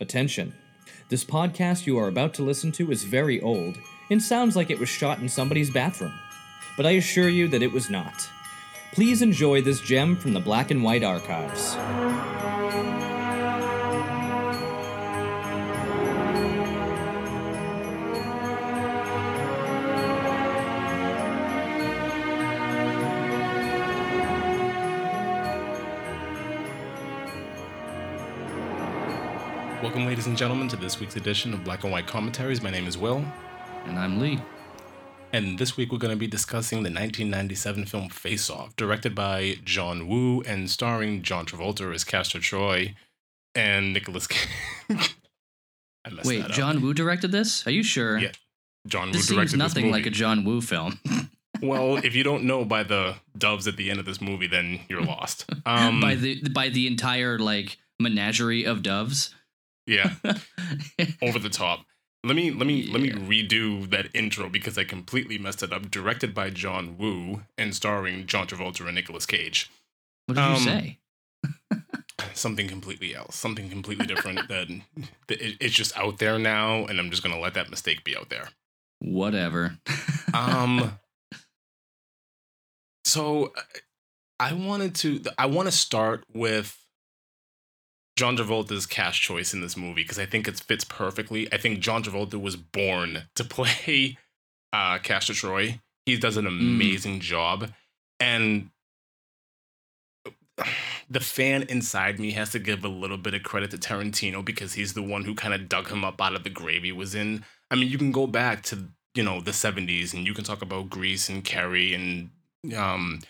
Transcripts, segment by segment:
Attention. This podcast you are about to listen to is very old and sounds like it was shot in somebody's bathroom. But I assure you that it was not. Please enjoy this gem from the black and white archives. Welcome, ladies and gentlemen, to this week's edition of Black and White Commentaries. My name is Will, And I'm Lee. and this week we're going to be discussing the 1997 film Face Off, directed by John Woo and starring John Travolta as Castor Troy and Nicolas Cage. I messed Wait. John Woo directed this? Are you sure? Yeah, John Woo This directed seems nothing this like a. John Woo film. well, if you don't know by the doves at the end of this movie, then you're lost. Um, by the by the entire like menagerie of doves. Yeah, over the top. Let me let me let me redo that intro because I completely messed it up. Directed by John Woo and starring John Travolta and Nicolas Cage. What did Um, you say? Something completely else. Something completely different. that that it, it's just out there now, and I'm just gonna let that mistake be out there. Whatever. Um. so, uh, I wanted to. I want to start with John Travolta's cast choice in this movie because I think it fits perfectly. I think John Travolta was born to play uh, Castor Troy. He does an amazing job, and the fan inside me has to give a little bit of credit to Tarantino because he's the one who kind of dug him up out of the grave he was in. I mean, you can go back to you know the 70s and you can talk about Grease and Carrie and um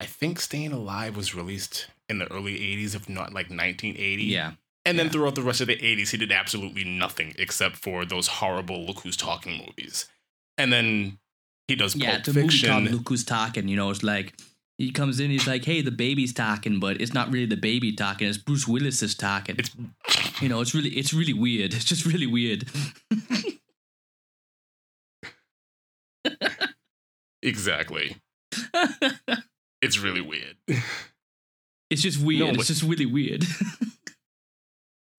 I think Staying Alive was released in the early 80s if not like 1980. yeah. And then yeah. throughout the rest of the 80s he did absolutely nothing except for those horrible Look Who's Talking movies. And then he does Yeah, Pulp the movie called Look Who's Talking, you know, it's like he comes in, he's like, Hey, the baby's talking, but it's not really the baby talking, it's Bruce Willis is talking. It's you know, it's really it's really weird. It's just really weird. exactly. It's really weird. It's just weird. No, but- it's just really weird.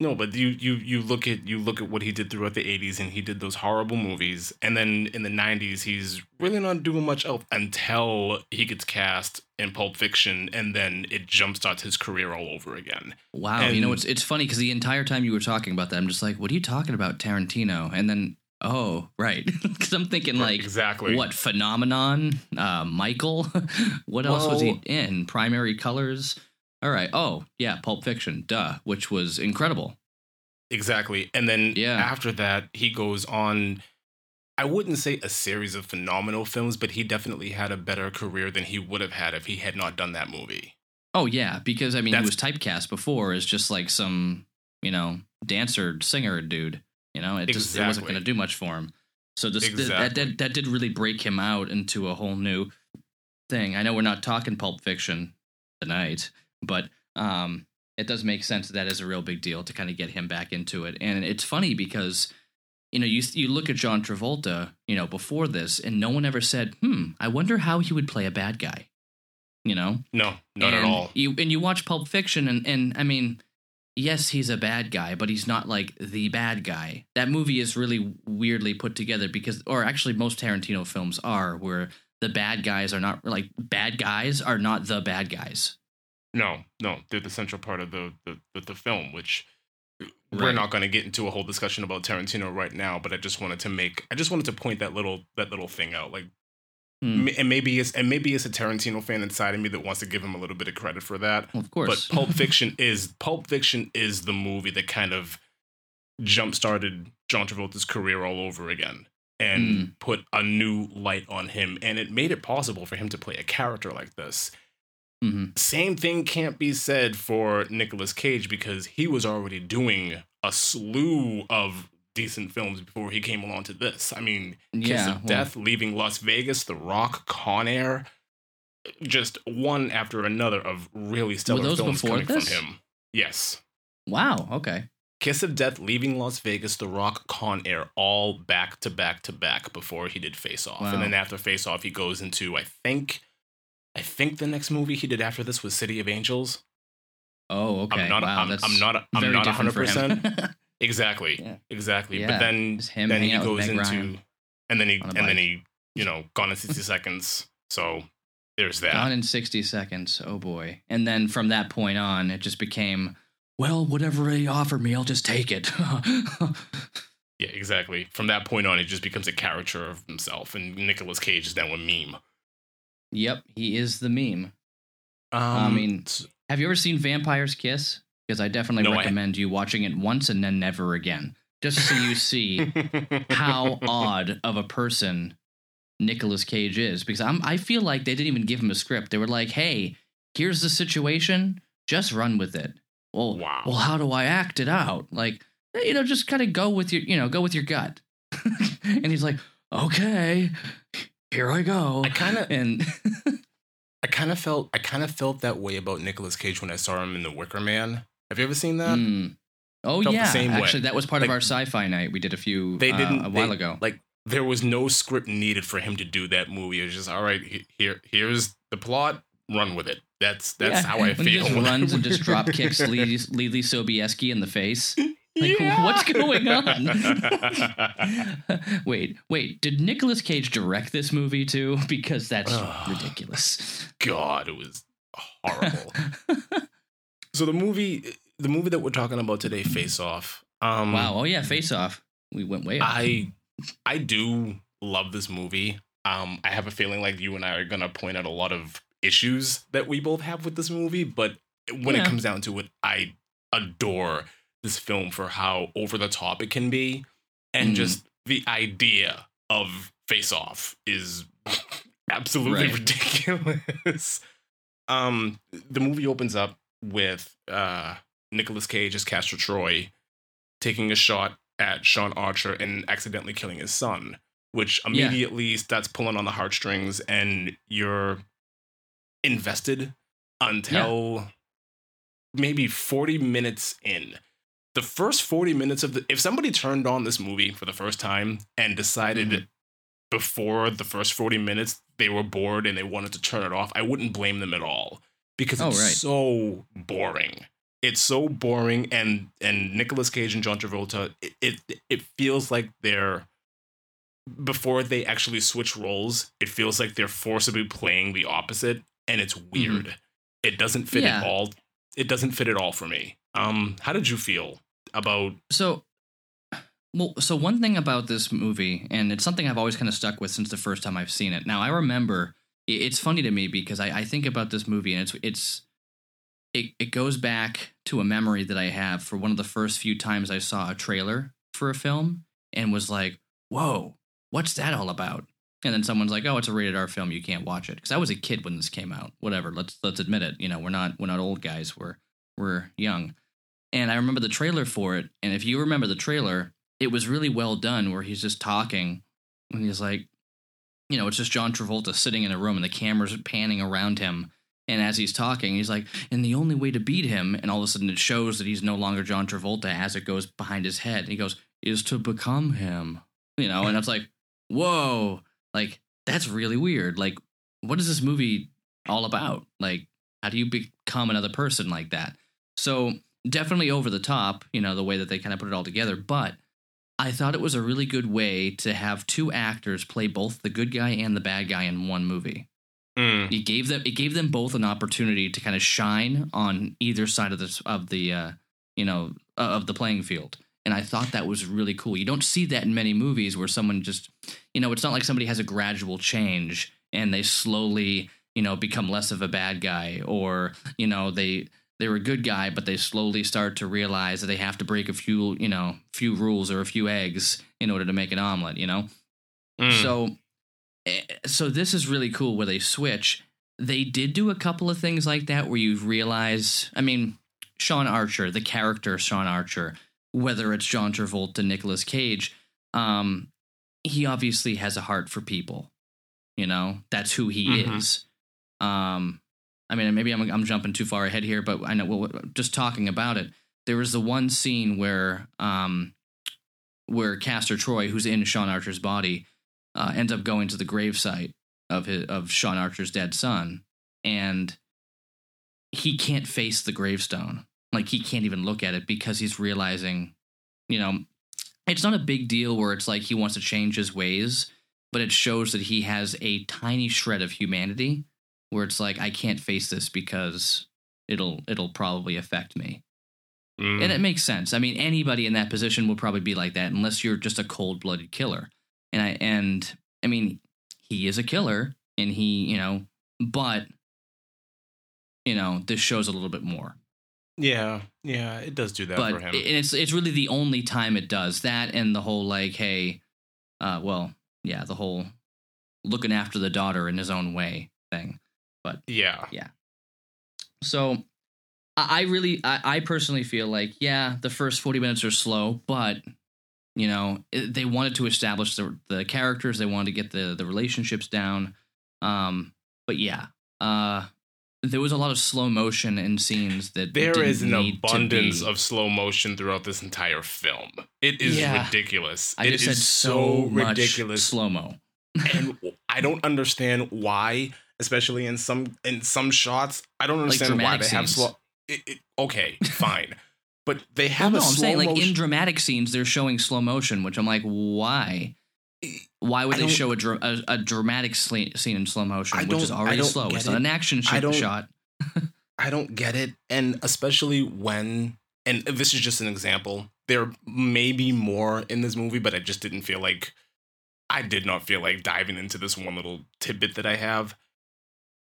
No, but you you you look at you look at what he did throughout the '80s, and he did those horrible movies, and then in the '90s, he's really not doing much else until he gets cast in Pulp Fiction, and then it jumpstarts his career all over again. Wow, you know it's it's funny because the entire time you were talking about that, I'm just like, what are you talking about, Tarantino? And then, oh, right, because I'm thinking like, exactly what phenomenon? Uh, Michael? what else was he in? Primary Colors. All right. Oh, yeah, Pulp Fiction. Duh, which was incredible. exactly, and then Yeah. after that, he goes on. I wouldn't say a series of phenomenal films, but he definitely had a better career than he would have had if he had not done that movie. Oh yeah, because I mean, That's- he was typecast before as just like some, you know, dancer singer dude. You know, it just it wasn't going to do much for him. So this that, that that did really break him out into a whole new thing. I know we're not talking Pulp Fiction tonight, but um, it does make sense that that is a real big deal to kind of get him back into it. And it's funny because you know you you look at John Travolta, you know, before this, and no one ever said, "Hmm, I wonder how he would play a bad guy." You know, No, not at all. You and you watch Pulp Fiction, and and I mean, yes, he's a bad guy, but he's not like the bad guy. That movie is really weirdly put together because, or actually, most Tarantino films are where the bad guys are not like bad guys are not the bad guys. No, no, they're the central part of the the, the, the film, which we're Right. not going to get into a whole discussion about Tarantino right now. But I just wanted to make, I just wanted to point that little that little thing out, like, Hmm. m- and maybe it's and maybe it's a Tarantino fan inside of me that wants to give him a little bit of credit for that. Well, of course, But Pulp Fiction is Pulp Fiction is the movie that kind of jump started John Travolta's career all over again and Mm. put a new light on him, and it made it possible for him to play a character like this. Mhm. Same thing can't be said for Nicolas Cage because he was already doing a slew of decent films before he came along to this. I mean, Kiss yeah, of well, Death, Leaving Las Vegas, The Rock, Con Air, just one after another of really stellar films coming this? from him. Yes. Wow. Okay. Kiss of Death, Leaving Las Vegas, The Rock, Con Air, all back to back to back before he did Face Off. Wow. And then after Face Off, he goes into, I think, I think the next movie he did after this was City of Angels. Oh, okay. I'm not, wow, I'm, I'm not, I'm not 100%. for him. Exactly. Yeah. Exactly. Yeah, But then then he hanging out with goes into Ryan and then he and then he, you know, gone in 60 seconds. So there's that. Gone in 60 seconds. Oh boy. And then from that point on, it just became, well, whatever they offer me, I'll just take it. Yeah, exactly. From that point on, he just becomes a caricature of himself, and Nicolas Cage is now a meme. Yep, he is the meme. Um, I mean, Have you ever seen Vampire's Kiss? Because I definitely No, recommend you watching it once and then never again. Just so you see how odd of a person Nicolas Cage is. Because I'm I feel like they didn't even give him a script. They were like, hey, here's the situation, just run with it. Well, Wow. well, how do I act it out? Like, eh, you know, just kind of go with your, you know, go with your gut. and he's like, okay, here I go. I kind of, and I kind of felt, I kind of felt that way about Nicolas Cage when I saw him in The Wicker Man. Have you ever seen that? Mm. Oh Felt yeah, same way. actually, that was part of our sci-fi night we did a few. They uh, didn't a while they- ago. Like there was no script needed for him to do that movie. It was just all right. Here, here's the plot. Run with it. That's that's Yeah, how I when he feel. just when I- runs and just drop kicks Lee, Lee Sobieski in the face. Like, what's going on? wait, wait. Did Nicolas Cage direct this movie too? Because that's Ugh. ridiculous. God, it was horrible. so the movie, the movie that we're talking about today, Face Off. Um, wow. Oh yeah, Face Off. We went way. Off. I I do love this movie. Um, I have a feeling like you and I are gonna point out a lot of issues that we both have with this movie, but when Yeah. it comes down to it, I adore this film for how over the top it can be, and Mhm. just the idea of Face Off is absolutely Right. ridiculous. Um, the movie opens up with uh Nicolas Cage as Castor Troy taking a shot at Sean Archer and accidentally killing his son, which Yeah. immediately starts pulling on the heartstrings, and you're invested until maybe 40 minutes in. The first 40 minutes of the if somebody turned on this movie for the first time and decided Mhm. before the first 40 minutes they were bored and they wanted to turn it off, I wouldn't blame them at all because Oh, it's right. so boring. It's so boring and and Nicolas Cage and John Travolta it it, it feels like they're before they actually switch roles, it feels like they're forcibly playing the opposite and it's weird. It doesn't fit Yeah. at all. It doesn't fit at all for me. Um how did you feel about So, well, so one thing about this movie, and it's something I've always kind of stuck with since the first time I've seen it. Now I remember it's funny to me because I, I think about this movie and it's it's it it goes back to a memory that I have for one of the first few times I saw a trailer for a film and was like, "Whoa, what's that all about?" And then someone's like, "Oh, it's a rated R film. You can't watch it." Because I was a kid when this came out. Whatever. Let's let's admit it. You know, we're not we're not old guys. We're we're young. And I remember the trailer for it. And if you remember the trailer, it was really well done where he's just talking and he's like, you know, it's just John Travolta sitting in a room and the camera's panning around him. And as he's talking, he's like, and the only way to beat him, and all of a sudden it shows that he's no longer John Travolta as it goes behind his head. And he goes, is to become him. You know, and it's like, whoa, like that's really weird. Like, what is this movie all about? Like, how do you become another person like that? So definitely over the top, you know, the way that they kind of put it all together. But I thought it was a really good way to have two actors play both the good guy and the bad guy in one movie. Mm, It gave them it gave them both an opportunity to kind of shine on either side of this of the uh, you know uh, of the playing field. And I thought that was really cool. You don't see that in many movies where someone just, you know, it's not like somebody has a gradual change and they slowly, you know, become less of a bad guy or, you know, they they were a good guy but they slowly start to realize that they have to break a few, you know, few rules or a few eggs in order to make an omelet, you know? mm. So, eh, so this is really cool where they switch. They did do a couple of things like that where you realize. I mean, Sean Archer, the character Sean Archer, whether it's John Travolta, Nicolas Cage, um, he obviously has a heart for people. You know, that's who he Mhm. is. Um, I mean, maybe I'm I'm jumping too far ahead here, but I know. Well, just talking about it, there was the one scene where um, where Castor Troy, who's in Sean Archer's body, uh, ends up going to the gravesite of his of Sean Archer's dead son, and he can't face the gravestone. Like he can't even look at it because he's realizing, you know, it's not a big deal where it's like he wants to change his ways, but it shows that he has a tiny shred of humanity where it's like I can't face this because it'll it'll probably affect me. Mm. And it makes sense. I mean, anybody in that position will probably be like that unless you're just a cold-blooded killer. And I and I mean, he is a killer and he, you know, but you know, this shows a little bit more. yeah, yeah, it does do that but for him. and it's it's really the only time it does that and the whole like hey uh well yeah the whole looking after the daughter in his own way thing yeah, yeah. so i really I, I personally feel like yeah the first 40 minutes are slow but you know it- they wanted to establish the, the characters they wanted to get the the relationships down um but yeah uh there was a lot of slow motion in scenes that there is an abundance of slow motion throughout this entire film. It is Yeah. ridiculous. I It is so ridiculous. slow mo. and I don't understand why, especially in some in some shots. I don't understand why dramatic they have slow. It, it, okay, fine, but they Well, have no, a I'm saying like motion. in dramatic scenes they're showing slow motion, which I'm like, why? Why would I they show a, dra- a, a dramatic scene in slow motion, which is already slow? It's not it. an action shot. I don't get it, and especially when, and this is just an example. There may be more in this movie, but I just didn't feel like. I did not feel like diving into this one little tidbit that I have.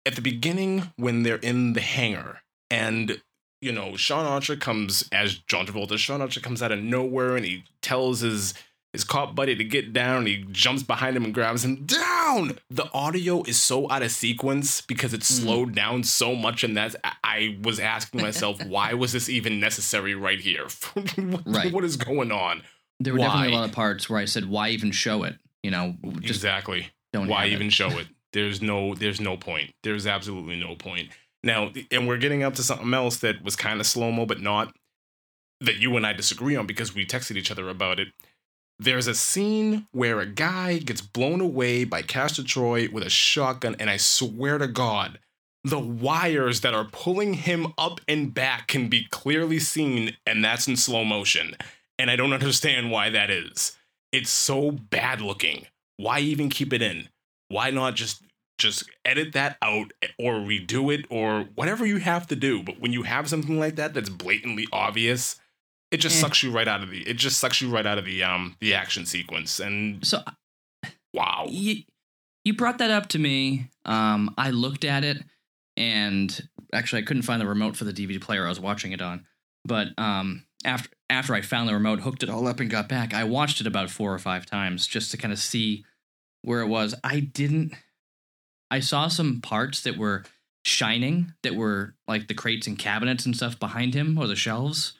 At the beginning, when they're in the hangar, and you know, Sean Archer comes as John Travolta. Sean Archer comes out of nowhere, and he tells his his cop buddy to get down. He jumps behind him and grabs him down. The audio is so out of sequence because it's Mm. slowed down so much, and that's I- was asking myself, why was this even necessary right here? What- Right. what is going on? There were definitely a lot of parts where I said, "Why even show it?" You know, exactly. don't. why have it. even show it? There's no there's no point. There's absolutely no point. Now, and we're getting up to something else that was kind of slow mo, but not that you and I disagree on because we texted each other about it. There's a scene where a guy gets blown away by Castor Troy with a shotgun, and I swear to God, the wires that are pulling him up and back can be clearly seen, and that's in slow motion. And I don't understand why that is. It's so bad looking. Why even keep it in? Why not just just edit that out or redo it or whatever you have to do? But when you have something like that that's blatantly obvious, it just Eh. sucks you right out of the it just sucks you right out of the um the action sequence. And So wow. you, you brought that up to me. Um, I looked at it, and actually, I couldn't find the remote for the DVD player I was watching it on. But um, after after I found the remote, hooked it all up, and got back, I watched it about four or five times just to kind of see where it was. I didn't. I saw some parts that were shining, that were like the crates and cabinets and stuff behind him or the shelves.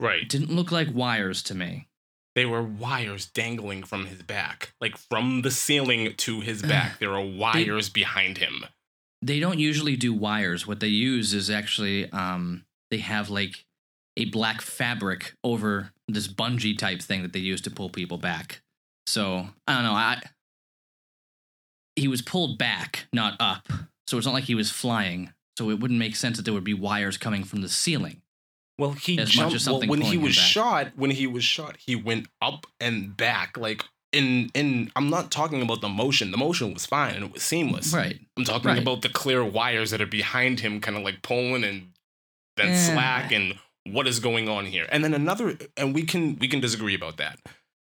It Right. didn't look like wires to me. They were wires dangling from his back. Like from the ceiling to his back. There are wires behind him. they don't usually do wires. What they use is actually um, they have like a black fabric over this bungee type thing that they use to pull people back. So I don't know. I he was pulled back, not up. So it's not like he was flying. So it wouldn't make sense that there would be wires coming from the ceiling. Well, he As much jumped. as well, something when he was shot, when he was shot, he went up and back. Like in in. I'm not talking about the motion. The motion was fine and it was seamless. Right. I'm talking Right. about the clear wires that are behind him, kind of like pulling and then slack and what is going on here. And then another, and we can we can disagree about that.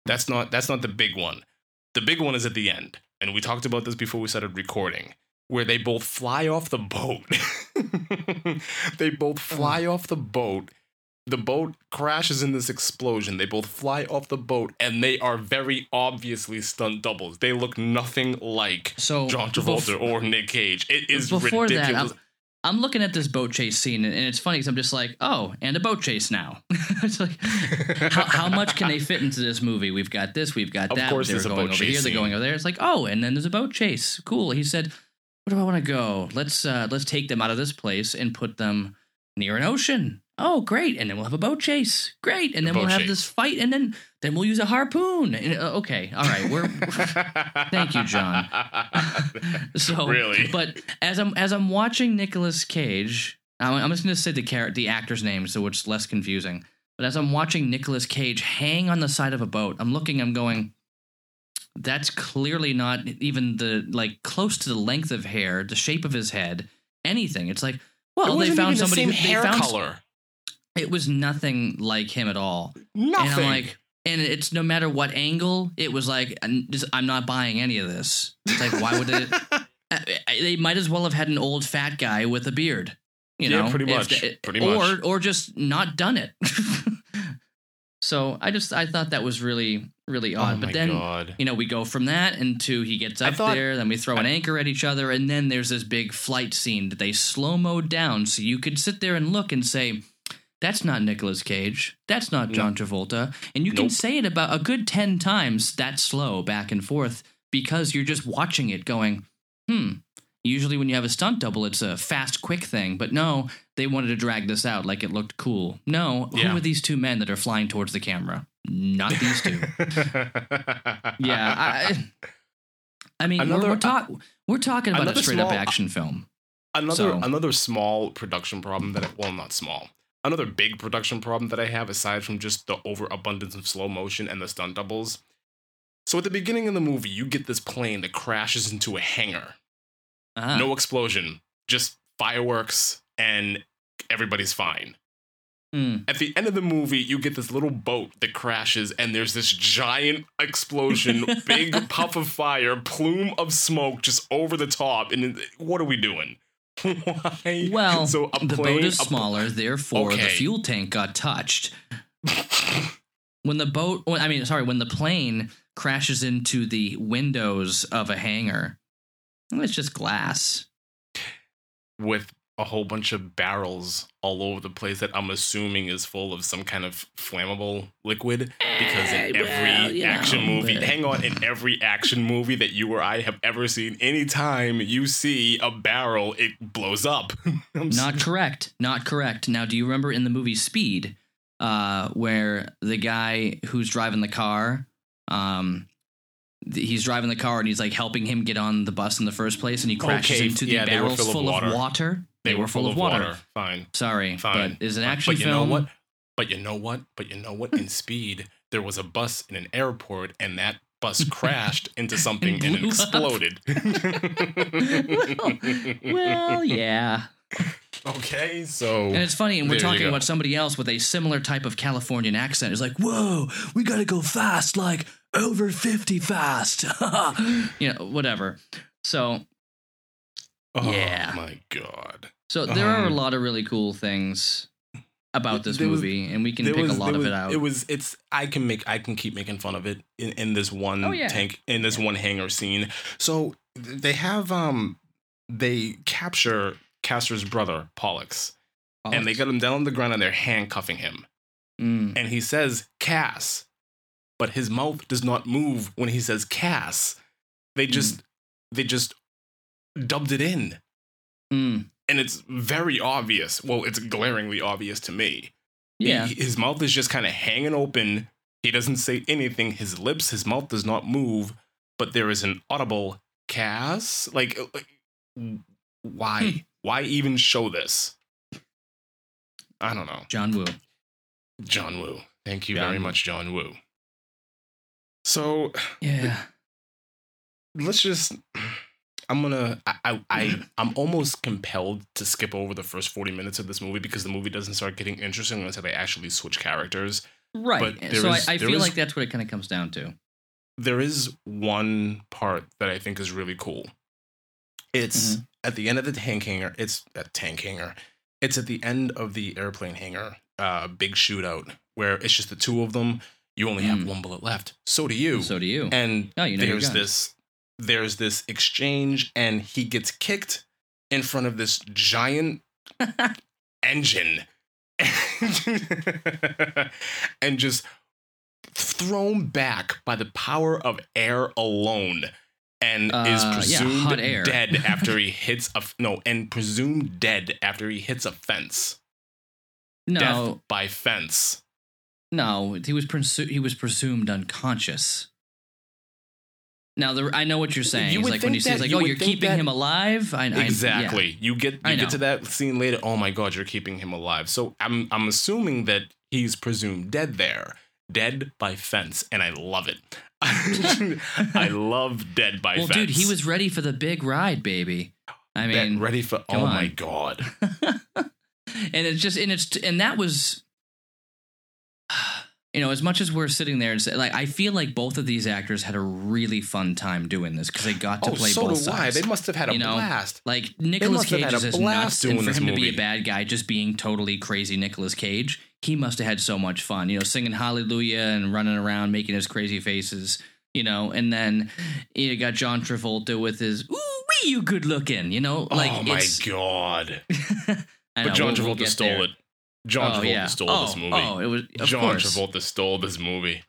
That's not that's not the big one. The big one is at the end, and we talked about this before we started recording, where they both fly off the boat. they both mm. fly off the boat. The boat crashes in this explosion. They both fly off the boat, and they are very obviously stunt doubles. They look nothing like So John bef- Travolta or Nick Cage. It is before ridiculous. I'm, I'm looking at this boat chase scene, and, it's funny because I'm just like, oh, and a boat chase now. it's like, how, how much can they fit into this movie? We've got this, we've got Of that. course they're there's a boat over chase here, they're going over there. It's like, oh, and then there's a boat chase. Cool. He said, where do I want to go? Let's uh, let's take them out of this place and put them near an ocean. Oh, great! And then we'll have a boat chase. Great, and then we'll have chase. this fight, and then then we'll use a harpoon. And, uh, okay, all right, we're Thank you, John. so Really? But as I'm as I'm watching Nicolas Cage, I'm, I'm just going to say the character, the actor's name, so it's less confusing. But as I'm watching Nicolas Cage hang on the side of a boat, I'm looking, I'm going, that's clearly not even the like close to the length of hair, the shape of his head, anything. It's like, well, it they wasn't found even somebody the who same they hair found color. It was nothing like him at all. Nothing. And I'm like, and it's no matter what angle, it was like, I'm just- I'm not buying any of this. It's like, why would it? They might as well have had an old fat guy with a beard. You Yeah, know, pretty much, the- pretty or much. or or just not done it. so I just I thought that was really really oh odd. my but then god. you know we go from that into he gets up thought- there, then we throw an anchor at each other, and then there's this big flight scene that they slow mo down so you could sit there and look and say. That's not Nicolas Cage. That's not John Travolta. And you can say it about a good 10 times that slow back and forth because you're just watching it going, hmm. Usually when you have a stunt double, it's a fast, quick thing. But no, they wanted to drag this out like it looked cool. No, Yeah. who are these two men that are flying towards the camera? Not these two. yeah. I, I mean, Another- we're, we're, talk, we're talking about a straight up action film. another So- another small production problem that I, well not small another big production problem that i have aside from just the overabundance of slow motion and the stunt doubles so at the beginning of the movie you get this plane that crashes into a hangar Uh-huh. no explosion just fireworks and everybody's fine Hmm. at the end of the movie you get this little boat that crashes and there's this giant explosion big puff of fire plume of smoke just over the top and what are we doing Why? Well, so the boat is smaller, therefore the fuel tank got touched. when the boat, when- I mean, sorry, when the plane crashes into the windows of a hangar, it's just glass. with a whole bunch of barrels all over the place that I'm assuming is full of some kind of flammable liquid. Because in Eh, every well, you action movie, but- hang on, in every action movie that you or I have ever seen, anytime you see a barrel, it blows up. Not correct. Not correct. Now, do you remember in the movie Speed, uh, where the guy who's driving the car, um, he's driving the car and he's like helping him get on the bus in the first place, and he crashes Okay, into the yeah, barrels full of full of water. Water. They, were full of water. Fine. Sorry, Fine. but is an action but you film. know what? But you know what? But you know what? In Speed, there was a bus in an airport, and that bus crashed into something and, up. exploded. Well, yeah. okay, so And it's funny, and we're talking about somebody else with a similar type of Californian accent. It's like, whoa, we gotta go fast, like over 50 fast. you know, whatever. So, oh yeah. my god, so there are a Um, lot of really cool things about this there was- movie, and we can pick was- a lot of was- it out. It was it's I can make I can keep making fun of it in, in this one Oh, yeah. tank in this one hangar scene. So they have um they capture Castor's brother Pollux and they got him down on the ground and they're handcuffing him. Mm. and he says Cass, but his mouth does not move when he says Cass. They Hmm. just they just dubbed it in, Mm. and it's very obvious. Well, it's glaringly obvious to me. He- Yeah. his mouth is just kind of hanging open. He doesn't say anything. His lips, his mouth does not move, but there is an audible Cass. Like, uh, like, why? Hmm. Why even show this? I don't know. John Woo. John Woo. Thank you John very Woo. much, John Woo. So Yeah. let's just. I'm gonna. I, I, I I'm almost compelled to skip over the first 40 minutes of this movie because the movie doesn't start getting interesting until they actually switch characters. Right. But so is- I, I feel is- like that's what it kind of comes down to. There is one part that I think is really cool. It's Mhm. at the end of the tank hangar. It's a tank hangar. It's at the end of the airplane hangar. Uh, big shootout where it's just the two of them. You only have Mm. one bullet left. So do you. So do you. and Oh, you know there's this there's this exchange and he gets kicked in front of this giant engine and just thrown back by the power of air alone and is Uh, yeah, presumed air. dead after he hits a f- no and presumed dead after he hits a fence no, death by fence no, he was presu- he was presumed unconscious. Now, the, I know what you're saying. You would like when he think says that- like, you "Oh, you're keeping that- him alive." I, I- yeah. Exactly. You get you get to that scene later. Oh my god, you're keeping him alive. So I'm I'm assuming that he's presumed dead there, dead by fence, and I love it. I love dead by well, fence. dude, he was ready for the big ride, baby. I That- mean, ready for. Oh my god! and it's just and it's and that was you know as much as we're sitting there and say, like i feel like both of these actors had a really fun time doing this because they got to Oh, play so both do I. sides They must have had a You know, blast. like have Cage is nuts, and for him to be a bad guy, just being totally crazy Nicolas Cage, he must have had so much fun. You know, singing Hallelujah and running around making his crazy faces. You know, and then you got John Travolta with his "Ooh, wee, you good looking." You know, oh like oh my god! But know, John we'll- we'll Travolta stole there. it. John oh, Travolta yeah. stole oh, this movie. Oh, it was of John course. Travolta stole this movie.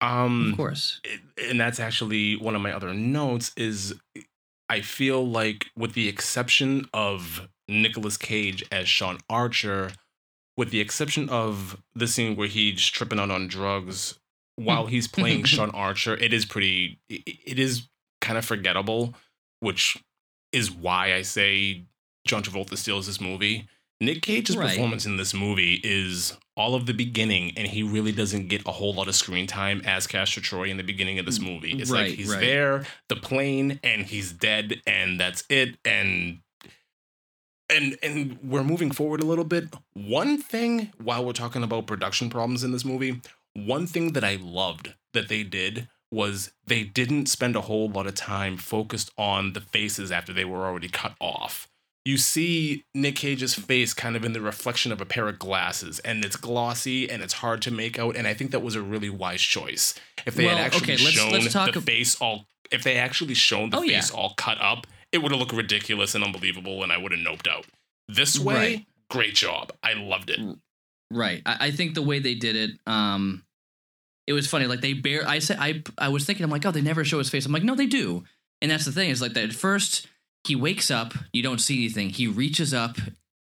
Um, Of course. and that's actually one of my other notes is I feel like with the exception of Nicolas Cage as Sean Archer, with the exception of the scene where he's tripping out on drugs while he's playing Sean Archer, it is pretty it it is kind of forgettable, which is why I say John Travolta steals this movie. Nick Cage's Right. performance in this movie is all of the beginning, and he really doesn't get a whole lot of screen time as Castor Troy in the beginning of this mm, movie. It's Right, like he's right. there, the plane, and he's dead, and that's it. And and and we're moving forward a little bit. One thing while we're talking about production problems in this movie, one thing that I loved that they did was they didn't spend a whole lot of time focused on the faces after they were already cut off. You see Nick Cage's face kind of in the reflection of a pair of glasses, and it's glossy and it's hard to make out. And I think that was a really wise choice. If they Well, had actually okay, let's- shown let's the ab- face all, if they actually shown the Oh, yeah. face all cut up, it would have looked ridiculous and unbelievable, and I would have noped out. This way, Right. great job. I loved it. Right. I, I think the way they did it, um, it was funny. Like they bear. I said I I was thinking. I'm like, oh, they never show his face. I'm like, no, they do. And that's the thing. Is like that. At first, he wakes up. You don't see anything. He reaches up,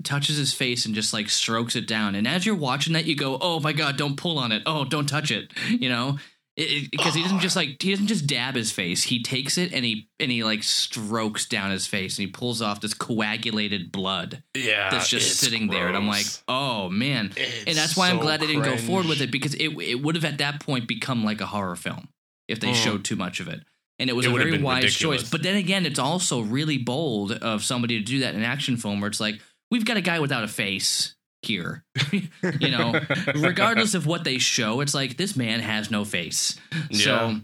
touches his face, and just like strokes it down. And as you're watching that, you go, oh my god, don't pull on it. Oh, don't touch it. You know. Because he doesn't just like he doesn't just dab his face. He takes it and he and he like strokes down his face and he pulls off this coagulated blood Yeah, that's just sitting there. And I'm like, oh man, It's and that's why I'm so glad they didn't go forward with it because it it would have at that point become like a horror film if they Mm. showed too much of it. And it was It a very wise ridiculous. choice. But then again, it's also really bold of somebody to do that in an action film where it's like, we've got a guy without a face here. you know, regardless of what they show, it's like this man has no face. Yeah. So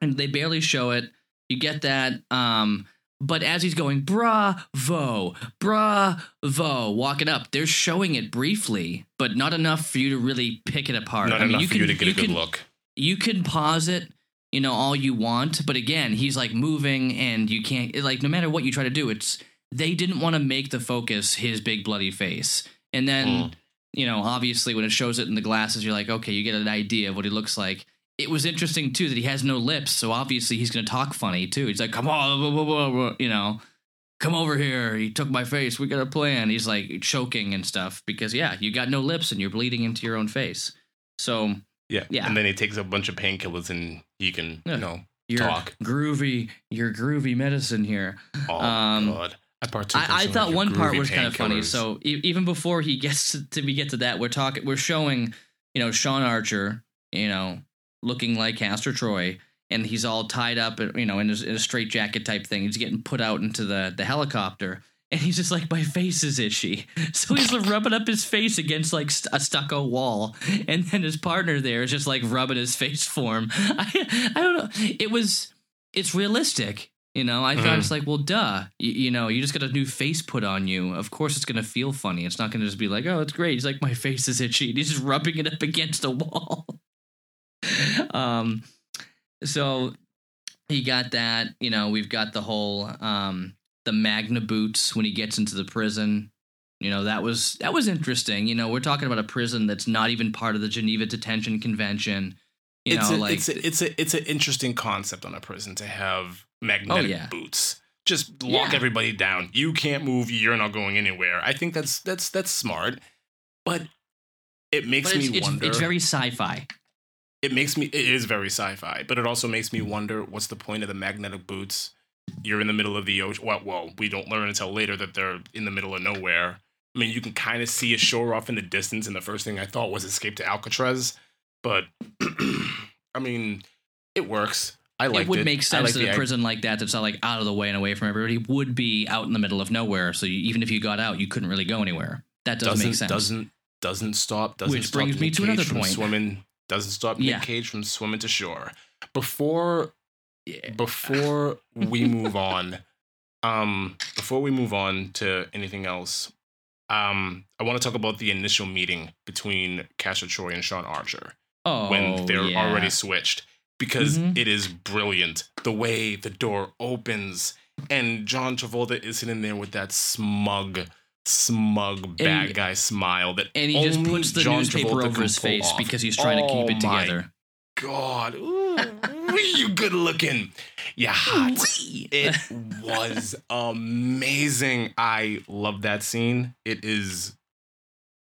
and they barely show it. You get that. Um, but as he's going, bravo, bravo, walking up, they're showing it briefly, but not enough for you to really pick it apart. Not I mean, enough you for can, you to get a good can, look. You can pause it, you know, all you want, but again, he's like moving, and you can't like no matter what you try to do, it's they didn't want to make the focus his big bloody face, and then. Mm. You know, obviously, when it shows it in the glasses, you're like, okay, you get an idea of what he looks like it was interesting too that he has no lips, so obviously he's going to talk funny too. He's like, "Come on, blah, blah, blah, blah," you know, come over here. He took my face. We got a plan." He's like choking and stuff because yeah, you got no lips and you're bleeding into your own face. So Yeah. Yeah. And then he takes a bunch of painkillers and he can, Yeah. you know, Talk. groovy. You're groovy medicine here. oh Um, god. I I, I thought one part was kind of funny. So e- even before he gets to, to we get to that, we're talking, we're showing, you know, Sean Archer, you know, looking like Castor Troy, and he's all tied up, you know, in a, in a straight jacket type thing. He's getting put out into the the helicopter. And he's just like, my face is itchy. So he's like rubbing up his face against like st- a stucco wall. And then his partner there is just like rubbing his face for him. I, I don't know. It was, it's realistic. You know, I thought Mhm. it's like, well, duh. You, you know, you just got a new face put on you. Of course, it's gonna feel funny. It's not gonna just be like, oh, it's great. He's like, my face is itchy. And he's just rubbing it up against a wall. um, so he got that. You know, we've got the whole um the Magna boots when he gets into the prison. You know, that was that was interesting. You know, we're talking about a prison that's not even part of the Geneva Detention Convention. You it's know, a, like it's a, it's a it's an interesting concept on a prison to have magnetic Oh, yeah. boots. Just lock Yeah. everybody down. You can't move. You're not going anywhere. I think that's that's that's smart, but it makes but it's, me it's, wonder. it's very sci-fi. it makes me. It is very sci-fi, but it also makes me wonder what's the point of the magnetic boots. You're in the middle of the ocean. Well, well, we don't learn until later that they're in the middle of nowhere. I mean, you can kind of see a shore off in the distance, and the first thing I thought was escape to Alcatraz. But I mean, it works. I like it would it. make sense that a prison like that that's not like out of the way and away from everybody would be out in the middle of nowhere. So you, even if you got out, you couldn't really go anywhere. That does doesn't make sense. doesn't doesn't stop. Doesn't Which stop brings me to another Cage from point. Swimming doesn't stop Yeah. Nick Cage from swimming to shore. Before Yeah. before we move on, um, before we move on to anything else, um, I want to talk about the initial meeting between Castor Troy and Sean Archer oh, when they're yeah. already switched because Mhm. it is brilliant the way the door opens and John Travolta is sitting there with that smug, smug bad guy smile that and he just puts the John newspaper Travolta over his face off. because he's trying to keep Oh it my together. God, Ooh, you good looking, you hot. It was amazing. I love that scene. It is.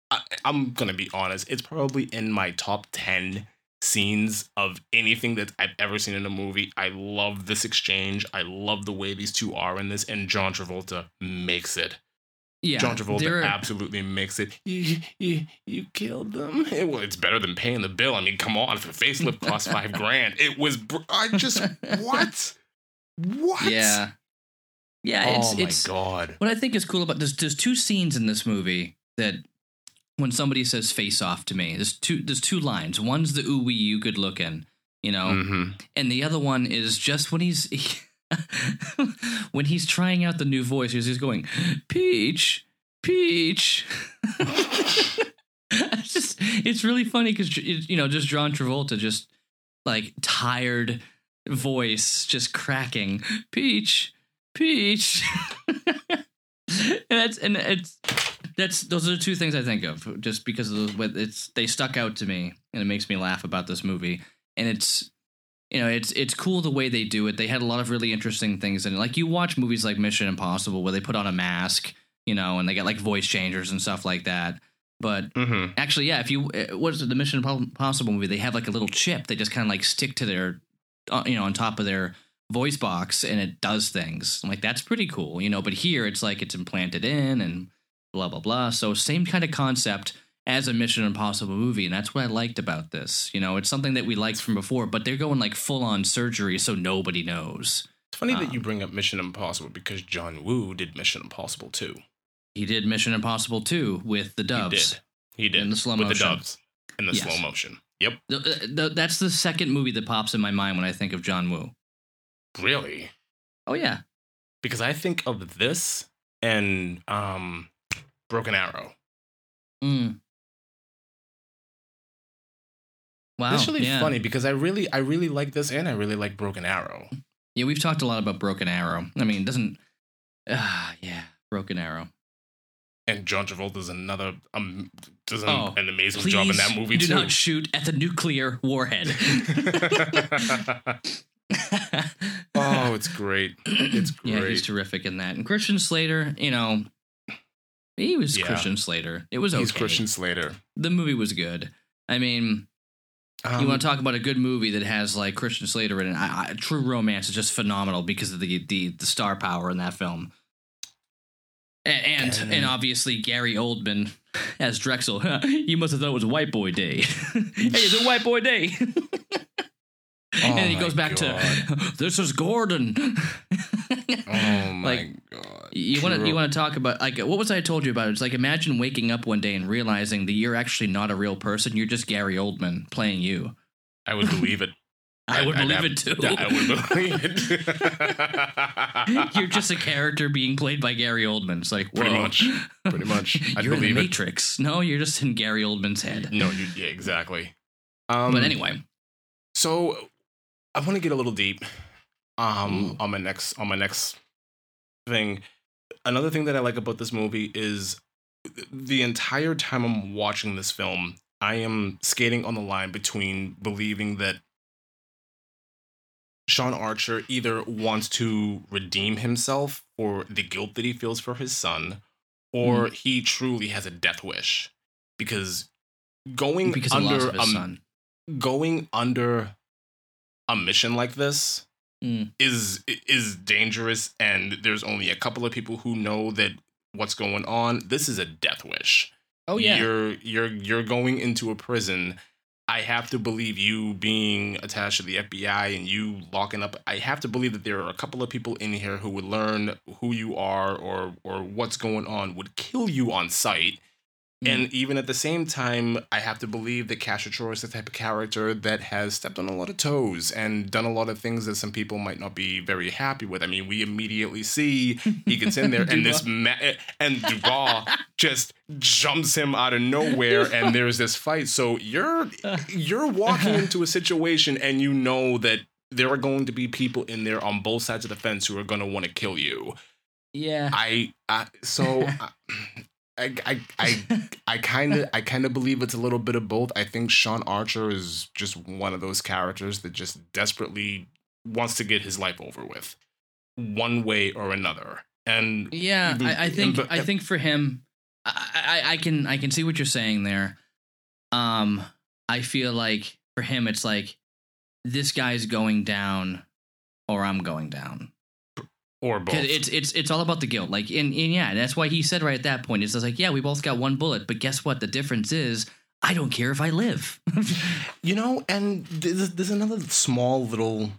I, I'm gonna be honest. It's probably in my top ten scenes of anything that I've ever seen in a movie. I love this exchange. I love the way these two are in this, and John Travolta makes it. Yeah, John Travolta there- absolutely makes it. You, you, you killed them. It- well, it's better than paying the bill. I mean, come on. If the facelift cost five grand, it was. Br- I just what? What? Yeah, yeah. It's oh my it's god. what I think is cool about there's there's two scenes in this movie that when somebody says face off to me, there's two there's two lines. One's the ooh wee you good looking, you know, hmm and the other one is just when he's when he's trying out the new voice, he's going Peach, Peach. it's just it's really funny because you know just John Travolta just like tired voice just cracking Peach, Peach. and that's and it's that's those are the two things I think of just because of it's they stuck out to me and it makes me laugh about this movie and it's you know it's it's cool the way they do it. They had a lot of really interesting things in it. Like you watch movies like Mission Impossible where they put on a mask you know and they get like voice changers and stuff like that. But hmm actually yeah if you uh, what is it the Mission Impossible movie they have like a little chip they just kind of like stick to their uh, you know on top of their voice box and it does things. I'm like that's pretty cool you know but here it's like it's implanted in and blah blah blah. So same kind of concept as a mission impossible movie and that's what i liked about this you know it's something that we liked from before but they're going like full on surgery so nobody knows It's funny that Um, you bring up Mission Impossible because John Woo did Mission Impossible too. he did mission impossible too with the doves He did. He did In the slow with motion. the doves in the Yes. slow motion. Yep. Th- uh, th- that's the second movie that pops in my mind when i think of john woo Really? oh yeah Because I think of this and um, Broken Arrow. mm. Wow That's really yeah. funny because I really, I really like this and I really like Broken Arrow. yeah we've talked a lot about broken arrow i mean it doesn't ah yeah broken arrow And John Travolta's another um does an, Oh, an amazing job in that movie do too. Do not shoot at the nuclear warhead. oh, it's great. It's Yeah, he's terrific in that. And Christian Slater, you know, he was Yeah. Christian Slater. It was okay. He's Christian Slater. The movie was good. I mean, Um, you want to talk about a good movie that has like Christian Slater in it? I, I, True Romance is just phenomenal because of the the, the star power in that film. And and, And- obviously Gary Oldman as Drexl. you must have thought it was white boy day. hey, it's a white boy day. and he Oh goes back God. to this is Gordon. Oh my Like, god. you want to you want to talk about like what was I told you about? It's like imagine waking up one day and realizing that you're actually not a real person. You're just Gary Oldman playing you. I would believe it. I would I'd believe have- it too. I would believe it. you're just a character being played by Gary Oldman. It's like Pretty much. Pretty much. I'd you're in the believe it. Matrix. No, you're just in Gary Oldman's head. No, you, yeah, exactly. Um, but anyway, so I want to get a little deep um Ooh. on my next on my next thing. Another thing that I like about this movie is the entire time I'm watching this film, I am skating on the line between believing that Sean Archer either wants to redeem himself for the guilt that he feels for his son, or hmm. he truly has a death wish. Because going because under of his a, son. going under a mission like this Mm. is is dangerous and there's only a couple of people who know that what's going on. This is a death wish. Oh yeah. You're you're you're going into a prison. I have to believe you being attached to the FBI and you locking up. I have to believe that there are a couple of people in here who would learn who you are or or what's going on, would kill you on sight. And mm. even at the same time, I have to believe that Troy is the type of character that has stepped on a lot of toes and done a lot of things that some people might not be very happy with. I mean, we immediately see he gets in there and this ma- and Dubov just jumps him out of nowhere and there's this fight. So you're you're walking into a situation and you know that there are going to be people in there on both sides of the fence who are going to want to kill you. yeah. I, I so I I I I I kind of I kind of believe it's a little bit of both. I think Sean Archer is just one of those characters that just desperately wants to get his life over with, one way or another. And Yeah, even- I, I think but- I think for him, I, I I can I can see what you're saying there. Um, I feel like for him, it's like this guy's going down, or I'm going down. Or both. it's it's it's all about the guilt. Like, and, and yeah, that's why he said right at that point, it's just like, yeah, we both got one bullet, but guess what? The difference is, I don't care if I live. You know, and there's, there's another small little.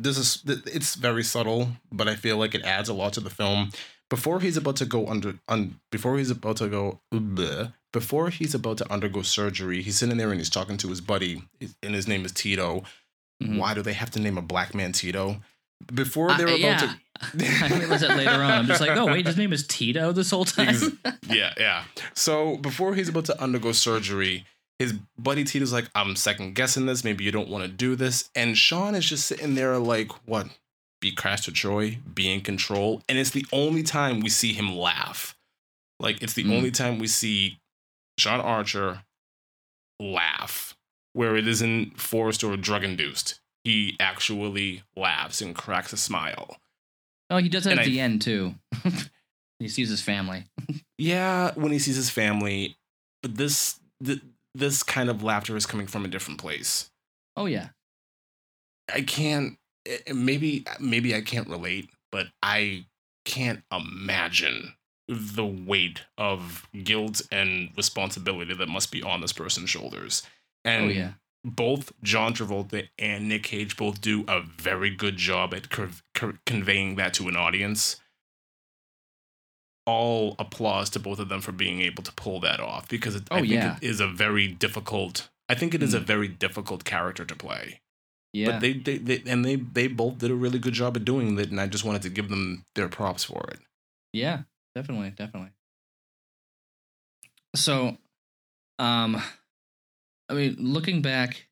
This is it's very subtle, but I feel like it adds a lot to the film. Before he's about to go under, un, before he's about to go, bleh, before he's about to undergo surgery, he's sitting there and he's talking to his buddy, and his name is Tito. Mhm. Why do they have to name a black man Tito? Before I- they're about yeah. to, I realized that later on. I'm just like, oh wait, his name is Tito this whole time. Yeah, yeah. So before he's about to undergo surgery, his buddy Tito's like, I'm second guessing this. Maybe you don't want to do this. And Sean is just sitting there like, what? Be Castor Troy, be in control. And it's the only time we see him laugh. Like, it's the Mm. only time we see Sean Archer laugh, where it isn't forced or drug induced. He actually laughs and cracks a smile. oh, he does that And at I- the end too. he sees his family. Yeah, when he sees his family, but this th- this kind of laughter is coming from a different place. Oh yeah. I can't eh, maybe maybe I can't relate, but I can't imagine the weight of guilt and responsibility that must be on this person's shoulders. And Oh yeah. Both John Travolta and Nick Cage both do a very good job at cur- cur- conveying that to an audience. All applause to both of them for being able to pull that off because it, I Oh, think yeah. it is a very difficult. I think it is a Mm. very difficult character to play. Yeah. But they, they, they and they they both did a really good job at doing it, and I just wanted to give them their props for it. Yeah, definitely, definitely. So, um, I mean, looking back,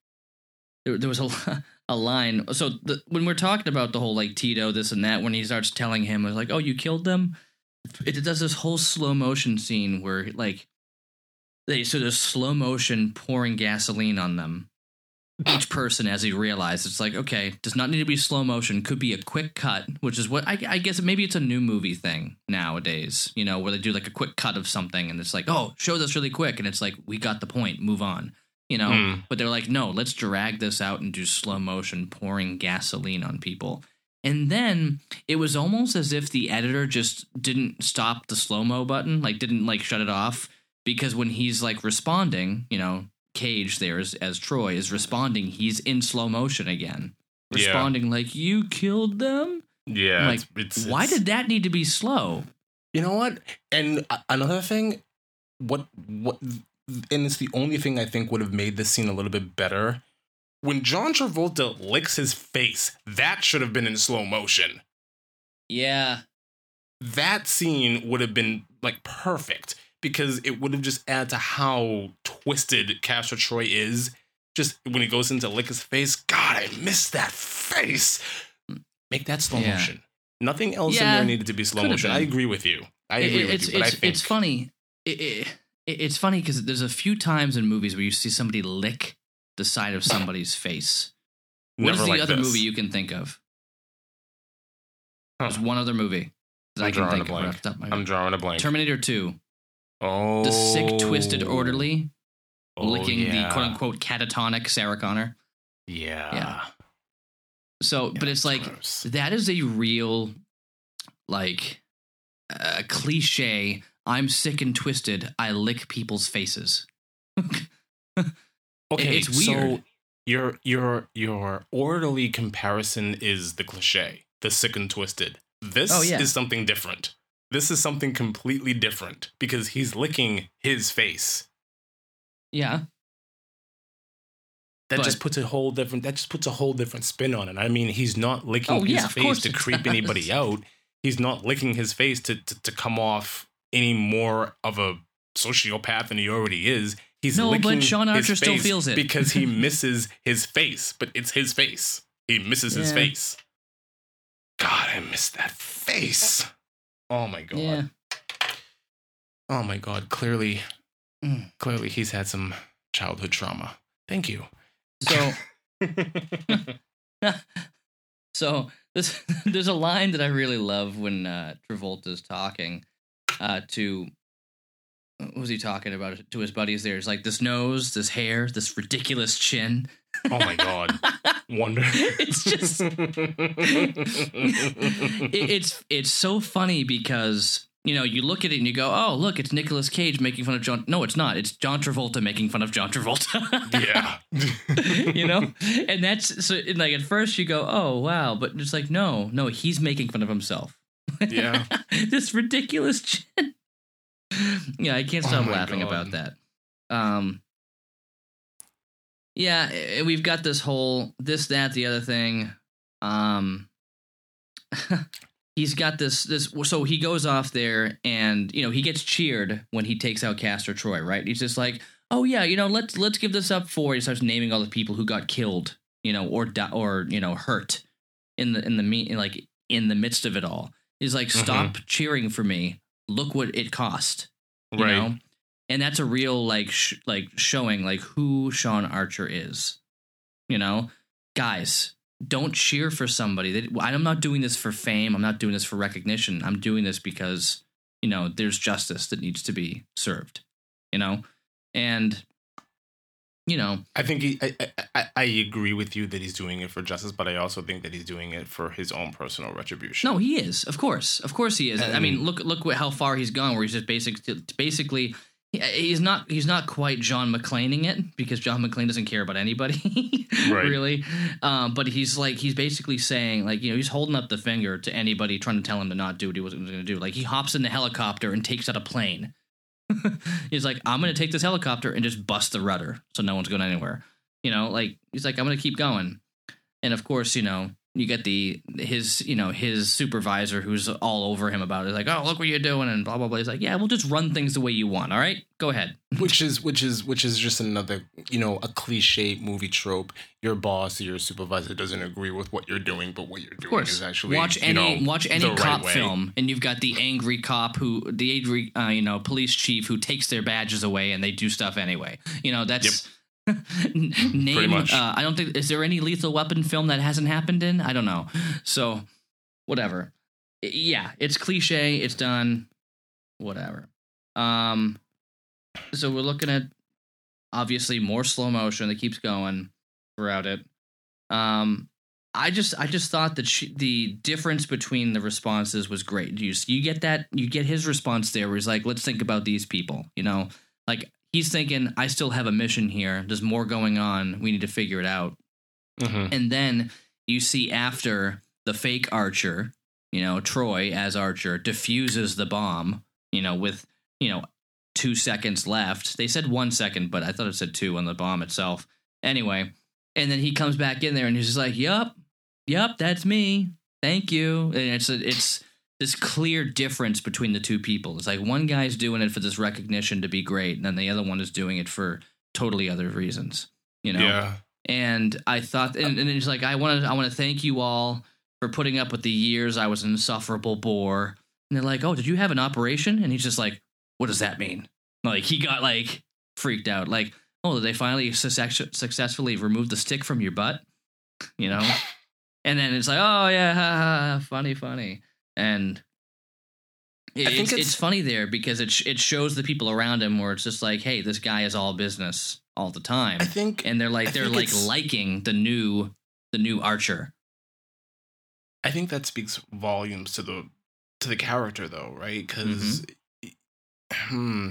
there, there was a a line. So the, when we're talking about the whole like Tito, this and that, when he starts telling him, it's like, "Oh, you killed them," it, does this whole slow motion scene where like they so there's slow motion pouring gasoline on them. Each person, as he realized, it's like okay, does not need to be slow motion. Could be a quick cut, which is what I, I guess maybe it's a new movie thing nowadays. You know, where they do like a quick cut of something, and it's like, oh, show this really quick, and it's like we got the point, move on. You know, Mm. but they're like, no, let's drag this out and do slow motion, pouring gasoline on people. And then it was almost as if the editor just didn't stop the slow mo button, like didn't like shut it off, because when he's like responding, you know, Cage there as, as Troy is responding, he's in slow motion again, Yeah. responding like you killed them. Yeah, I'm like, it's, it's, Why it's- did that need to be slow? You know what? And another thing, what what and it's the only thing I think would have made this scene a little bit better. When John Travolta licks his face, that should have been in slow motion. Yeah, That scene would have been like perfect because it would have just added to how twisted Castor Troy is. Just when he goes in to lick his face, God, I miss that face. Make that slow Yeah. motion. Nothing else in there needed to be slow motion. been. I agree with you. I It- agree it's with you, but it's I think it's funny. It, it, it- it's funny because there's a few times in movies where you see somebody lick the side of somebody's face. What is Never the like other this. movie you can think of? Huh. There's one other movie that I'm I can think of. right blank. off of my head. I'm drawing a blank. Terminator 2. oh, The sick, twisted orderly Oh, licking yeah. the quote unquote catatonic Sarah Connor. Yeah. Yeah. So, but it's like gross. that is a real, like, uh, cliche. I'm sick and twisted. I lick people's faces. Okay, it's so weird. your your your orderly comparison is the cliche, the sick and twisted. This Oh, yeah. is something different. This is something completely different because he's licking his face. Yeah. That But- just puts a whole different that just puts a whole different spin on it. I mean, he's not licking Oh, his yeah, face to creep does. anybody out. He's not licking his face to, to to come off any more of a sociopath than he already is. He's No, but Sean Archer still feels it. because he misses his face, but it's his face. He misses his face. God, I miss that face. Oh my god. Yeah. Oh my god. Clearly, Mm. clearly he's had some childhood trauma. Thank you. So so this there's a line that I really love when uh, Travolta's talking uh, to what was he talking about to his buddies there? It's like this nose, this hair, this ridiculous chin. Oh my god. Wonder. It's just it, it's it's so funny because you know you look at it and you go, oh look, it's Nicolas Cage making fun of John. No, it's not. It's John Travolta making fun of John Travolta. yeah. you know, and that's so and like at first you go, oh wow, but it's like no, no, he's making fun of himself. Yeah. this ridiculous chin. yeah, I can't Oh stop my laughing God. about that. Um. Yeah, eh, we've got this whole this that the other thing. Um. he's got this this so he goes off there and you know he gets cheered when he takes out Castor Troy right he's just like oh yeah you know let's let's give this up for he starts naming all the people who got killed you know or or you know hurt in the in the me like in the midst of it all he's like Mhm. stop cheering for me. Look what it cost. You Right. know? And that's a real like sh- like showing like who Sean Archer is. You know? Guys don't cheer for somebody. That I'm not doing this for fame. I'm not doing this for recognition. I'm doing this because you know there's justice that needs to be served. You know? And you know I think he, I, I- I agree with you that he's doing it for justice, but I also think that he's doing it for his own personal retribution. No, he is. Of course, of course he is. I mean, look look what, how far he's gone. Where he's just basic, basically, he's not he's not quite John McClaning it because John McClane doesn't care about anybody, Right. really. Um, but he's like he's basically saying like you know he's holding up the finger to anybody trying to tell him to not do what he was going to do. Like he hops in the helicopter and takes out a plane. he's like, I'm going to take this helicopter and just bust the rudder so no one's going anywhere. You know, like he's like, I'm going to keep going. And of course, you know, you get the his you know his supervisor who's all over him about it like oh look what you're doing and blah blah blah. He's like yeah we'll just run things the way you want all right? Go ahead. Which is which is which is just another you know a cliche movie trope. Your boss or your supervisor doesn't agree with what you're doing, but what you're doing is actually watch you any know, watch any the right cop film and you've got the angry cop who the angry uh, you know police chief who takes their badges away and they do stuff anyway. You know that's N- name. Uh, i don't think is there any lethal weapon film that hasn't happened in? I don't know. So whatever. Yeah it's cliche it's done whatever. Um so we're looking at obviously more slow motion that keeps going throughout it. Um i just i just thought that she, the difference between the responses was great. You you get that you get his response there where he's like let's think about these people you know? Like he's thinking i still have a mission here there's more going on we need to figure it out Mhm. and then you see after the fake Archer, you know, Troy as Archer diffuses the bomb, you know, with, you know, two seconds left. They said one second, but I thought it said two on the bomb itself. Anyway, and then he comes back in there and he's just like, Yup, yup, that's me. Thank you. And it's it's this clear difference between the two people. It's like one guy's doing it for this recognition to be great, and then the other one is doing it for totally other reasons. You know? Yeah. and I thought, and, and it's like I want to, I want to thank you all for putting up with the years I was an insufferable bore. And they're like, "Oh, did you have an operation?" And he's just like, "What does that mean?" Like he got like freaked out. Like, "Oh, did they finally success- successfully remove the stick from your butt?" You know. and then it's like, "Oh yeah, ha, ha, funny, funny," and. It, I think it's, it's- it's funny there because it sh- it shows the people around him where it's just like, hey, this guy is all business all the time I think and they're like I they're like liking the new the new Archer. I think that speaks volumes to the to the character though, right? Mm-hmm. Because hmm,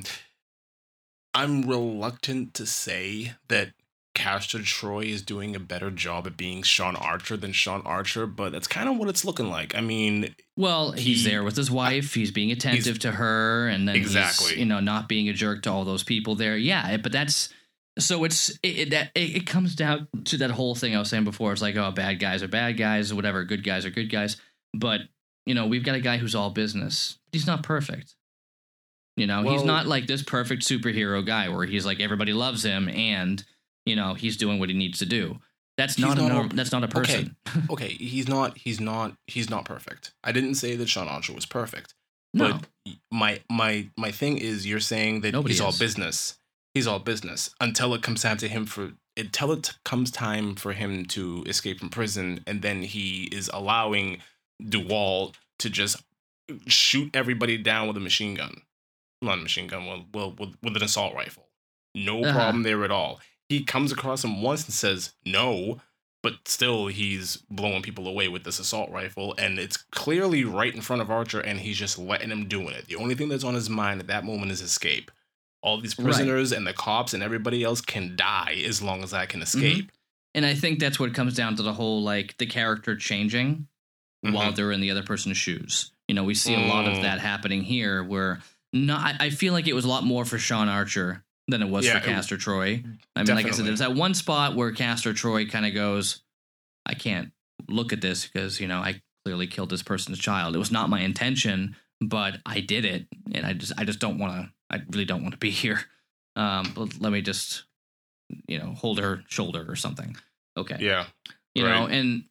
I'm reluctant to say that Castor Troy is doing a better job at being Sean Archer than Sean Archer, but that's kind of what it's looking like. I mean, Well, he's He- there with his wife. He's being attentive to her, and then Exactly. he's, you know, not being a jerk to all those people there. Yeah, but that's so it's it, that it, it comes down to that whole thing I was saying before. It's like, oh, bad guys are bad guys, or whatever. Good guys are good guys. But you know, we've got a guy who's all business. He's not perfect. You know, he's not like this perfect superhero guy where he's like everybody loves him and you know he's doing what he needs to do. That's He's not, a norm, that's not a person. okay, he's not, he's not, he's not perfect. I didn't say that Sean Archer was perfect. No, But my my my thing is, you're saying that Nobody he's all business. He's all business until it comes time to him for until it comes time for him to escape from prison, and then he is allowing Dubov to just shoot everybody down with a machine gun, not a machine gun, well, well with, with an assault rifle. No Uh-huh. problem there at all. He comes across him once and says no, but still he's blowing people away with this assault rifle and it's clearly right in front of archer and he's just letting him doing it the only thing that's on his mind at that moment is escape all these Right. prisoners and the cops and everybody else can die as long as i can escape And I think that's what comes down to the whole like the character changing while Mhm. they're in the other person's shoes. You know, we see a lot of Mm. that happening here where not I feel like it was a lot more for Sean Archer than it was Yeah, for it- Castor Troy. I mean, like I said, Definitely. there's that one spot where Castor Troy kind of goes, I can't look at this because, you know, I clearly killed this person's child. It was not my intention, but I did it. And I just I just don't want to I really don't want to be here. Um, but let me just you know, hold her shoulder or something. Okay yeah you know and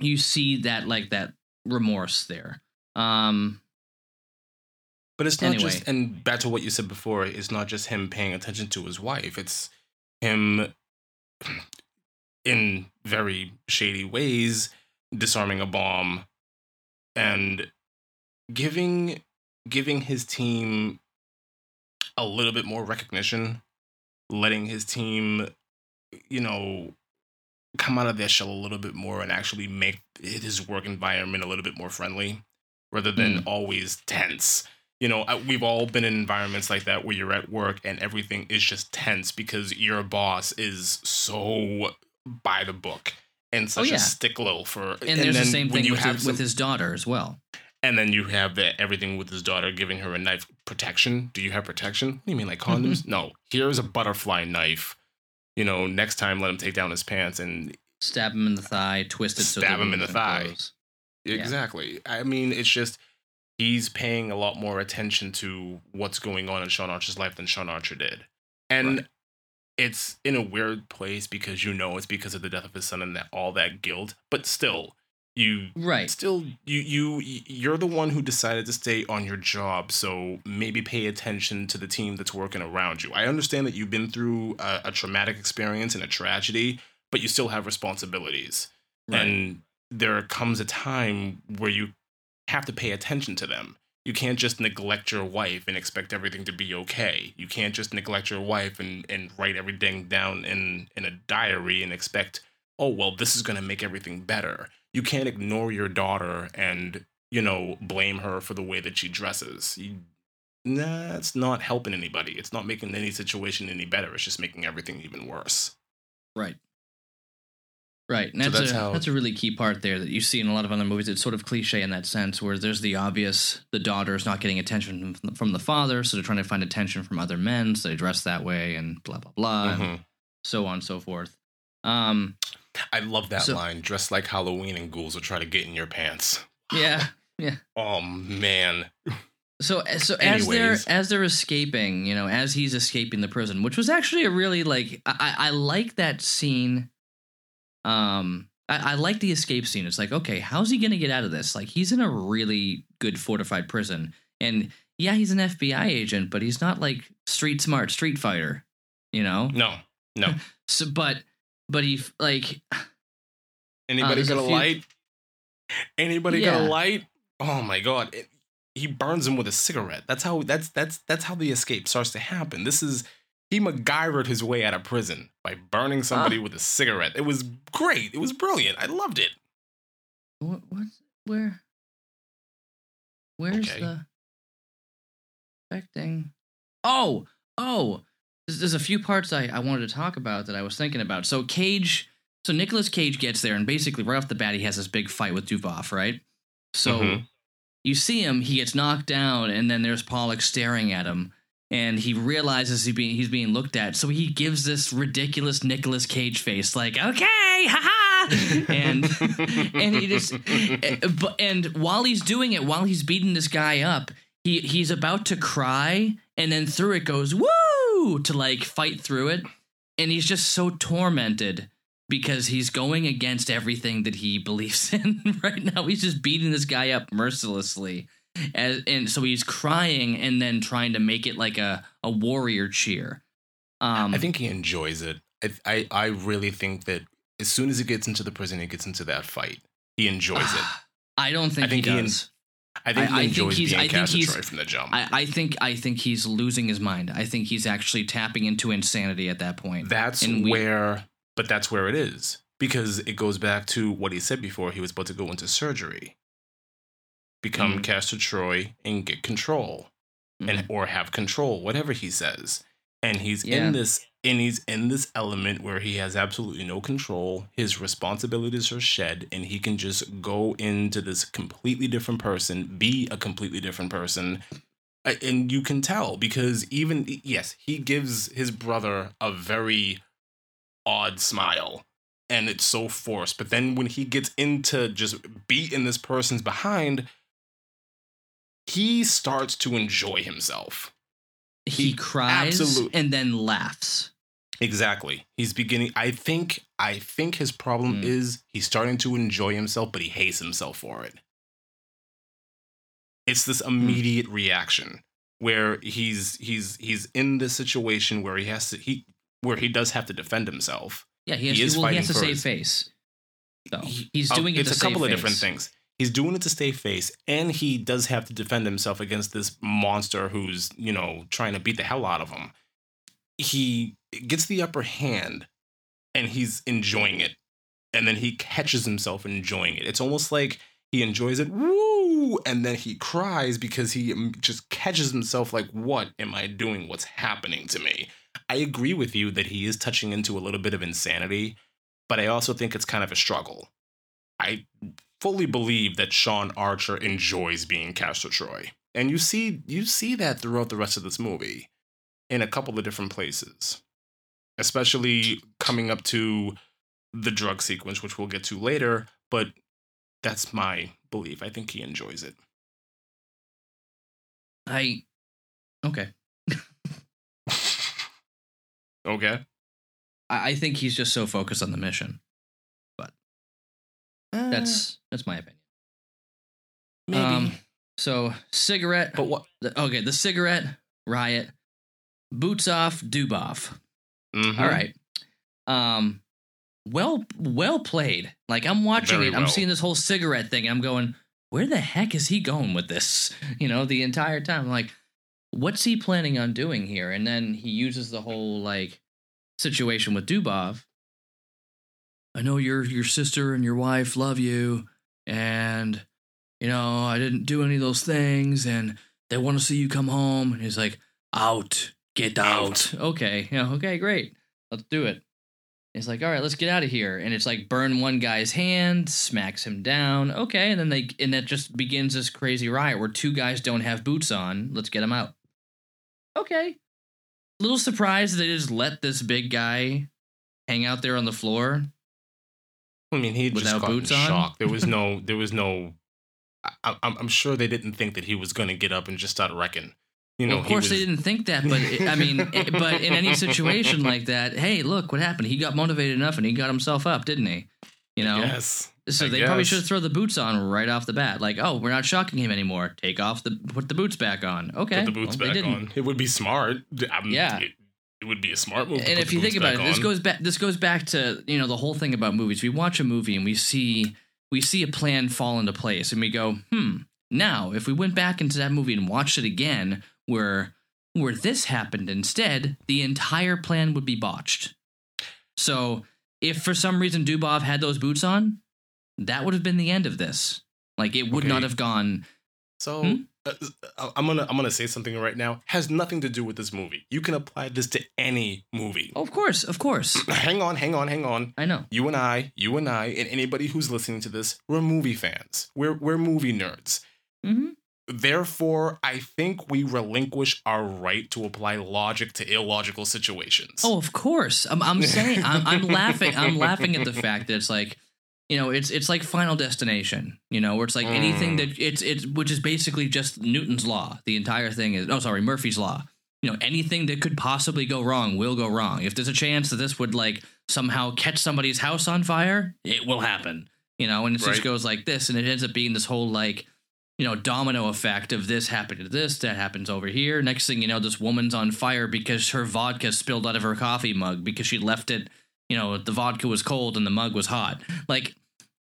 you see that like that remorse there um but it's not Anyway. just and back to what you said before it's not just him paying attention to his wife. It's him in very shady ways disarming a bomb and giving giving his team a little bit more recognition letting his team you know come out of their shell a little bit more and actually make his work environment a little bit more friendly rather than hmm. always tense you know we've all been in environments like that where you're at work and everything is just tense because your boss is so by the book and such Oh, yeah. a stickler for and, there's the same thing you with, have his, some- with his daughter as well and then you have that everything with his daughter giving her a knife protection. Do you have protection? What do you mean, like Mm-hmm. condoms? No. Here's a butterfly knife. You know, next time let him take down his pants and stab him in the thigh twist it so Stab him in the thigh. exactly. I mean, it's just he's paying a lot more attention to what's going on in Sean Archer's life than Sean Archer did, and Right. it's in a weird place because you know it's because of the death of his son and that all that guilt, but still. You right still you you you're the one who decided to stay on your job so maybe pay attention to the team that's working around you i understand that you've been through a, a traumatic experience and a tragedy but you still have responsibilities right and there comes a time where you have to pay attention to them. You can't just neglect your wife and expect everything to be okay. You can't just neglect your wife and and write everything down in in a diary and expect oh well this is going to make everything better. You can't ignore your daughter and you know blame her for the way that she dresses. That's not helping anybody. It's not making any situation any better. It's just making everything even worse. Right right and So that's, that's a how- that's a really key part there that you see in a lot of other movies it's sort of cliche in that sense where there's the obvious the daughter is not getting attention from, from the father so they're trying to find attention from other men so they dress that way and blah blah blah and Mhm. so on and so forth um i love that So- line dress like halloween and ghouls will try to get in your pants yeah Yeah. oh man So so as they're as they're escaping, you know, as he's escaping the prison, which was actually a really like I I like that scene. Um, I, I like the escape scene. It's like, okay, how's he gonna get out of this? Like, he's in a really good fortified prison, and yeah, he's an FBI agent, but he's not like street smart street fighter, you know. no no. So, but but he like anybody a got a few- light? Anybody got a light? Oh my god It- he burns him with a cigarette. That's how that's that's that's how the escape starts to happen. This is he MacGyvered his way out of prison by burning somebody with a cigarette. It was great. It was brilliant. I loved it. what what where Where's Okay. the affecting? Oh, oh, there's, there's a few parts I, I wanted to talk about that I was thinking about. So Cage, so Nicolas Cage gets there, and basically right off the bat, he has this big fight with Dubov, right? So Mhm. you see him, he gets knocked down, and then there's Pollux staring at him. And he realizes he being, he's being looked at, so he gives this ridiculous Nicolas Cage face, like "Okay, haha," and and he just and while he's doing it while he's beating this guy up he he's about to cry and then through it goes woo! to like fight through it. And he's just so tormented because he's going against everything that he believes in right now. He's just beating this guy up mercilessly As, and so he's crying and then trying to make it like a, a warrior cheer um I think he enjoys it. I, I I really think that as soon as he gets into the prison, he gets into that fight. He enjoys it. I don't think, I think he he does. I think I- I he think enjoys he's- being I think he's- from the jump. I, I think I think he's losing his mind. I think he's actually tapping into insanity at that point. that's and we- where, but that's where it is because it goes back to what he said before. He was about to go into surgery, become Mhm. Castor Troy, and get control, and or have control, whatever he says. And he's Yeah. in this, and he's in this element where he has absolutely no control. His responsibilities are shed, and he can just go into this completely different person, be a completely different person. And you can tell because even yes, he gives his brother a very odd smile, and it's so forced. But then when he gets into just beating this person's behind, he starts to enjoy himself. he he- cries absolute- and then laughs. Exactly. He's beginning I think I think his problem Mm. is he's starting to enjoy himself but he hates himself for it. It's this immediate reaction where he's he's he's in this situation where he has to he where he does have to defend himself. Yeah, he has, He is well, he has fighting to save his- face. He's Oh, doing it. it's a couple save of different things. He's doing it to stay face, and he does have to defend himself against this monster who's, you know, trying to beat the hell out of him. He gets the upper hand and he's enjoying it. And then he catches himself enjoying it. It's almost like he enjoys it, woo, and then he cries because he um, just catches himself like, what am I doing? What's happening to me? I agree with you that he is touching into a little bit of insanity, but I also think it's kind of a struggle. I fully believe that Sean Archer enjoys being Castor Troy. And you see you see that throughout the rest of this movie in a couple of different places. Especially coming up to the drug sequence, which we'll get to later, but that's my belief. I think he enjoys it. I okay. okay. I, I think he's just so focused on the mission. That's that's my opinion. maybe. Um, so cigarette. but what the- okay, the cigarette riot. Boots off, Dubov. Mhm. All right. Um, well, well played. Like I'm watching Very it, I'm seeing this whole cigarette thing, and I'm going, where the heck is he going with this? You know, the entire time, like, what's he planning on doing here? And then he uses the whole like situation with Dubov. I know your your sister and your wife love you, and you know I didn't do any of those things, and they want to see you come home. And he's like, out, get out. Okay, yeah, okay, great, let's do it. It's like, all right, let's get out of here. And it's like burn one guy's hand, smacks him down. Okay, and then they and that just begins this crazy riot where two guys don't have boots on. Let's get them out. Okay. Little surprised they just let this big guy hang out there on the floor. I mean, he just got in boots on? shock. There was no, there was no. I, I'm, I'm sure they didn't think that he was going to get up and just start wrecking. You know, well, of course they didn't think that, but it, I mean, it- but in any situation like that, hey, look what happened. He got motivated enough and he got himself up, didn't he? You know, Yes. so I they probably guess. should throw the boots on right off the bat. Like, oh, we're not shocking him anymore. Take off the put the boots back on. Okay, Put the boots well, back on. It would be smart. Um, Yeah. It, it would be a smart move. and if you think about it, back this goes back. This goes back to you know the whole thing about movies. We watch a movie and we see we see a plan fall into place, and we go, hmm. Now, if we went back into that movie and watched it again, where where this happened instead, the entire plan would be botched. So, if for some reason Dubov had those boots on, that would have been the end of this. Like it would Okay. not have gone So Hmm? Uh, uh, I'm gonna I'm gonna say something right now. Has nothing to do with this movie. You can apply this to any movie. Of course, of course. Hang on, hang on, hang on. I know. You and I, you and I, and anybody who's listening to this, we're movie fans. We're we're movie nerds. hmm Therefore, I think we relinquish our right to apply logic to illogical situations. Oh, of course. I'm, I'm saying I'm, I'm laughing. I'm laughing at the fact that it's like, you know, it's it's like Final Destination. You know, where it's like anything Mm. that it's it's which is basically just Newton's law. The entire thing is oh sorry Murphy's law. You know, anything that could possibly go wrong will go wrong. If there's a chance that this would like somehow catch somebody's house on fire, it will happen. You know, and it Right. just goes like this, and it ends up being this whole like you know, domino effect of this happened to this, that happens over here. Next thing you know, this woman's on fire because her vodka spilled out of her coffee mug because she left it, you know, the vodka was cold and the mug was hot. Like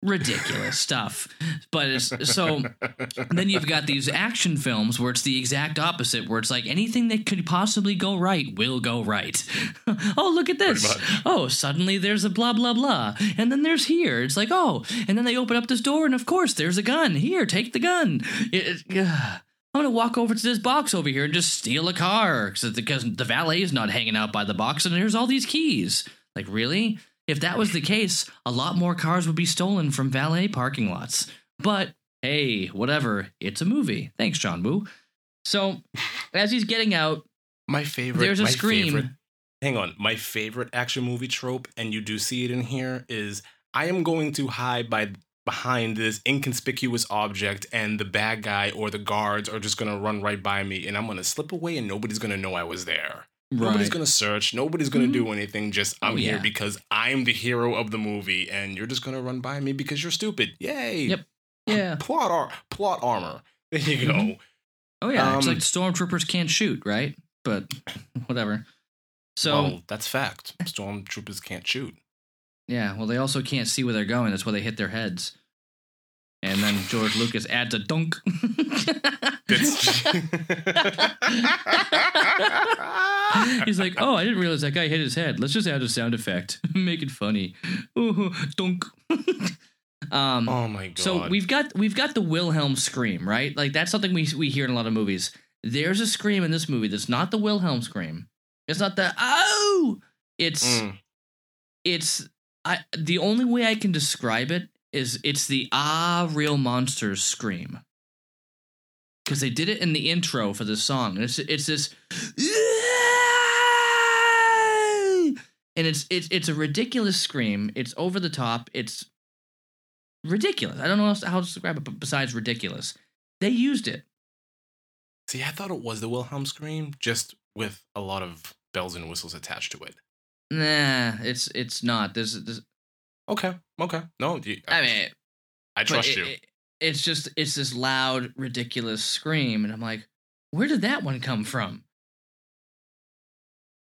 ridiculous stuff. But it's so then you've got these action films where it's the exact opposite, where it's like anything that could possibly go right will go right. oh, look at this. Oh, suddenly there's a blah, blah, blah. And then there's here. It's like, oh, and then they open up this door, and of course, there's a gun. Here, take the gun. It- it- ugh. I'm going to walk over to this box over here and just steal a car because the valet is not hanging out by the box, and there's all these keys. Like, really? If that was the case, a lot more cars would be stolen from valet parking lots. But hey, whatever. It's a movie. Thanks, John Woo. So, as he's getting out, my favorite. there's a scream. favorite- hang on. My favorite action movie trope, and you do see it in here, is I am going to hide by behind this inconspicuous object, and the bad guy or the guards are just gonna run right by me, and I'm gonna slip away, and nobody's gonna know I was there. Nobody's gonna search. Nobody's gonna Mhm. do anything. Just I'm Oh, here because I'm the hero of the movie, and you're just gonna run by me because you're stupid. Yay! Yep. Yeah. Plot ar- plot armor. There you go. Mhm. Oh yeah, it's Um, like stormtroopers can't shoot, right? But whatever. So well, that's fact. Stormtroopers can't shoot. yeah, well they also can't see where they're going. That's why they hit their heads. And then George Lucas adds a dunk. He's like, oh, I didn't realize that guy hit his head. Let's just add a sound effect, make it funny. Ooh, dunk. um, oh my god. So we've got we've got the Wilhelm scream, right? Like that's something we we hear in a lot of movies. There's a scream in this movie that's not the Wilhelm scream. It's not the oh. It's Mm. it's I the only way I can describe it is it's the ah real monsters scream. Cuz they did it in the intro for the song. And it's it's this and it's it's it's a ridiculous scream. It's over the top. It's ridiculous. I don't know how to describe it but besides ridiculous. They used it. See, I thought it was the Wilhelm scream, just with a lot of bells and whistles attached to it. Nah, it's it's not. There's, there's Okay, okay. No, you, I mean, I trust it- you. it- it's just it's this loud, ridiculous scream, and I'm like, where did that one come from?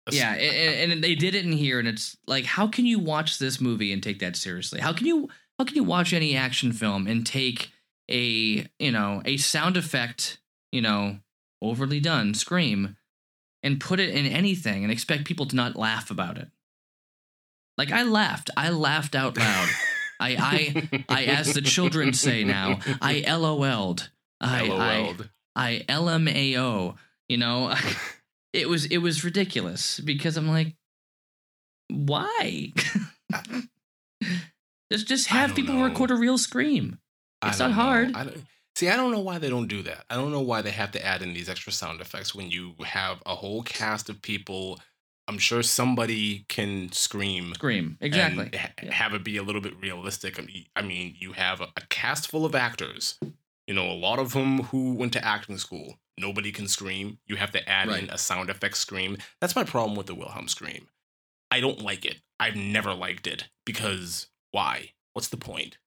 That's- yeah, and, and they did it in here, and it's like, how can you watch this movie and take that seriously? How can you how can you watch any action film and take a you know a sound effect you know overly done scream and put it in anything and expect people to not laugh about it? Like I laughed, I laughed out loud. I I I, as the children say now, I LOL'd. I I LOL'd. I LMAO. You know, it was it was ridiculous because I'm like, why? just just have people know. record a real scream. It's know. hard. I don't, see, I don't know why they don't do that. I don't know why they have to add in these extra sound effects when you have a whole cast of people. I'm sure somebody can scream Scream exactly. ha- Yeah. have it be a little bit realistic. I mean, I mean, you have a, a cast full of actors. You know, a lot of them who went to acting school. Nobody can scream. You have to add in a sound effect scream. That's my problem with the Wilhelm scream. I don't like it. I've never liked it because why? What's the point?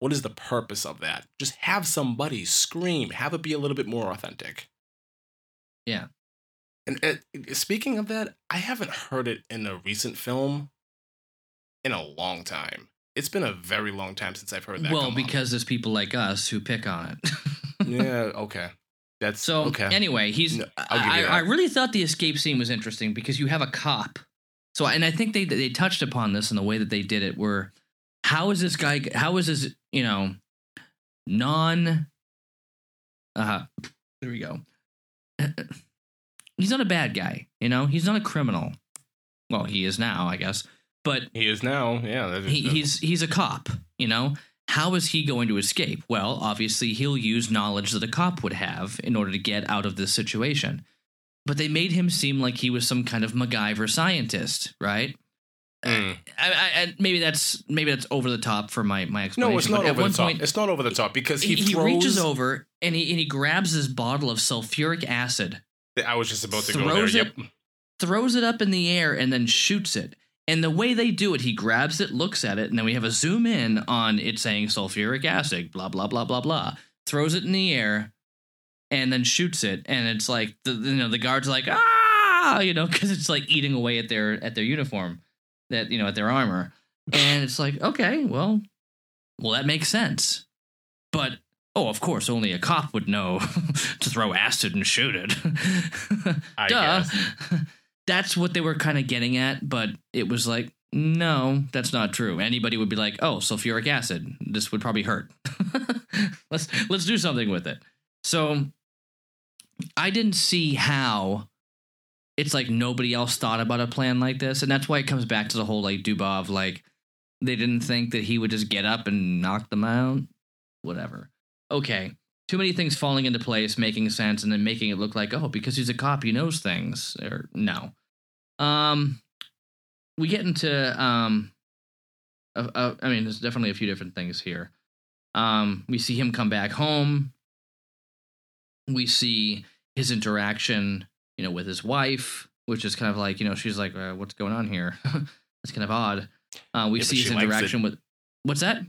What is the purpose of that? Just have somebody scream. Have it be a little bit more authentic. Yeah. And uh, speaking of that, I haven't heard it in a recent film in a long time. It's been a very long time since I've heard that. well, because there's people like us who pick on it. yeah, okay, that's So okay. anyway, he's. No, give I, I really thought the escape scene was interesting because you have a cop. So and I think they they touched upon this in the way that they did it. Where how is this guy? How is this you know non Uh, there we go. He's not a bad guy, you know. He's not a criminal. Well, he is now, I guess. But He is now. Yeah. is- he, he's he's a cop, you know. How is he going to escape? Well, obviously he'll use knowledge that a cop would have in order to get out of this situation. But they made him seem like he was some kind of MacGyver scientist, right? Mm. I, I, I, maybe that's maybe that's over the top for my my explanation. No, it's not but over the top. point, it's not over the top because he, he, he reaches over and he and he grabs this bottle of sulfuric acid, I was just about to go there. throws Yep. it throws it up in the air, and then shoots it. And the way they do it, he grabs it, looks at it, and then we have a zoom in on it saying sulfuric acid, blah blah blah blah blah. Throws it in the air, and then shoots it, and it's like the you know the guards are like ah you know because it's like eating away at their at their uniform, that you know at their armor, and it's like okay well, well that makes sense, but oh of course only a cop would know to throw acid and shoot it. I Duh. guess. That's what they were kind of getting at, but it was like, no, that's not true. Anybody would be like, oh, sulfuric acid. This would probably hurt. let's let's do something with it. So I didn't see how it's like nobody else thought about a plan like this, and that's why it comes back to the whole like Dubov, like they didn't think that he would just get up and knock them out. Whatever. Okay too many things falling into place, making sense, and then making it look like, oh, because he's a cop, he knows things. Or no. Um, we get into um, I mean, there's definitely a few different things here. Um, we see him come back home. We see his interaction, you know, with his wife, which is kind of like, you know, she's like, uh, "What's going on here?" That's kind of odd. Uh, we Yeah, see his interaction with what's that?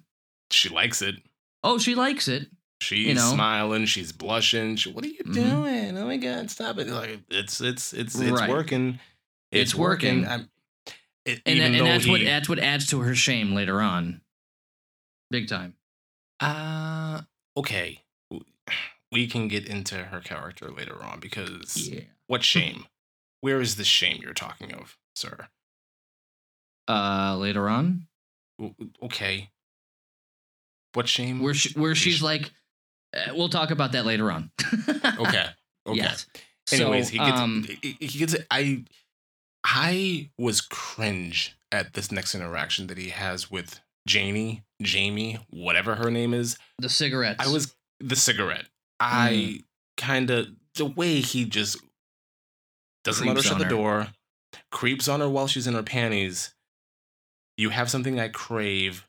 She likes it. Oh, she likes it. She's You know? smiling. She's blushing. She, what are you Mhm. doing? Oh my god, stop it! Like it's it's it's it's Right. working. It's working. I'm, it, and, and that's what that's what adds to her shame later on big time Uh, okay. We can get into her character later on because yeah what shame? Where is the shame you're talking of, sir? uh later on Okay. What shame? where she, where she's Sh- like uh, we'll talk about that later on okay. Okay. yes Anyways, so, he gets um, he, gets I I was cringe at this next interaction that he has with Janie, Jamie, whatever her name is. the cigarette. I was the cigarette. I kind of the way he just doesn't let her shut on the her. door, creeps on her while she's in her panties. You have something I crave.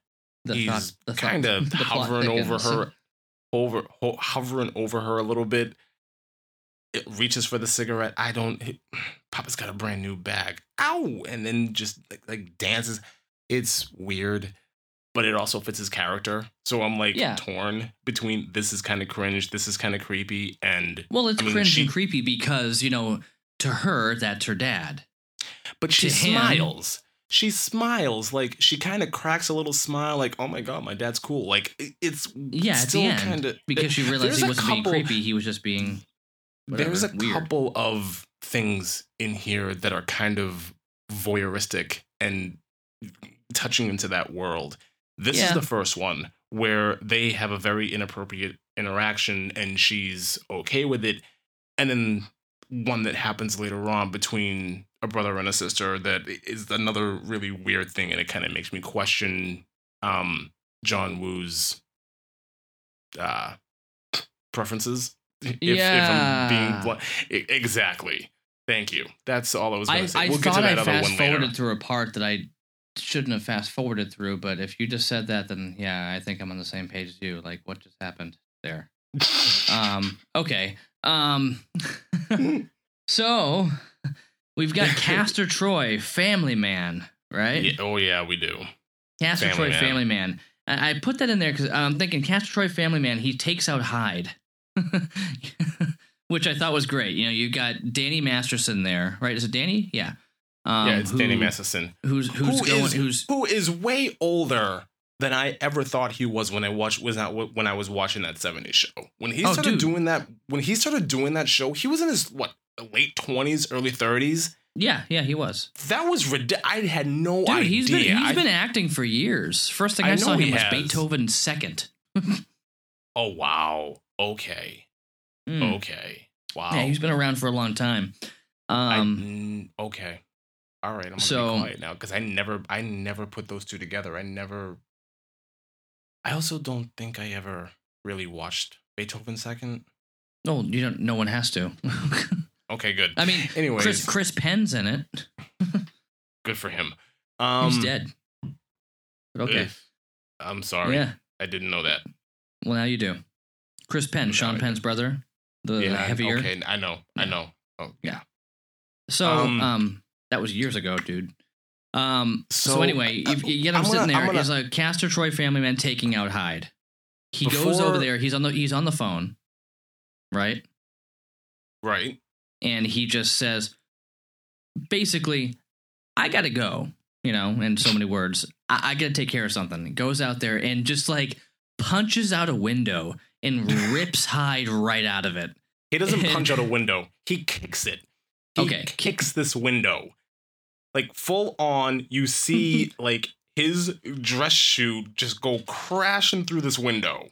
the He's thought, the thought- kind of hovering over her, over ho- hovering over her a little bit. It reaches for the cigarette. I don't. It, Papa's got a brand new bag. Ow! And then just like, like dances. It's weird, but it also fits his character. So I'm like Yeah. torn between this is kind of cringe, this is kind of creepy, and well it's I mean, cringe she- and creepy because you know to her that's her dad but she him- smiles. She smiles like she kind of cracks a little smile, like "Oh my god, my dad's cool." Like it's yeah still kind of because she realized he wasn't being creepy he was just being whatever, There's a weird. couple of things in here that are kind of voyeuristic and touching into that world. This Yeah. is the first one where they have a very inappropriate interaction and she's okay with it. And then one that happens later on between a brother and a sister that is another really weird thing and it kind of makes me question um John Woo's uh preferences. If, if I'm being Yeah. blunt. Exactly. Thank you. That's all I was going I, to say. I we'll get to thought that I other fast one later. forwarded through a part that I shouldn't have fast forwarded through, but if you just said that, then yeah, I think I'm on the same page as you. Like, what just happened there? Um, okay. Um, so we've got Castor Troy, Family Man, right? Yeah, oh yeah, we do. Castor Family Troy, Man. Family Man. I I put that in there because I'm thinking Castor Troy, Family Man. He takes out Hyde, which I thought was great. You know, you've got Danny Masterson there, right? Is it Danny? Yeah. Um, yeah, it's who- Danny Masterson. Who's who's Who going? is- who's Who is way older than I ever thought he was when I watched was not when I was watching that 70s show. When he Oh, started dude. doing that when he started doing that show, he was in his what late 20s, early 30s. yeah, yeah, he was. That was ridiculous. I had no Dude, idea. he's been he's I- been acting for years. First thing I I, saw he him was has. Beethoven second. Oh wow. Okay. Mm. Okay. Wow. Yeah, he's been around for a long time. Um, mm, okay. All right. I'm gonna so- be quiet now because I never, I never put those two together. I never. I also don't think I ever really watched Beethoven Second. no, you don't. No one has to. Okay, good. I mean, Anyways, Chris Chris Penn's in it. good for him. Um, He's dead. But okay. ugh, I'm sorry. Yeah. I didn't know that. Well, now you do. Chris Penn, No, Sean I Penn's brother, the yeah. heavier. Okay. I know. I know. Oh, Yeah. So, um, Um, that was years ago, dude. Um, so, So, anyway, you, uh, you get him I'm sitting gonna- there. I'm gonna- Is a Castor Troy family man taking out Hyde. He goes over there. He's on the he's on the phone, right? Right. And he just says, basically, I gotta go. You know, in so many words, I, I gotta take care of something. Goes out there and just like punches out a window and rips Hyde right out of it. He doesn't punch out a window. He kicks it. He Okay. kicks this window. Like full on, you see like his dress shoe just go crashing through this window.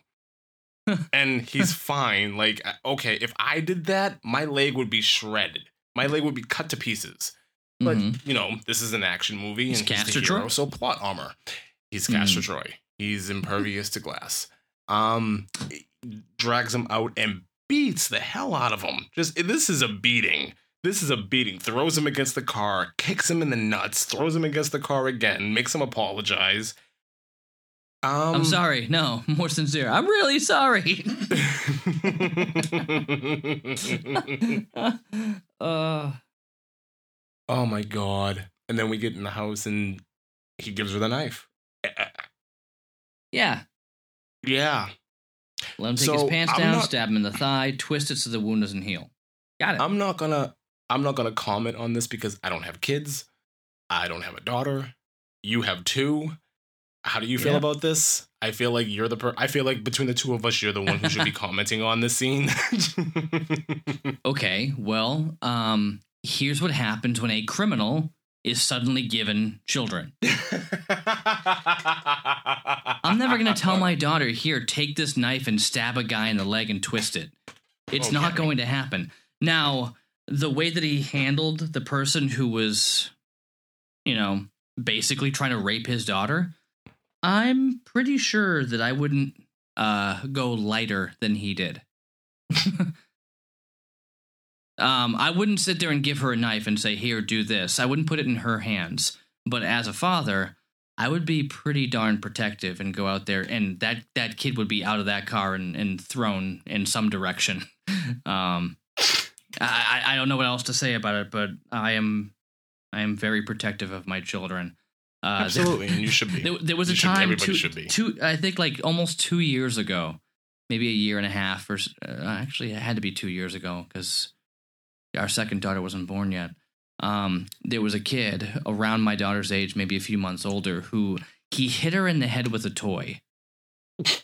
And he's fine. Like, okay, if I did that, my leg would be shredded. My leg would be cut to pieces. But Mhm. you know, this is an action movie, He's and he's Castor the hero, Troy? so plot armor. He's Hmm. Castor Troy. He's impervious to glass. Um, drags him out and beats the hell out of him. Just this is a beating. This is a beating. Throws him against the car, kicks him in the nuts, throws him against the car again, makes him apologize. Um, I'm sorry. No, more sincere. I'm really sorry. uh, oh my god! And then we get in the house, and he gives her the knife. Yeah. Yeah, Let him take So, his pants down, not- stab him in the thigh, twist it so the wound doesn't heal. Got it. I'm not gonna I'm not gonna comment on this because I don't have kids. I don't have a daughter. You have two. How do you feel Yeah. about this? I feel like you're the per- I feel like between the two of us, you're the one who should be commenting on this scene. okay. Well, um, here's what happens when a criminal is suddenly given children. I'm never gonna tell my daughter, here, take this knife and stab a guy in the leg and twist it. It's not going to happen. Now, the way that he handled the person who was, you know, basically trying to rape his daughter, I'm pretty sure that I wouldn't uh, go lighter than he did. um, I wouldn't sit there and give her a knife and say, "Here, do this." I wouldn't put it in her hands. But as a father, I would be pretty darn protective and go out there, and that that kid would be out of that car and, and thrown in some direction. Um, I, I don't know what else to say about it, but I am I am very protective of my children. Uh, Absolutely, and you should be. there, there was You a should- time everybody two, should be. two I think like almost two years ago, maybe a year and a half, or uh, actually it had to be two years ago because our second daughter wasn't born yet. Um, there was a kid around my daughter's age, maybe a few months older, who he hit her in the head with a toy,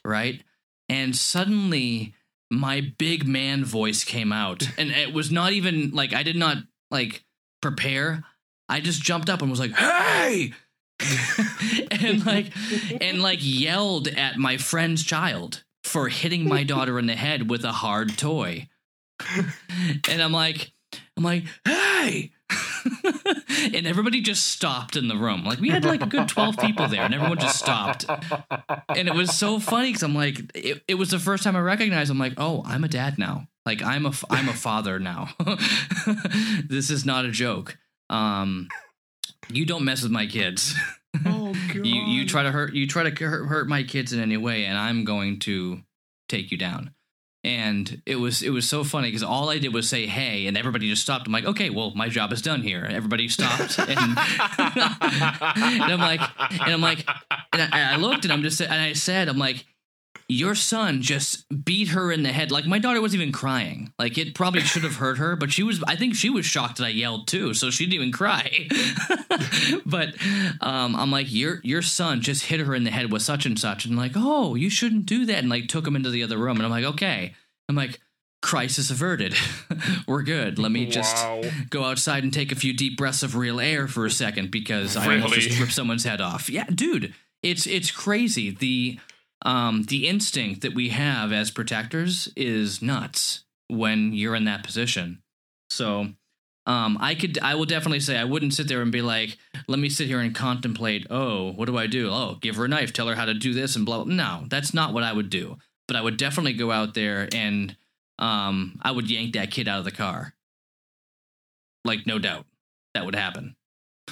right? And suddenly my big man voice came out, and it was not even like I did not like prepare. I just jumped up and was like, "Hey!" and like and like yelled at my friend's child for hitting my daughter in the head with a hard toy. and I'm like, I'm like, hey. and everybody just stopped in the room. Like we had like a good 12 people there and everyone just stopped. And it was so funny cuz I'm like it, it was the first time I recognized I'm like, "Oh, I'm a dad now." Like I'm a I'm a father now. this is not a joke. Um you don't mess with my kids. Oh god. you you try to hurt you try to hurt, hurt my kids in any way and i'm going to take you down and it was it was so funny because all i did was say hey and everybody just stopped i'm like okay well my job is done here everybody stopped and, and i'm like and i'm like and I, I looked and i'm just and i said i'm like your son just beat her in the head. Like my daughter wasn't even crying. Like it probably should have hurt her, but she was. I think she was shocked that I yelled too, so she didn't even cry. but um, I'm like, your your son just hit her in the head with such and such, and like, oh, you shouldn't do that, and like took him into the other room, and I'm like, okay. I'm like, crisis averted. We're good. Let me just Wow. go outside and take a few deep breaths of real air for a second because I almost just ripped someone's head off. Yeah, dude, it's it's crazy. The um the instinct that we have as protectors is nuts. when you're in that position. So um, I could, I will definitely say I wouldn't sit there and be like, let me sit here and contemplate. Oh, what do I do? Oh, give her a knife, tell her how to do this, and blah. No, that's not what I would do. But I would definitely go out there and um, I would yank that kid out of the car. Like no doubt, that would happen.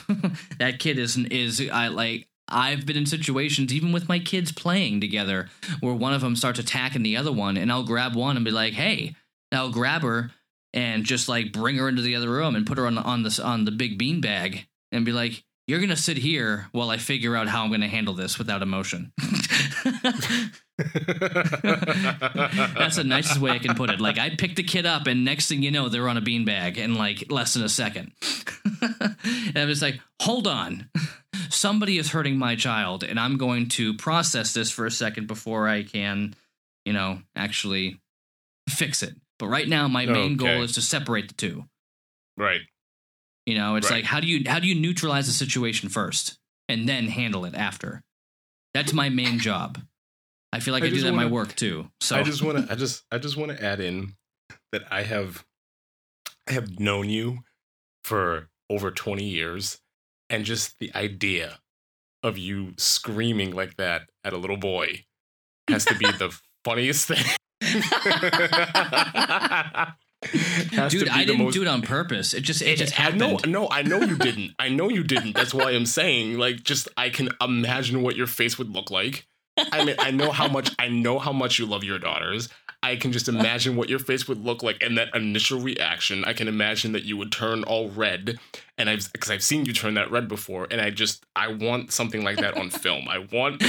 that kid is is I like. I've been in situations, even with my kids playing together, where one of them starts attacking the other one, and I'll grab one and be like, "Hey," and I'll grab her and just like bring her into the other room and put her on the on this on the big bean bag and be like, "You're gonna sit here while I figure out how I'm gonna handle this without emotion." That's the nicest way I can put it. Like I picked the kid up, and next thing you know, they're on a bean bag in like less than a second. and I'm just like, hold on, somebody is hurting my child, and I'm going to process this for a second before I can, you know, actually fix it. But right now, my main Okay. goal is to separate the two. right. You know, it's Right. like how do you how do you neutralize the situation first and then handle it after? That's my main job. I feel like I I, do that in my wanna- work too. So I just want to. I just. I just want to add in that I have. I have known you for over twenty years, and just the idea of you screaming like that at a little boy has to be the funniest thing. Dude, I didn't most- do it on purpose. It just it just I happened. know, no, I know you didn't. I know you didn't. That's why I'm saying, like, just I can imagine what your face would look like. I mean, I know how much I know how much you love your daughters. I can just imagine what your face would look like and that initial reaction. I can imagine that you would turn all red, and I've because I've seen you turn that red before, and I just I want something like that on film. I want,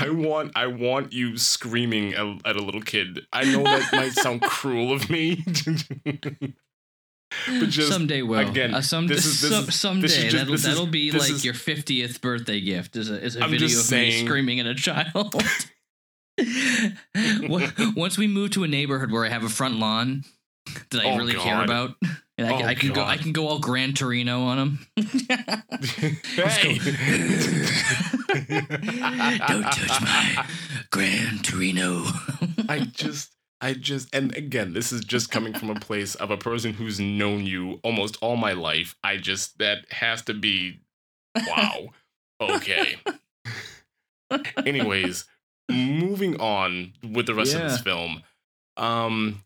I want, I want you screaming at, at a little kid. I know that might sound cruel of me. But just someday will. again, uh, some, this is- this is- someday is just- that'll that'll be this like is- your fiftieth birthday gift. Is a is a I'm video of just me screaming at a child. Wa- Once we move to a neighborhood where I have a front lawn that I Oh, really care about, and I, can Oh, I can go I can go all Gran Torino on them. hey. Don't touch my Gran Torino. I just, I just, and again, this is just coming from a place of a person who's known you almost all my life. I just, that has to be, wow. Okay. Anyways, moving on with the rest of this film. Um,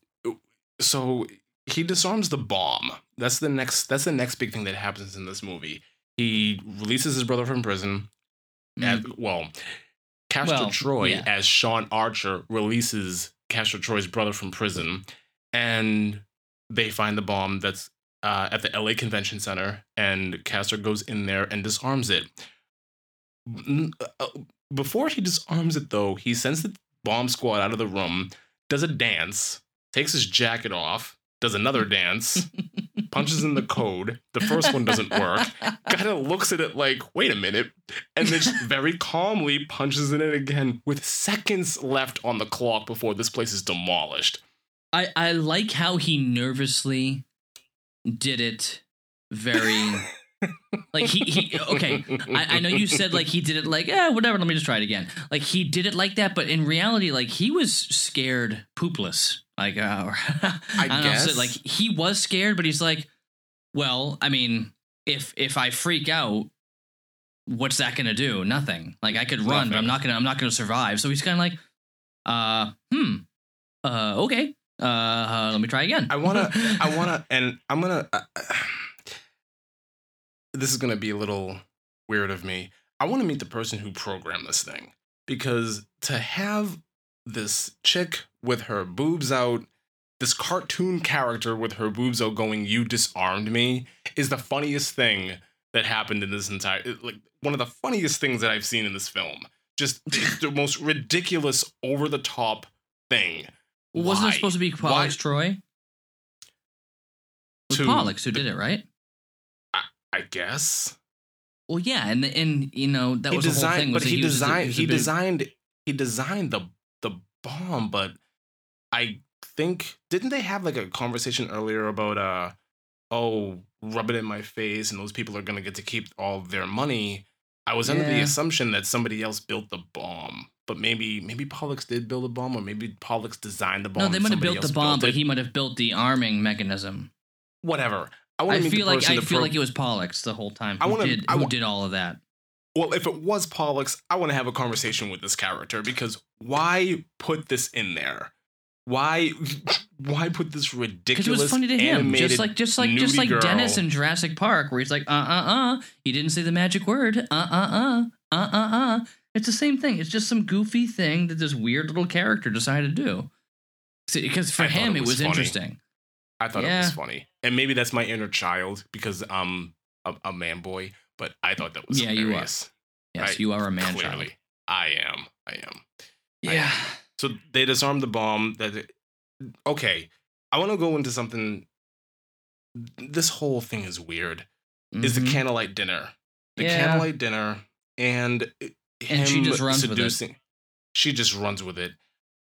so he disarms the bomb. That's the next. That's the next big thing that happens in this movie. He releases his brother from prison. As, well, Castor Mm. Well, Troy yeah. as Sean Archer releases Castor Troy's brother from prison, and they find the bomb that's uh, at the LA Convention Center, and Castor goes in there and disarms it. Before he disarms it, though, he sends the bomb squad out of the room, does a dance, takes his jacket off, does another dance, punches in the code. The first one doesn't work. Kind of looks at it like, wait a minute, and then just very calmly punches in it again with seconds left on the clock before this place is demolished. I, I like how he nervously did it very like he, he okay. I, I know you said like he did it like eh whatever let me just try it again. Like he did it like that but in reality like he was scared poopless. Like uh, I, don't know, so, guess. like he was scared but he's like well I mean if if I freak out what's that gonna do? Nothing. Like I could run but I'm not gonna I'm not gonna survive. So he's kind of like uh hmm. Uh okay. Uh, uh let me try again. I wanna, I wanna, and I'm gonna. Uh, this is gonna be a little weird of me. I want to meet the person who programmed this thing because to have this chick with her boobs out, this cartoon character with her boobs out going, "You disarmed me," is the funniest thing that happened in this entire. Like one of the funniest things that I've seen in this film. Just the most ridiculous, over the top thing. Well, wasn't it supposed to be Pollux Troy? It was To- Pollux who did it, right? I guess. Well, yeah, and and you know that he was the whole thing. Was but he, just designed. a He bit- designed. He designed the the bomb, but I think didn't they have like a conversation earlier about uh oh rub it in my face and those people are gonna get to keep all their money. I was under the assumption that somebody else built the bomb, but maybe maybe Pollux did build a bomb, or maybe Pollux designed the bomb. No, they might have built the bomb, but he might have built the arming mechanism. whatever. I, I feel like I feel pro- like it was Pollux the whole time. I Who wanna- did I who did all of that? Well, if it was Pollux, I want to have a conversation with this character because why put this in there? Why why put this ridiculous? Because it was funny to him, just like just like just like girl? Dennis in Jurassic Park, where he's like, uh uh uh, he didn't say the magic word, uh uh uh, uh uh uh. It's the same thing. It's just some goofy thing that this weird little character decided to do. Because for I him, it it was was, interesting. I thought it was funny, and maybe that's my inner child because I'm a, a man boy. But I thought that was Yeah, you are. Yes, Right, you are a man Clearly, child. I am. I am. Yeah. So they disarm the bomb. That it- okay. I want to go into something. This whole thing is weird. Is the Mhm. candlelight dinner? The Yeah. candlelight dinner, and And she just runs with it. She just runs with it.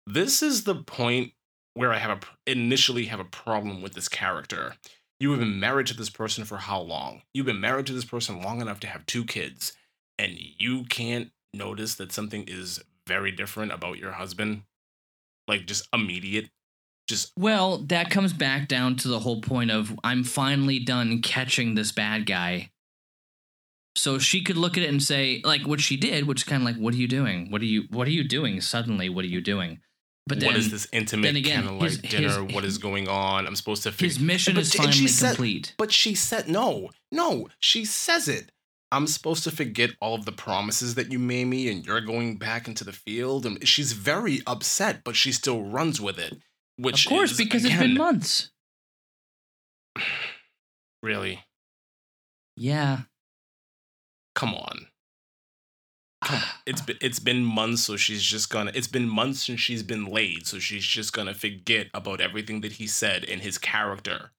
This is the point where I have a initially have a problem with this character. You have been married to this person for how long? You've been married to this person long enough to have two kids, and you can't notice that something is very different about your husband, like just immediate. Just Well, that comes back down to the whole point of I'm finally done catching this bad guy. So she could look at it and say, like what she did, which is kind of like, "What are you doing? What are you? What are you doing? Suddenly, what are you doing?" But then what is this intimate then again, candlelight his- dinner? his- what is going on? I'm supposed to figure his mission But- is finally said- complete. But she said no, no. She says it. I'm supposed to forget all of the promises that you made me, and you're going back into the field. And she's very upset, but she still runs with it. Which Of course, is, because it's been months. really. Yeah. Come on. It's been it's been months, so she's just gonna. It's been months since she's been laid, so she's just gonna forget about everything that he said and his character.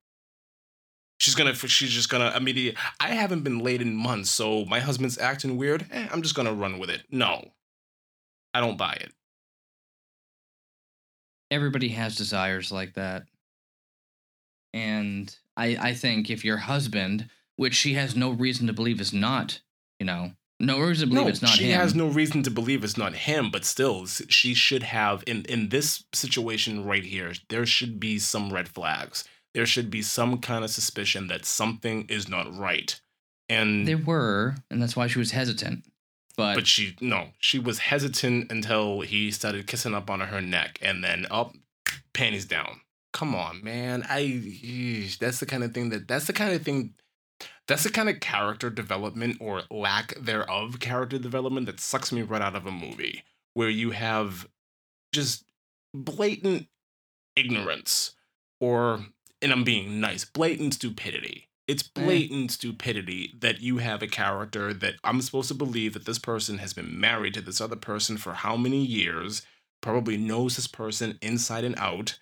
She's gonna. She's just gonna immediately. I haven't been laid in months, so my husband's acting weird. Eh, I'm just gonna run with it. No, I don't buy it. everybody has desires like that. And I I think if your husband, which she has no reason to believe is not, you know, no reason to believe no, it's not she him. She has no reason to believe it's not him, but still, she should have in in this situation right here. There should be some red flags. There should be some kind of suspicion that something is not right. And there were, and that's why she was hesitant. But, but she no, she was hesitant until he started kissing up on her neck, and then up, panties down. Come on, man. I that's the kind of thing that that's the kind of thing that's the kind of character development or lack thereof character development that sucks me right out of a movie where you have just blatant ignorance or and I'm being nice, blatant stupidity. It's Eh. blatant stupidity that you have a character that I'm supposed to believe that this person has been married to this other person for how many years, probably knows this person inside and out,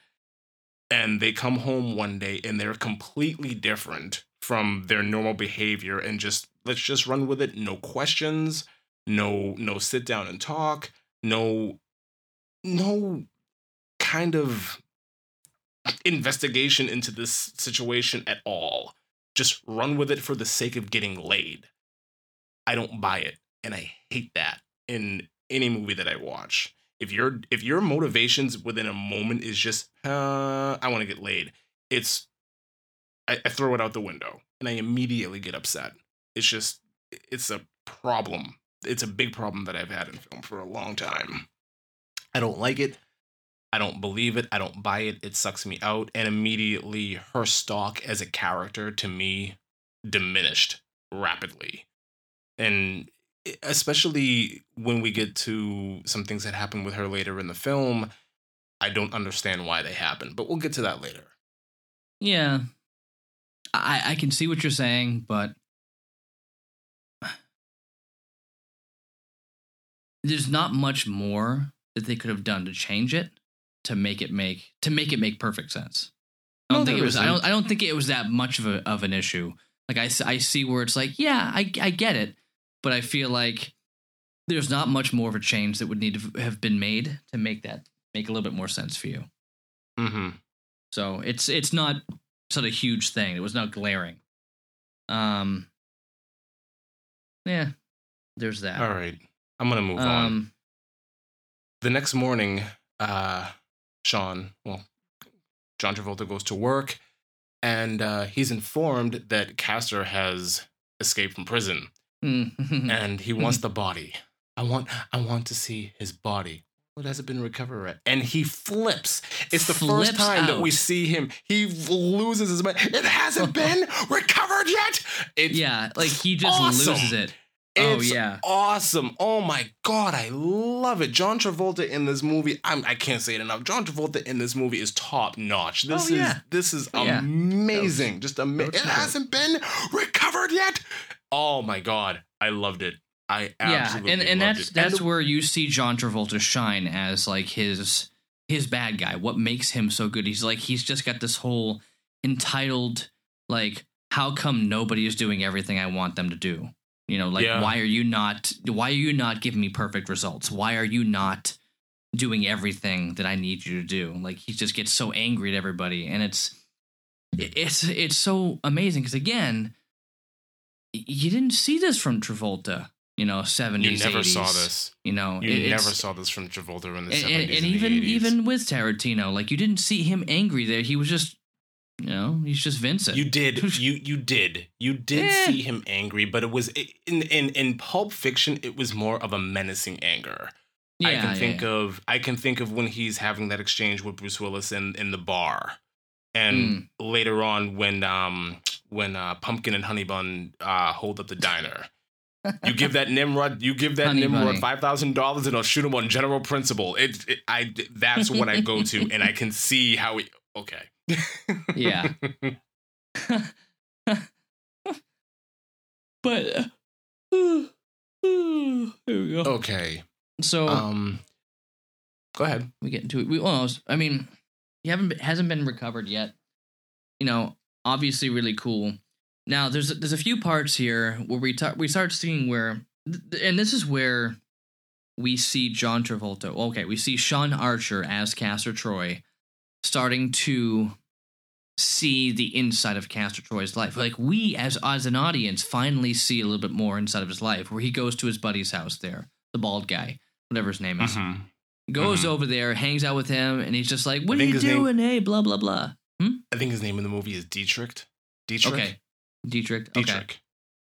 and they come home one day and they're completely different from their normal behavior and just let's just run with it, no questions, no no sit down and talk, no no kind of investigation into this situation at all. Just run with it for the sake of getting laid. I don't buy it, and I hate that in any movie that I watch. If your if your motivations within a moment is just uh, I want to get laid, it's I, I throw it out the window and I immediately get upset. It's just it's a problem. It's a big problem that I've had in film for a long time. I don't like it. I don't believe it. I don't buy it. It sucks me out. And immediately her stock as a character to me diminished rapidly. And especially when we get to some things that happen with her later in the film, I don't understand why they happen. But we'll get to that later. yeah, I I can see what you're saying, but there's not much more that they could have done to change it to make it make to make it make perfect sense. I don't No, think it was. I don't. I don't think it was that much of a of an issue. Like I, I see where it's like, yeah, I I get it, but I feel like there's not much more of a change that would need to have been made to make that make a little bit more sense for you. Mm-hmm. So it's it's not such a huge thing. It was not glaring. Um. Yeah, there's that. All right. I'm going to move on. Um. the next morning, uh, Sean, well, John Travolta goes to work, and uh, he's informed that Castor has escaped from prison, Mm. and he wants the body. I want, I want to see his body. Well, it hasn't been recovered yet. And he flips. It's the Flips first time that we see him. He loses his mind. It hasn't been recovered yet. It's yeah, like he just awesome. loses it. Oh, yeah. awesome. Oh my god, I love it. John Travolta in this movie, I'm, I can't say it enough. John Travolta in this movie is top notch. This Oh, is yeah. this is oh, Yeah. amazing. Just amazing. It hasn't been recovered yet. Oh my god, I loved it. I Yeah, and and that's it. that's the- where you see John Travolta shine as like his his bad guy. What makes him so good? He's like he's just got this whole entitled like how come nobody is doing everything I want them to do? You know, like Yeah. why are you not why are you not giving me perfect results? Why are you not doing everything that I need you to do? Like he just gets so angry at everybody and it's it's it's so amazing because again you didn't see this from Travolta, you know, 70s you never 80s, saw this. You know, You it- never saw this from Travolta in the and, 70s and, and, even 80s. even with Tarantino, like you didn't see him angry there. He was just, you know, he's just Vincent. You did. You you did. You did Eh. see him angry, but it was in in in Pulp Fiction. It was more of a menacing anger. I Yeah, can yeah, think yeah. of I can think of when he's having that exchange with Bruce Willis in in the bar, and Hmm. later on when um when uh, Pumpkin and Honey Bun uh, hold up the diner. You give that Nimrod, you give that Honey Nimrod five thousand dollars, and I'll shoot him on general principle. It, it, I, that's what I go to, and I can see how he. Okay. Yeah. but uh, here we go. okay. So Um. Go ahead. we get into it. We almost. I mean, he haven't been, hasn't been recovered yet. You know, obviously really cool. Now there's there's a few parts here where we talk we start seeing where th- and this is where we see John Travolta. Okay, we see Sean Archer as Castor Troy starting to see the inside of Castor Troy's life. Like we as as an audience finally see a little bit more inside of his life where he goes to his buddy's house there, the bald guy, whatever his name is Mhm. goes Mhm. over there, hangs out with him, and he's just like, "What are you his name- doing? Hey, blah blah blah." I think his name in the movie is Dietrich. Dietrich. Okay, Dietrich. Okay, Dietrich.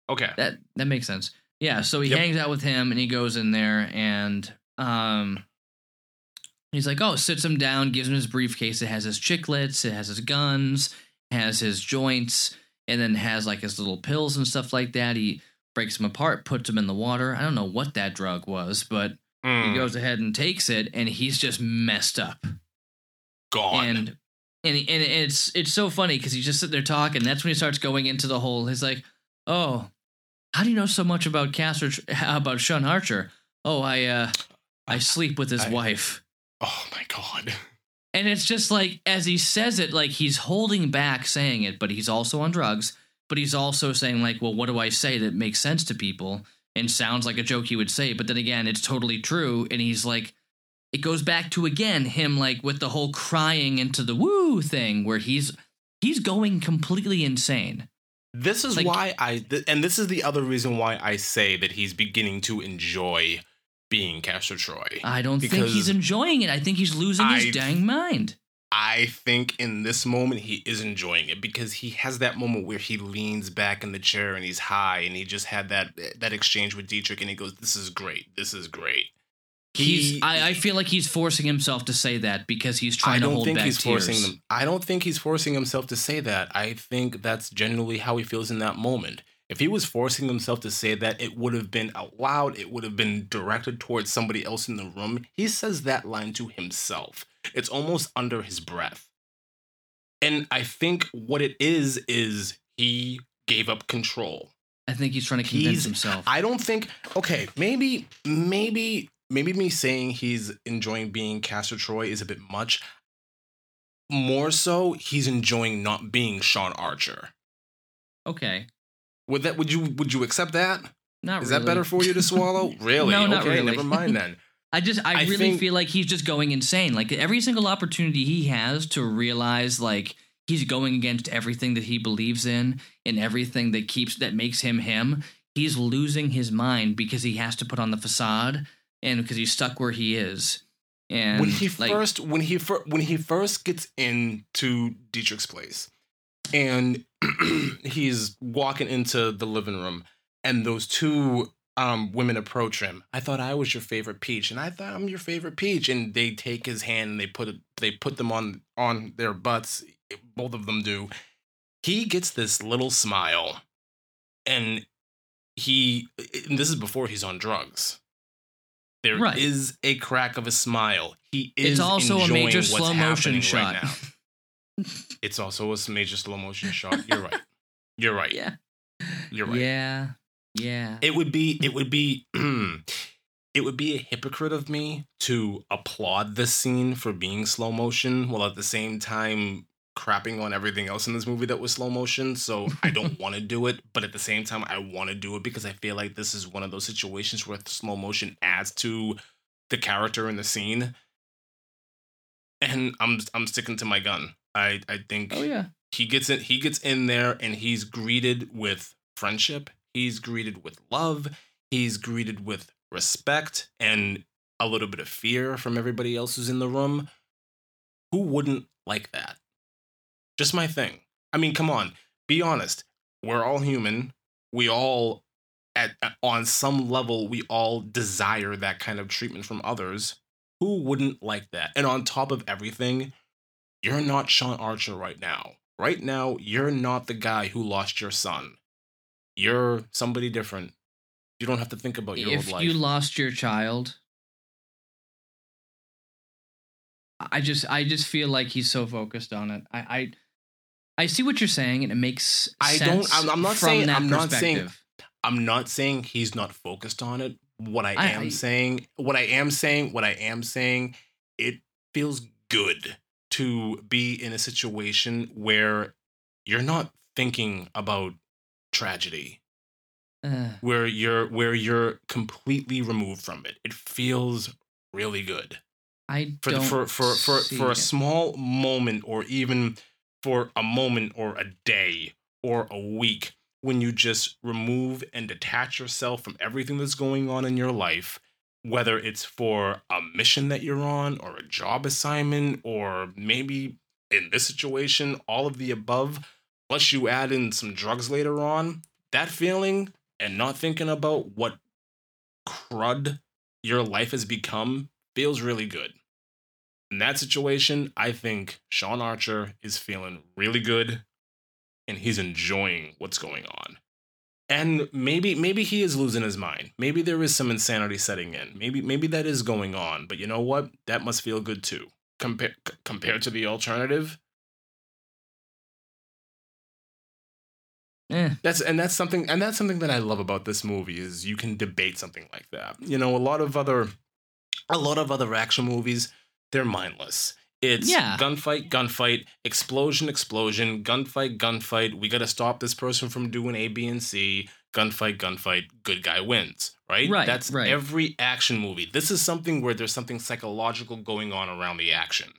Okay. that that makes sense. Yeah, so he Yep. hangs out with him, and he goes in there, and um, he's like, "Oh," sits him down, gives him his briefcase. It has his chiclets, it has his guns, has his joints, and then has like his little pills and stuff like that. He breaks them apart, puts them in the water. I don't know what that drug was, but Mm, he goes ahead and takes it, and he's just messed up. gone. and and and it's it's so funny because he's just sitting there talking. That's when he starts going into the whole. He's like, "Oh, how do you know so much about Castor? About Sean Archer? Oh, I uh, I sleep with his I- wife." oh my god. And it's just like as he says it, like he's holding back saying it, but he's also on drugs. But he's also saying like, "Well, what do I say that makes sense to people and sounds like a joke he would say?" But then again, it's totally true. And he's like, it goes back to again him like with the whole crying into the woo thing where he's he's going completely insane. This is Like- why I, th- and this is the other reason why I say that he's beginning to enjoy being Castor Troy. I don't think he's enjoying it. I think he's losing I- his dang mind. I think in this moment he is enjoying it because he has that moment where he leans back in the chair and he's high and he just had that that exchange with Dietrich and he goes, "This is great. This is great." He's He- I, I feel like he's forcing himself to say that because he's trying I to don't hold think back he's tears. forcing them. I don't think he's forcing himself to say that. I think that's genuinely how he feels in that moment. If he was forcing himself to say that, it would have been out loud. It would have been directed towards somebody else in the room. He says that line to himself. It's almost under his breath. And I think what it is is he gave up control. I think he's trying to convince He's- himself. I don't think okay, maybe maybe maybe me saying he's enjoying being Castor Troy is a bit much. More so, he's enjoying not being Sean Archer. okay, Would that would you would you accept that? not really. Is really. that better for you to swallow? Really? No, okay, not really. never mind then. I just I, I really think- feel like he's just going insane. Like every single opportunity he has to realize like he's going against everything that he believes in and everything that keeps that makes him him, he's losing his mind because he has to put on the facade and because he's stuck where he is. And when he like, first when he fir- when he first gets into Dietrich's place and he's walking into the living room and those two um, women approach him. I thought I was your favorite peach, and I thought I'm your favorite peach. And they take his hand and they put it, they put them on on their butts. Both of them do. He gets this little smile, and he. And this is before he's on drugs. There is Right. is a crack of a smile. He is. it's also a major what's slow motion shot. Right now. It's also a major slow motion shot. You're right. You're right. yeah. You're right. Yeah. Yeah. It would be it would be it would be a hypocrite of me to applaud this scene for being slow motion while at the same time crapping on everything else in this movie that was slow motion. So I don't want to do it, but at the same time I want to do it because I feel like this is one of those situations where slow motion adds to the character in the scene. And I'm I'm sticking to my gun. I I think oh yeah. he gets in he gets in there and he's greeted with friendship he's greeted with love he's greeted with respect and a little bit of fear from everybody else who's in the room who wouldn't like that just my thing i mean come on be honest we're all human we all at, at- on some level we all desire that kind of treatment from others who wouldn't like that and on top of everything you're not Sean Archer right now. Right now, you're not the guy who lost your son. You're somebody different. You don't have to think about your if old life. you lost your child i just i just feel like he's so focused on it i i, I see what you're saying and it makes I don't- I'm- I'm not from saying- that I'm not saying- perspective. I'm not saying he's not focused on it. What I, I- am I- saying, what I am saying, what I am saying, it feels good to be in a situation where you're not thinking about tragedy. Uh, where you're where you're completely removed from it. It feels really good. i For for for for for a it. small moment or even for a moment or a day or a week when you just remove and detach yourself from everything that's going on in your life whether it's for a mission that you're on or a job assignment or maybe in this situation all of the above plus you add in some drugs later on that feeling and not thinking about what crud your life has become feels really good in that situation i think sean archer is feeling really good and he's enjoying what's going on. And maybe maybe he is losing his mind. Maybe there is some insanity setting in. Maybe maybe that is going on but you know what? That must feel good too. Compar- c- compared to the alternative. Eh, that's and that's something and that's something that i love about this movie is you can debate something like that. You know a lot of other a lot of other action movies they're mindless it's Yeah. gunfight gunfight explosion explosion gunfight gunfight we got to stop this person from doing a b and c gunfight gunfight good guy wins right Right, that's right. every action movie this is something where there's something psychological going on around the action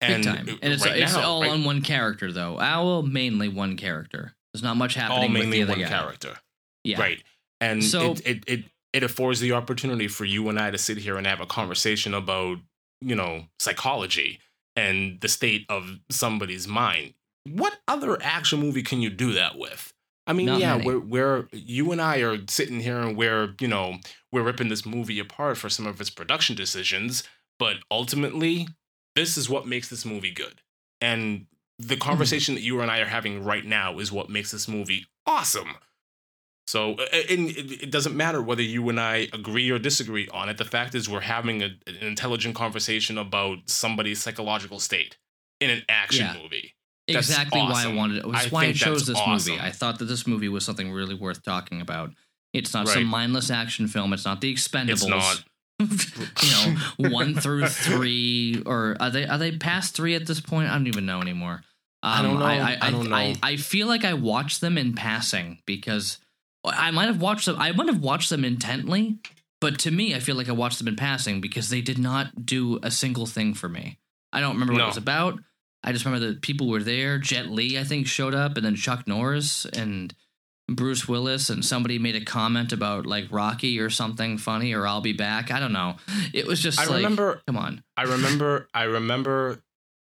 big and time. uh, And it's, right it's now, all right- on one character though. Well, mainly one character. There's not much all happening with the other one guy. character Yeah. Right. And So- it, it, it, it affords the opportunity for you and I to sit here and have a conversation about, you know, psychology and the state of somebody's mind. What other action movie can you do that with? I mean, Not yeah, many. we're, we're you and I are sitting here and we're, you know, we're ripping this movie apart for some of its production decisions, but ultimately, this is what makes this movie good. And the mm-hmm. conversation that you and I are having right now is what makes this movie awesome. So, uh, and it doesn't matter whether you and I agree or disagree on it. The fact is, we're having a, an intelligent conversation about somebody's psychological state in an action Yeah. movie. That's exactly why I wanted it. I That's why I chose this movie. I thought that this movie was something really worth talking about. It's not Right. some mindless action film. It's not the Expendables. It's not. you know, one through three, or are they are they past three at this point? I don't even know anymore. Um, I don't know. I, I, I don't I, know. I feel like I watched them in passing because I might have watched them. I might have watched them intently, but to me, I feel like I watched them in passing because they did not do a single thing for me. I don't remember what No. it was about. I just remember that people were there. Jet Li, I think, showed up, and then Chuck Norris, and Bruce Willis and somebody made a comment about like Rocky or something funny or I'll be back. I don't know. It was just I like, remember come on. I remember I remember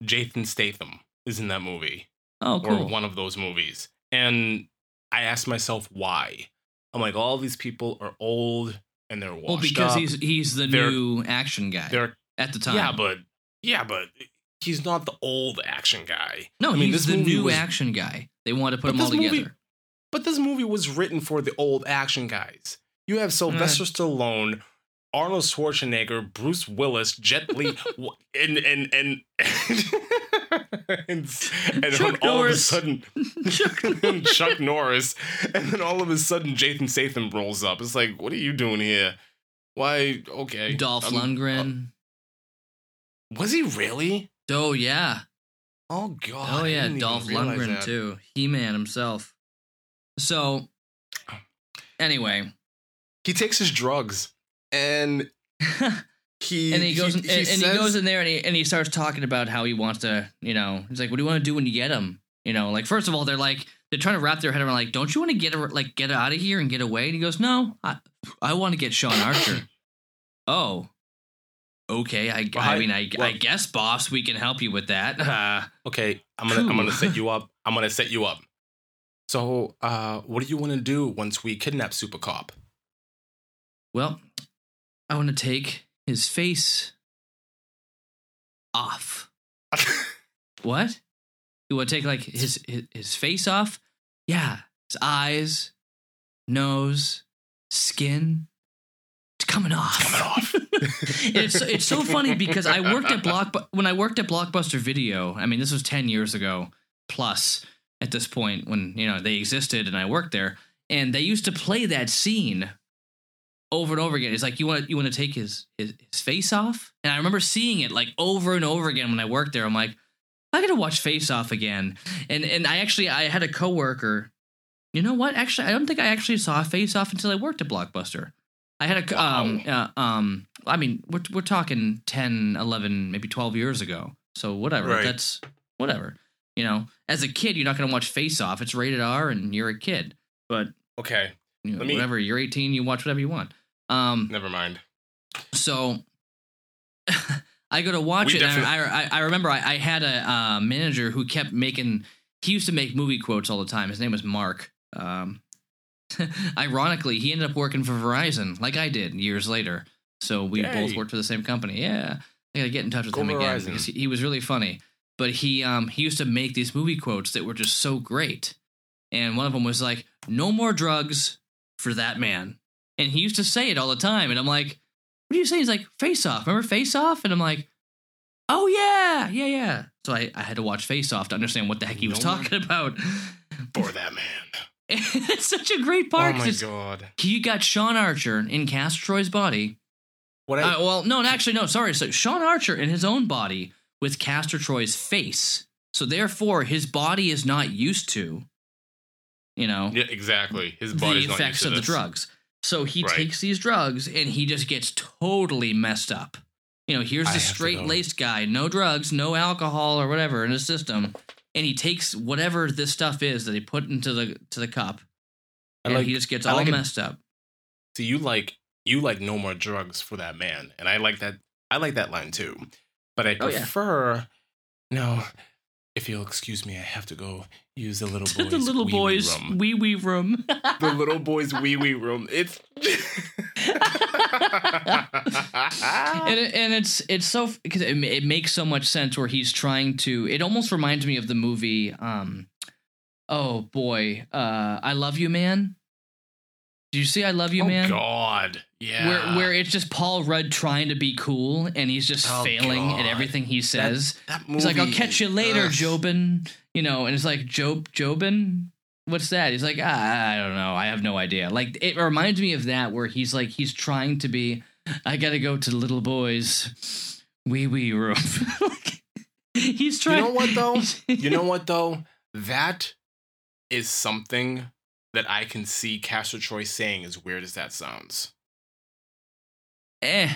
Jason Statham is in that movie. Oh, cool. or one of those movies. And I asked myself why. I'm like, all these people are old and they're washed well, because up. he's he's the They're- new action guy they're at the time. yeah, but yeah, but he's not the old action guy. no, I mean, he's this the new was- action guy. They wanted to put them all movie- together. But this movie was written for the old action guys. You have Sylvester Stallone, Arnold Schwarzenegger, Bruce Willis, Jet Li, and and and and, and Chuck all of a sudden Chuck Chuck Norris, and then all of a sudden Jason Statham rolls up. It's like, what are you doing here? Why? Okay, Dolph I'm- uh, Lundgren. Was he really? oh yeah. Oh god. Oh yeah, Dolph Lundgren that. too. He Man himself. So anyway, He takes his drugs, and and he he goes and, and says- he goes in there and he and he starts talking about how he wants to, you know, he's like, "What do you want to do when you get him?" You know, like first of all, they're like they're trying to wrap their head around like, "Don't you want to get a, like get out of here and get away?" And he goes, "No, I I want to get Sean Archer." oh. Okay, I, Well, I I- mean, I, I guess, boss, we can help you with that. Uh, Okay, I'm gonna I'm gonna set you up. I'm gonna set you up. So, uh, what do you want to do once we kidnap Super Cop? Well, I want to take his face off. What? You want to take like his, his his face off? Yeah, his eyes, nose, skin. It's coming off. coming off. it's it's so funny because I worked at Block when I worked at Blockbuster Video. I mean, this was ten years ago plus at this point when you know they existed and I worked there, and they used to play that scene over and over again. It's like you want you want to take his, his his face off, and I remember seeing it like over and over again when I worked there. I'm like, I gotta watch Face Off again, and and I actually I had a coworker. You know what? Actually, I don't think I actually saw Face Off until I worked at Blockbuster. I had a um uh, um I mean we're we're talking 10, 11, maybe 12 years ago. So whatever. Right. That's whatever. You know, as a kid you're not going to watch Face Off. It's rated R and you're a kid. But okay, you know, me- whatever, you're 18, you watch whatever you want. Um never mind. so I go to watch We it. And definitely- I, I I remember I, I had a uh, manager who kept making. He used to make movie quotes all the time. His name was Mark. Um, ironically, he ended up working for Verizon, like I did years later. So we Yay. both worked for the same company. Yeah, I gotta get in touch with Go him again Verizon. because he, he was really funny. But he um he used to make these movie quotes that were just so great, and one of them was like, "No more drugs for that man," and he used to say it all the time. And I'm like, "What are you saying?" He's like, "Face Off." Remember Face Off? And I'm like, "Oh yeah, yeah, yeah." So I, I had to watch Face Off to understand what the heck he was No talking about. For that man. it's such a great part. oh my god. He got Sean Archer in Castor Troy's body. What I Uh, well, no, actually, no. Sorry. So Sean Archer in his own body with Castor Troy's face. So therefore, his body is not used to, you know, yeah, exactly. His the body's not effects used to of the drugs. So he Right. takes these drugs and he just gets totally messed up. You know, here's the straight laced guy, no drugs, no alcohol or whatever in his system, and he takes whatever this stuff is that he put into the to the cup, I and like- he just gets I all like it- messed up. So you like you like no more drugs for that man, and I like that. I like that line too, but I Oh, yeah. prefer. No, if you'll excuse me, I have to go use the little boys. the little wee-wee boys wee wee room. the little boys wee wee room. It's. and, it, and it's it's so because it, it makes so much sense where he's trying to it almost reminds me of the movie um oh boy uh i love you man do you see i love you man? oh man God! Yeah. where where it's just paul rudd trying to be cool and he's just Oh, failing at everything he says that movie. he's like i'll catch you later ugh. jobin you know and it's like job jobin what's that he's like ah, i don't know i have no idea like it reminds me of that where he's like he's trying to be i gotta go to the little boys wee wee room Like, he's trying. You know what though? you know what though? That is something that I can see Castor Troy saying. As weird as that sounds. eh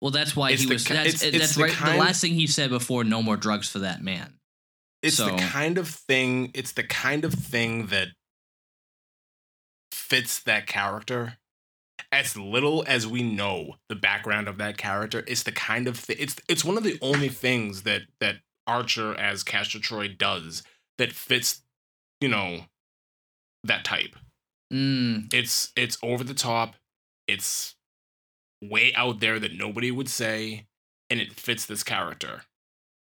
well that's why It's he was ki- that's it's- it's that's the right kind- the last thing he said before no more drugs for that man It's So- the kind of thing. It's the kind of thing that fits that character. As little as we know the background of that character, it's the kind of thing. It's it's one of the only things that that Archer as Castor Troy does that fits, you know, that type. Mm, It's it's over the top. It's way out there that nobody would say, and it fits this character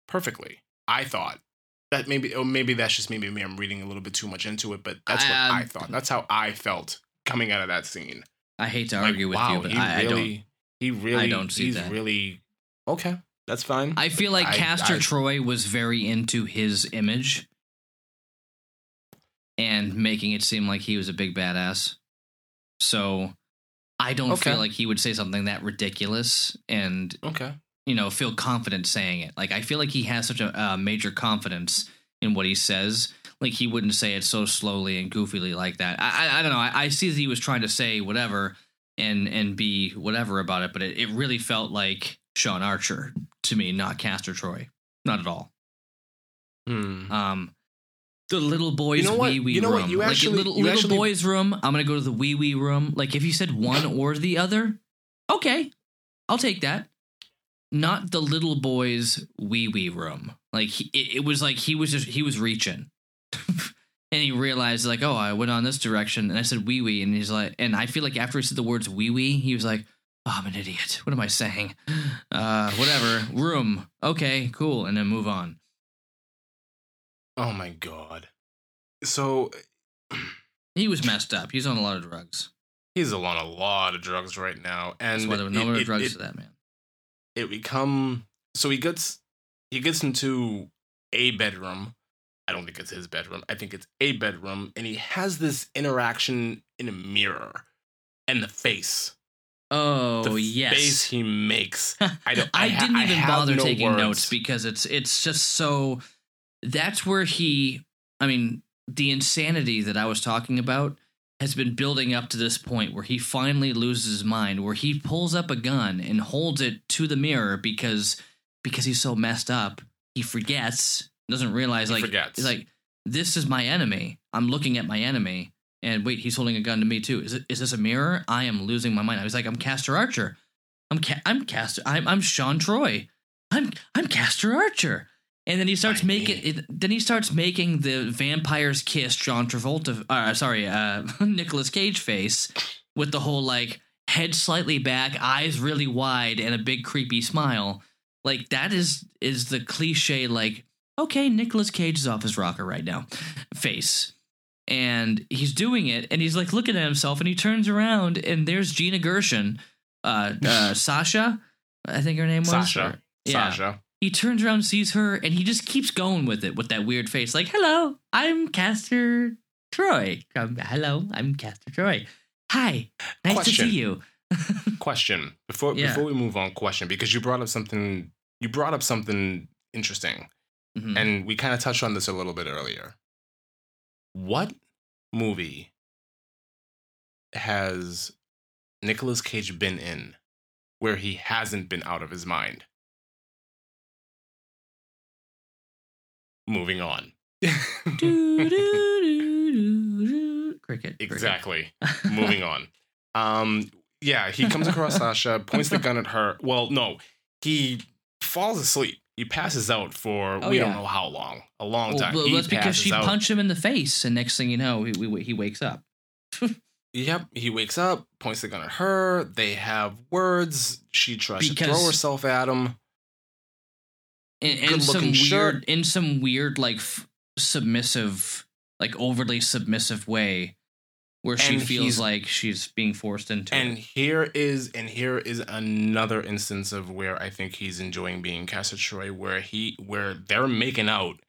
perfectly. I thought that maybe or maybe that's just maybe me. I'm reading a little bit too much into it, but that's what Um, I thought. That's how I felt coming out of that scene. I hate to Like, argue with wow, you, but I, I don't. he really, I don't see he's that. really okay. That's fine. I feel like I- Castor I- Troy was very into his image and making it seem like he was a big badass. So I don't Okay. feel like he would say something that ridiculous and, okay. you know, feel confident saying it. Like, I feel like he has such a uh, major confidence in what he says. Like, he wouldn't say it so slowly and goofily like that. I, I, I don't know. I, I see that he was trying to say whatever and and be whatever about it, but it, it really felt like Sean Archer to me, not Castor Troy. Not at all. Hmm. Um, the little boys' know wee wee You know room. what? You like actually- little, you little actually- boys' room. I'm gonna go to the wee wee room. Like if you said one or the other, okay, I'll take that. Not the little boys' wee wee room. Like he, it, it was like he was just he was reaching, and he realized like, oh, I went on this direction, and I said wee wee, and he's like, and I feel like after he said the words wee wee, he was like. Oh, I'm an idiot. What am I saying? Uh, whatever. Room. Okay, cool. And then move on. Oh my god. So He was messed up. He's on a lot of drugs. he's on a lot of drugs right now, and That's why there were no more drugs it- to that man. it become so he gets he gets into a bedroom i don't think it's his bedroom i think it's a bedroom and he has this interaction in a mirror and the face Oh yes. the yes. face he makes I don't- I I, didn't I even have bother no taking words. notes because it's it's just so. That's where he. I mean, the insanity that I was talking about has been building up to this point where he finally loses his mind, where he pulls up a gun and holds it to the mirror because because he's so messed up, he forgets, doesn't realize He like forgets. he's like this is my enemy. I'm looking at my enemy. And wait, he's holding a gun to me too. Is it is this a mirror? I am losing my mind. I was like, I'm Castor Archer. I'm Ca- I'm Castor. I'm I'm Sean Troy. I'm I'm Castor Archer. And then he starts I making. It, then he starts making the vampires kiss John Travolta. Uh, sorry, uh, Nicolas Cage face with the whole like head slightly back, eyes really wide, and a big creepy smile. Like that is is the cliche. Like okay, Nicolas Cage is off his rocker right now. Face. And he's doing it, and he's like looking at himself, and he turns around, and there's Gina Gershon, uh, uh, Sasha, I think her name was. Sasha. Or- yeah. sasha He turns around, sees her, and he just keeps going with it with that weird face, like, "Hello, I'm Castor Troy. Um, hello, I'm Castor Troy. Hi, nice Question. to see you." question before Yeah. before we move on question because you brought up something you brought up something interesting Mhm. and we kind of touched on this a little bit earlier. What movie has Nicolas Cage been in where he hasn't been out of his mind? Moving on. Doo, doo, doo. Cricket. cricket. exactly. Moving on. Um, yeah, he comes across Sasha, points the gun at her. Well, no, he falls asleep. He passes out for Oh, we yeah. don't know how long, a long Well, time. well, that's because she out. punched him in the face, and next thing you know, he, he, he wakes up. Yep, he wakes up, points the gun at her. They have words. She tries to throw herself at him. In, in some weird shirt. in some weird like f- submissive like overly submissive way where she And feels like she's being forced into And it. here is and here is another instance of where I think he's enjoying being Castor Troy, where he where they're making out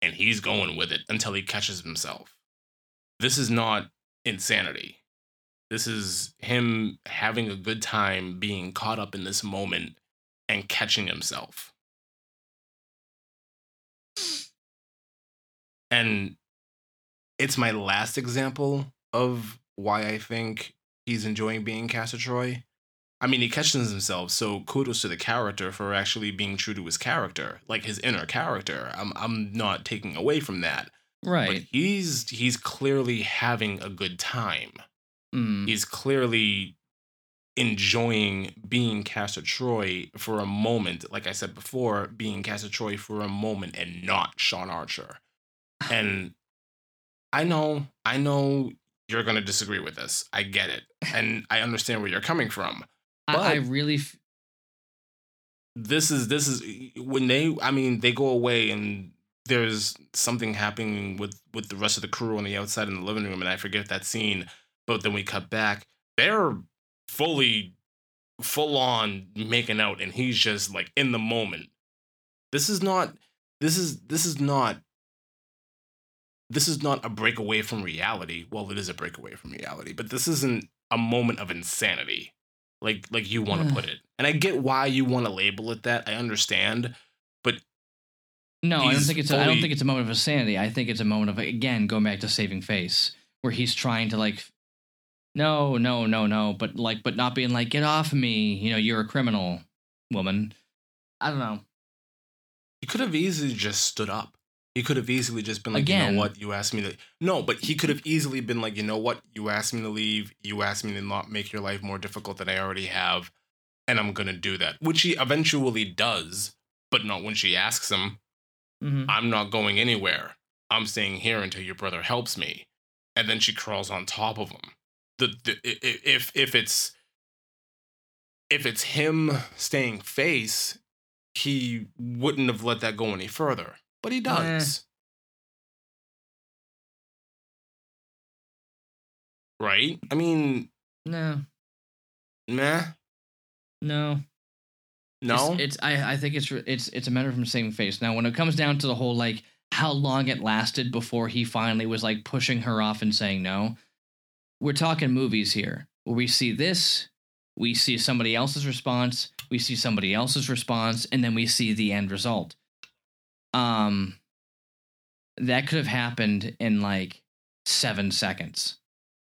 and he's going with it until he catches himself. This is not insanity. This is him having a good time being caught up in this moment and catching himself. And it's my last example of why I think he's enjoying being Castor Troy. I mean, he catches himself, so kudos to the character for actually being true to his character, like his inner character. I'm I'm not taking away from that, Right. but he's he's clearly having a good time. Mm. He's clearly enjoying being Castor Troy for a moment, like I said before, being Castor Troy for a moment and not Sean Archer. And I know, I know you're going to disagree with this. I get it. And I understand where you're coming from. I, I really. F- This is this is when they I mean they go away and there's something happening with with the rest of the crew on the outside in the living room and I forget that scene, but then we cut back. They're fully full on making out and he's just like in the moment. This is not this is this is not this is not a breakaway from reality. Well, it is a breakaway from reality, but this isn't a moment of insanity. Like like you want to mm. put it. And I get why you want to label it that. I understand. But no, I don't think it's. A, I don't think it's a moment of insanity. I think it's a moment of again going back to saving face, where he's trying to like, no, no, no, no, but like, but not being like, get off of me. You know, you're a criminal, woman. I don't know. He could have easily just stood up. He could have easily just been like, you know what, you asked me to. No, but he could have easily been like, you know what, you asked me to leave. You asked me to not make your life more difficult than I already have, and I'm gonna do that, which he eventually does, but not when she asks him. Mm-hmm. I'm not going anywhere. I'm staying here until your brother helps me. And then she crawls on top of him. The, the if if it's if it's him staying face, he wouldn't have let that go any further. But he mm. does. Right? I mean, No, meh. no. No. It's, it's I, I think it's it's it's a matter from saving face. Now, when it comes down to the whole like how long it lasted before he finally was like pushing her off and saying no, we're talking movies here where we see this, we see somebody else's response, we see somebody else's response, and then we see the end result. Um, that could have happened in like seven seconds,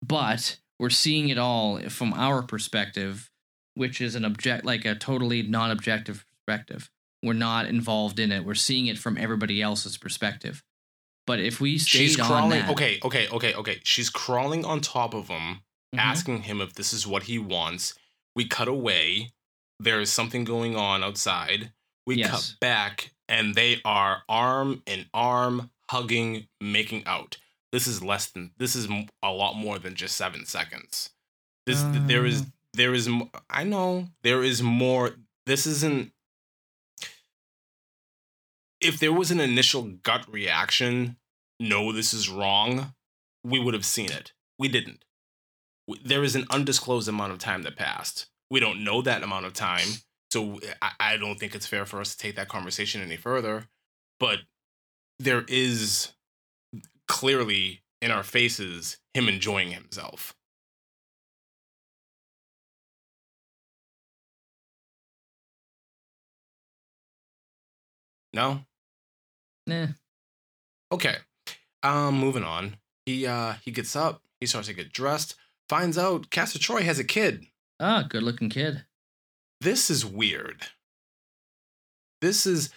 but we're seeing it all from our perspective which is an object like a totally non-objective perspective. We're not involved in it. We're seeing it from everybody else's perspective. But if we stayed She's on crawling. that, Okay, okay, okay, okay. She's crawling on top of him. Mhm. asking him if this is what he wants. We cut away. There is something going on outside. We Yes. cut back, and they are arm in arm, hugging, making out. This is less than. This is a lot more than just seven seconds. This there is Uh. there is. I know there is more. This isn't. If there was an initial gut reaction, no, this is wrong. We would have seen it. We didn't there is an undisclosed amount of time that passed. We don't know that amount of time, so I, I don't think it's fair for us to take that conversation any further. But there is clearly in our faces him enjoying himself. No? Nah. Okay. Um, moving on. He uh he gets up, he starts to get dressed, finds out Castor Troy has a kid. Ah, good looking kid. This is weird. This is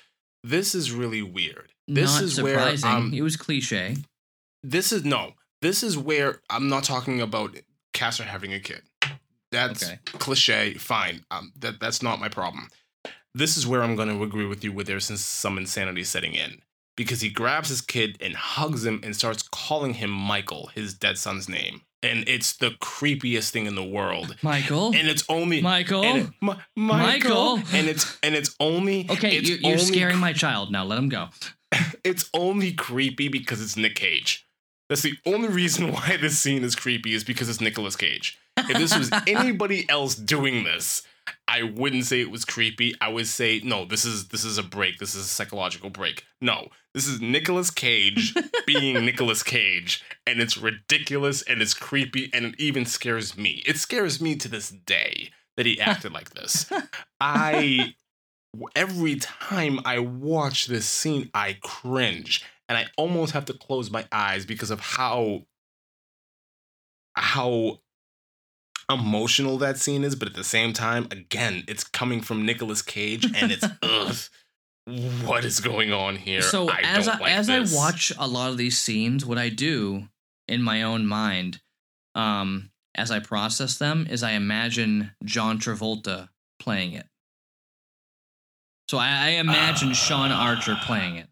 this is really weird. This Not is surprising. where um it was cliche. this is no. This is where I'm not talking about Castor having a kid. That's Okay. cliche. Fine. Um, that that's not my problem. This is where I'm going to agree with you. With there's some insanity setting in because he grabs his kid and hugs him and starts calling him Michael, his dead son's name, and it's the creepiest thing in the world. Michael. And it's only Michael. and it- Mi- Michael, Michael. and it's and it's only okay, it's you're, you're scaring my child. Now let him go. it's only creepy because it's Nick Cage. That's the only reason why this scene is creepy is because it's Nicolas Cage. If this was anybody else doing this, I wouldn't say it was creepy. I would say no, this is this is a break. This is a psychological break. No, this is Nicolas Cage being Nicolas Cage and it's ridiculous and it's creepy and it even scares me. It scares me to this day that he acted like this. I every time I watch this scene, I cringe and I almost have to close my eyes because of how how emotional that scene is. But at the same time, again, it's coming from Nicolas Cage, and it's ugh. What is going on here? So I as I, like as this. I watch a lot of these scenes, what I do in my own mind, um, as I process them is I imagine John Travolta playing it. So I, I imagine uh, Sean Archer playing it.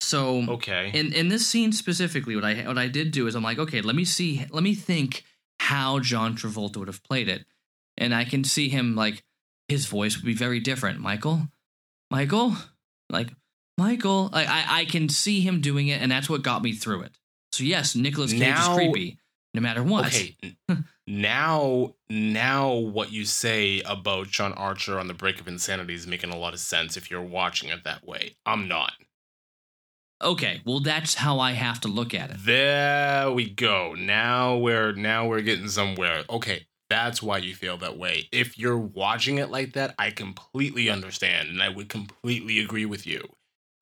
So okay, in in this scene specifically, what I what I did do is I'm like, okay, let me see, let me think how John Travolta would have played it, and I can see him like his voice would be very different. Michael, Michael, like Michael, I I, I can see him doing it, and that's what got me through it. So yes, Nicolas Cage now, is creepy, no matter what. Okay, now now what you say about John Archer on the Break of Insanity is making a lot of sense if you're watching it that way. I'm not. Okay, well that's how I have to look at it. There we go. Now we're now we're getting somewhere. Okay, that's why you feel that way. If you're watching it like that, I completely understand and I would completely agree with you.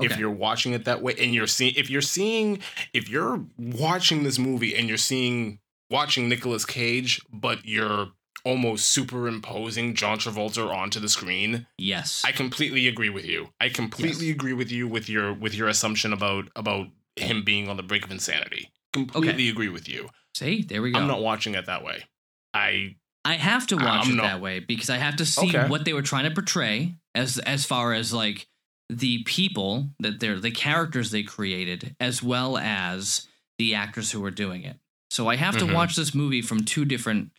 Okay. If you're watching it that way and you're seeing if you're seeing if you're watching this movie and you're seeing watching Nicolas Cage, but you're almost superimposing John Travolta onto the screen. Yes. I completely agree with you. I completely yes. agree with you with your with your assumption about about him being on the brink of insanity. Completely okay. agree with you. See, there we go. I'm not watching it that way. I I have to watch I'm it not. that way because I have to see okay. what they were trying to portray as as far as like the people that they're the characters they created as well as the actors who were doing it. So I have mm-hmm. to watch this movie from two different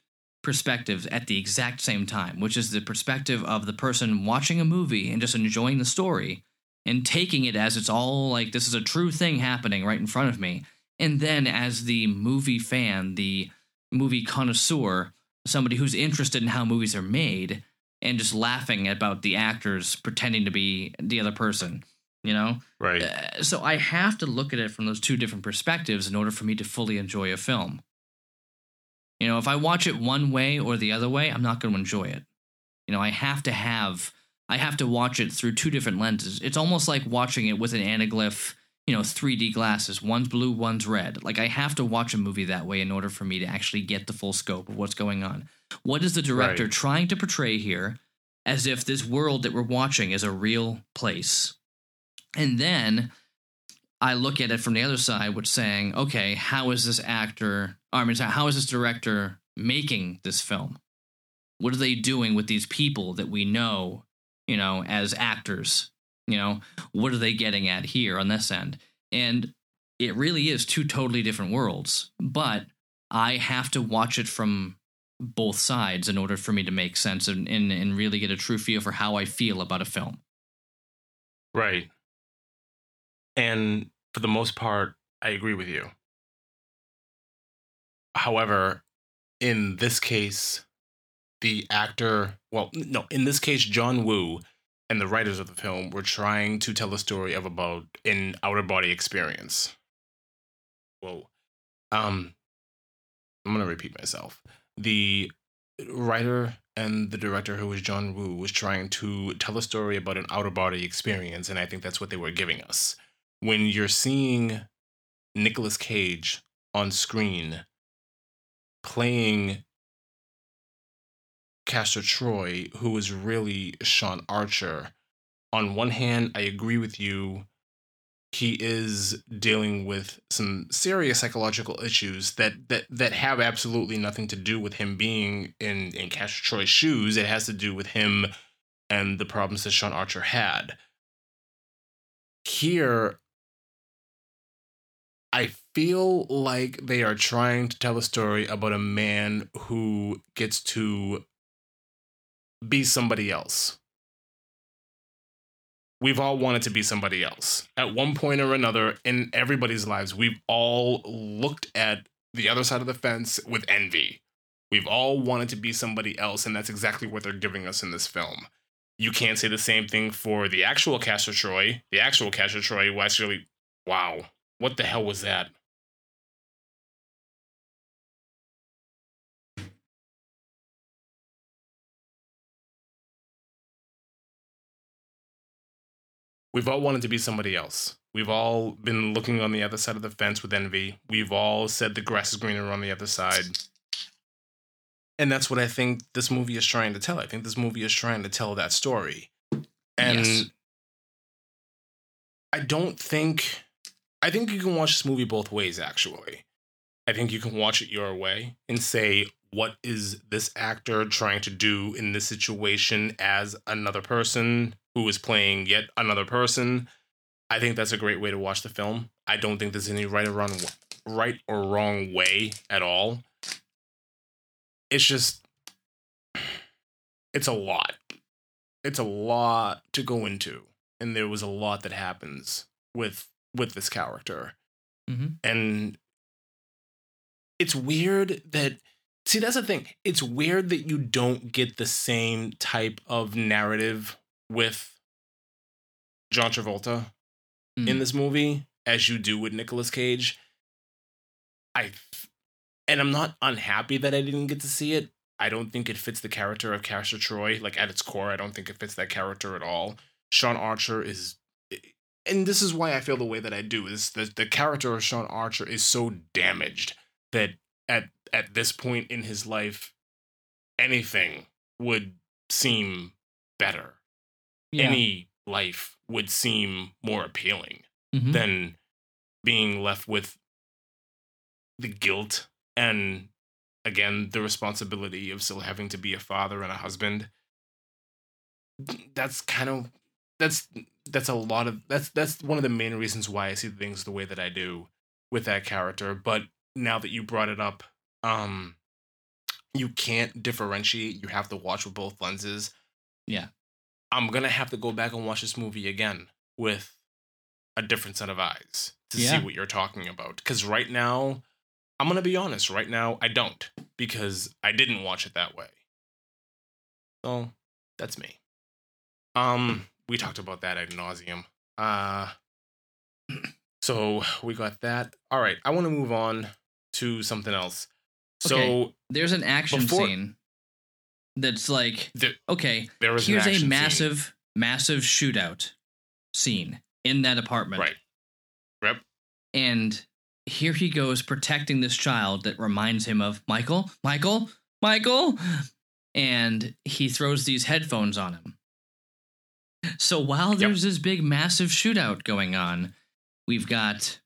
perspectives at the exact same time, which is the perspective of the person watching a movie and just enjoying the story and taking it as it's all like this is a true thing happening right in front of me. And then as the movie fan, the movie connoisseur, somebody who's interested in how movies are made and just laughing about the actors pretending to be the other person, you know? Right. Uh, so I have to look at it from those two different perspectives in order for me to fully enjoy a film. You know, if I watch it one way or the other way, I'm not going to enjoy it. You know, I have to have, I have to watch it through two different lenses. It's almost like watching it with an anaglyph, you know, 3D glasses. One's blue, one's red. Like, I have to watch a movie that way in order for me to actually get the full scope of what's going on. What is the director right. trying to portray here as if this world that we're watching is a real place? And then I look at it from the other side, which saying, okay, how is this actor, Mean, how is this director making this film? What are they doing with these people that we know, you know, as actors? You know, what are they getting at here on this end? And it really is two totally different worlds, but I have to watch it from both sides in order for me to make sense and, and, and really get a true feel for how I feel about a film. Right. And for the most part, I agree with you. However, in this case, the actor, well, no, in this case, John Woo and the writers of the film were trying to tell a story of about an outer body experience. Whoa. Um, I'm going to repeat myself. The writer and the director, who was John Woo, was trying to tell a story about an outer body experience, and I think that's what they were giving us when you're seeing Nicolas Cage on screen playing Castor Troy, who is really Sean Archer, on one hand, I agree with you. He is dealing with some serious psychological issues that that that have absolutely nothing to do with him being in in Castor Troy's shoes. It has to do with him and the problems that Sean Archer had. Here, I feel like they are trying to tell a story about a man who gets to be somebody else. We've all wanted to be somebody else. At one point or another in everybody's lives, we've all looked at the other side of the fence with envy. We've all wanted to be somebody else, and that's exactly what they're giving us in this film. You can't say the same thing for the actual Castor Troy. The actual Castor Troy was actually, wow, what the hell was that? We've all wanted to be somebody else. We've all been looking on the other side of the fence with envy. We've all said the grass is greener on the other side. And that's what I think this movie is trying to tell. I think this movie is trying to tell that story. And yes. I don't think I think you can watch this movie both ways, actually. I think you can watch it your way and say, what is this actor trying to do in this situation as another person who is playing yet another person? I think that's a great way to watch the film. I don't think there's any right or wrong, right or wrong way at all. It's just, it's a lot. It's a lot to go into, and there was a lot that happens with with this character, Mm-hmm. and it's weird that see that's the thing. It's weird that you don't get the same type of narrative with John Travolta in Mm. this movie as you do with Nicolas Cage. I and I'm not unhappy that I didn't get to see it. I don't think it fits the character of Castor Troy. Like at its core, I don't think it fits that character at all. Sean Archer is and this is why I feel the way that I do, is the, the character of Sean Archer is so damaged that at at this point in his life, anything would seem better. Yeah. Any life would seem more appealing Mhm. than being left with the guilt and again the responsibility of still having to be a father and a husband that's kind of that's that's a lot of that's that's one of the main reasons why I see things the way that I do with that character but now that you brought it up um you can't differentiate you have to watch with both lenses Yeah. I'm going to have to go back and watch this movie again with a different set of eyes to Yeah. see what you're talking about. Because right now, I'm going to be honest, right now, I don't because I didn't watch it that way. So that's me. Um, we talked about that ad nauseum. Uh, so we got that. All right, I want to move on to something else. So Okay. There's an action Before- scene that's like, there, okay, there was an here's a scene. massive, massive shootout scene in that apartment. right. Yep. And here he goes protecting this child that reminds him of Michael, Michael, Michael. And he throws these headphones on him. So while Yep. there's this big, massive shootout going on, we've got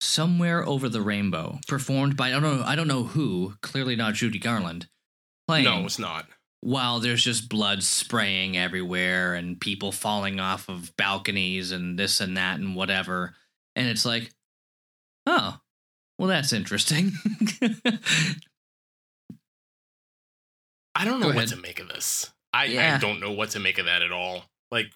somewhere over the rainbow performed by I don't know I don't know who clearly not Judy Garland playing No, it's not. while there's just blood spraying everywhere and people falling off of balconies and this and that and whatever. And it's like, oh, well, that's interesting. I don't know what to make of this. I, I don't know what to make of that at all. Like,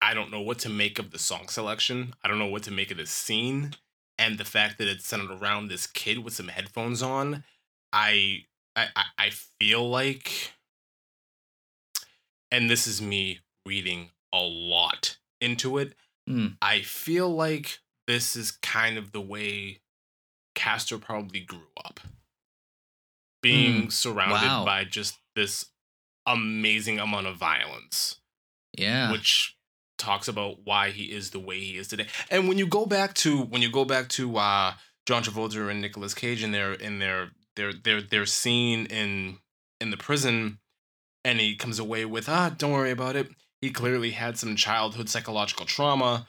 I don't know what to make of the song selection. I don't know what to make of the scene, and the fact that it's centered around this kid with some headphones on. I I I, feel like, and this is me reading a lot into it. Mm. I feel like this is kind of the way Castor probably grew up. Being surrounded Hmm. Wow. by just this amazing amount of violence, yeah. which talks about why he is the way he is today. And when you go back to when you go back to uh John Travolta and Nicolas Cage in their in their their their their scene in in the prison and he comes away with ah don't worry about it. He clearly had some childhood psychological trauma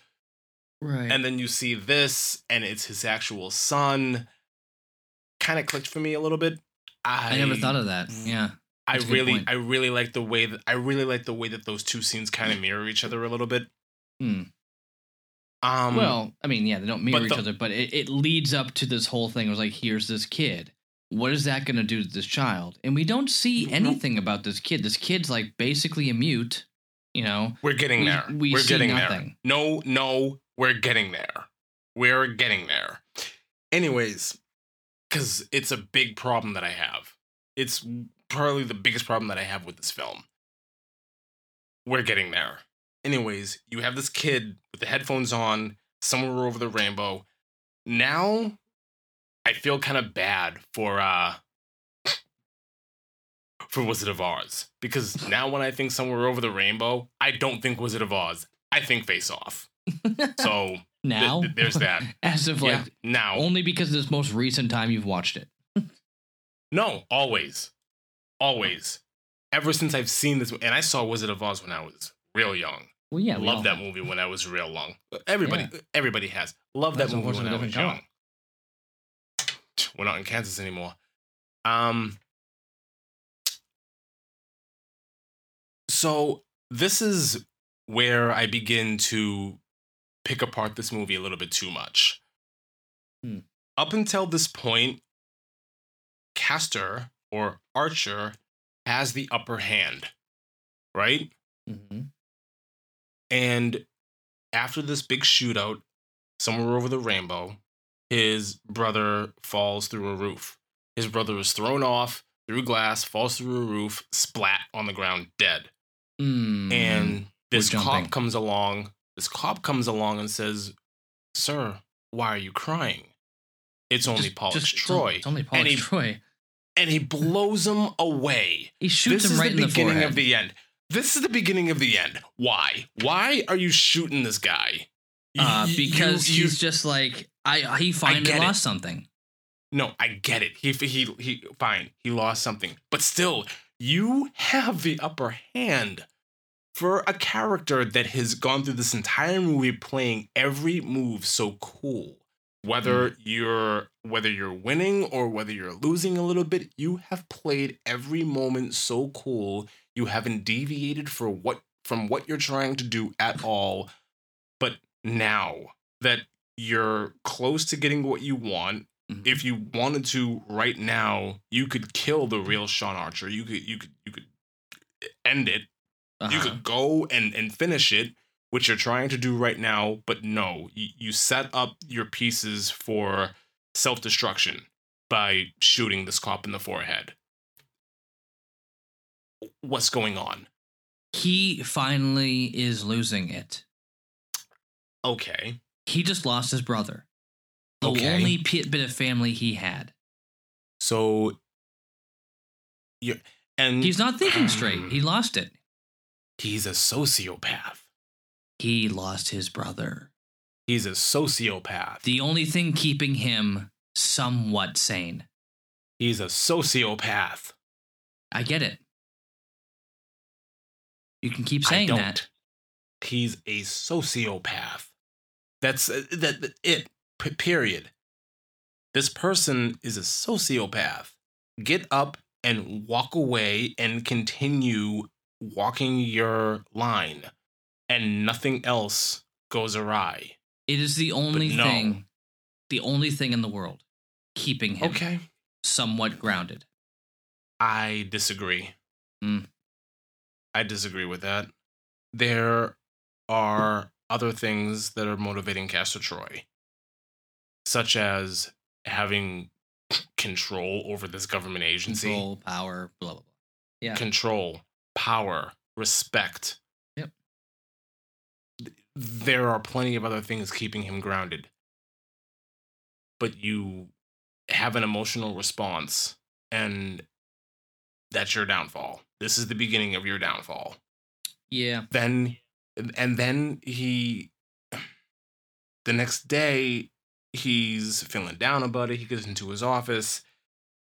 right. and then you see this and it's his actual son kind of clicked for me a little bit i, I never thought of that. Yeah. I that's a good really point. i really like the way that i really like the way that those two scenes kind of mirror each other a little bit Hmm. um well, I mean, yeah, they don't mirror each the- other, but it, it leads up to this whole thing. It was like, here's this kid. What is that going to do to this child? And we don't see Mhm. anything about this kid. This kid's like basically a mute, you know? we're getting we- there we are see getting there no no we're getting there we're getting there anyways because it's a big problem that i have it's probably the biggest problem that i have with this film. We're getting there. Anyways you have this kid with the headphones on somewhere over the rainbow. Now i feel kind of bad for uh for wizard of oz. Because now when i think somewhere over the rainbow i don't think wizard of oz. I think face off. So now? th- there's that. As of yeah like, now. only because this most recent time you've watched it. no always always ever since i've seen this and i saw wizard of oz when i was real young Well, yeah, we Love that have. movie when I was real long. Everybody, everybody has. Love that movie when I was young. we're not in Kansas anymore. Um, so this is where I begin to pick apart this movie a little bit too much. Hmm. Up until this point, Castor or Archer has the upper hand, right? Mm-hmm. And after this big shootout, somewhere over the rainbow, his brother falls through a roof. His brother is thrown off through glass, falls through a roof, splat on the ground, dead. Mm. And this cop comes along. This cop comes along and says, "Sir, why are you crying? It's only Just- Pollux just- it's Troy." It's only Paul and he Troy. And he blows him away. He shoots this him is right the in the beginning of the end. This is the beginning of the end. Why? Why are you shooting this guy? Uh, because you- he's just like I. He finally get it. lost something. No, I get it. He he he fine. He lost something. But still, you have the upper hand for a character that has gone through this entire movie playing every move so cool. Whether you're whether you're winning or whether you're losing a little bit, you have played every moment so cool. You haven't deviated for what from what you're trying to do at all. But now that you're close to getting what you want, Mhm. if you wanted to right now, you could kill the real Sean Archer. You could you could you could end it. You Uh-huh. could go and and finish it, which you're trying to do right now. But no, you, you set up your pieces for self destruction by shooting this cop in the forehead. What's going on? He finally is losing it. Okay, He just lost his brother. The Okay. only bit of family he had. so you and He's not thinking straight. He lost it. he's a sociopath. He lost his brother. He's a sociopath. The only thing keeping him somewhat sane. He's a sociopath. I get it. You can keep saying that. He's a sociopath. That's uh, that, that- it. P- period. This person is a sociopath. Get up and walk away and continue walking your line, and nothing else goes awry. It is the only no. thing, the only thing in the world keeping him Okay, somewhat grounded. I disagree. Mm. I disagree with that. There are other things that are motivating Castor Troy, such as having control over this government agency, Control, power, blah blah blah. Yeah. control, power, respect. There are plenty of other things keeping him grounded. But you have an emotional response, and that's your downfall. This is the beginning of your downfall. yeah. Then, and then he, the next day, he's feeling down about it. He goes into his office.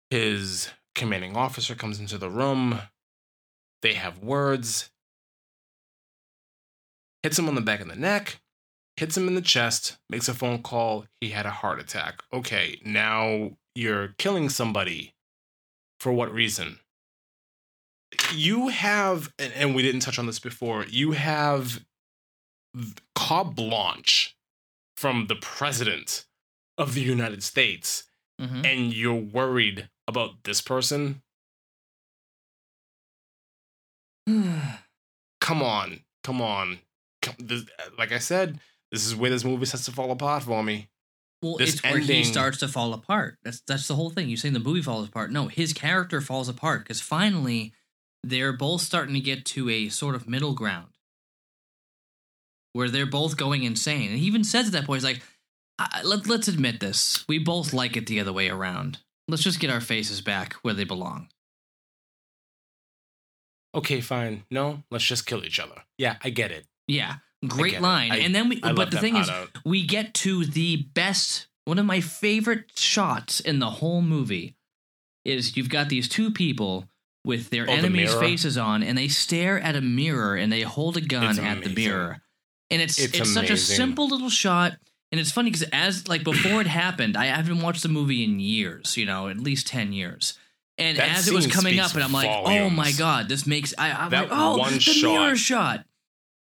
His commanding officer comes into the room. They have words. Hits him on the back of the neck, hits him in the chest, makes a phone call. He had a heart attack. Okay, now you're killing somebody. For what reason? You have, and- and we didn't touch on this before, you have carte blanche from the president of the United States Mhm. and you're worried about this person, come on, come on. This, like I said, this is where this movie starts to fall apart for me. well, this it's where he ending- starts to fall apart. That's that's the whole thing. You saying the movie falls apart? No, his character falls apart because finally they're both starting to get to a sort of middle ground where they're both going insane. And he even says at that point, he's like, I, let, "Let's admit this. We both like it the other way around. Let's just get our faces back where they belong." Okay, fine. No, let's just kill each other. Yeah, I get it. Yeah, great line. I- and then we, I but the thing is, out. we get to the best one of my favorite shots in the whole movie is you've got these two people with their Oh, enemies mirror? faces on and they stare at a mirror and they hold a gun It's at the mirror and it's It's it's, such a simple little shot And it's funny because as like before it happened, I haven't watched the movie in years, you know, at least ten years. And That as it was coming up, and I'm like, oh my god, this makes I, I'm like, oh, one the shot. mirror shot.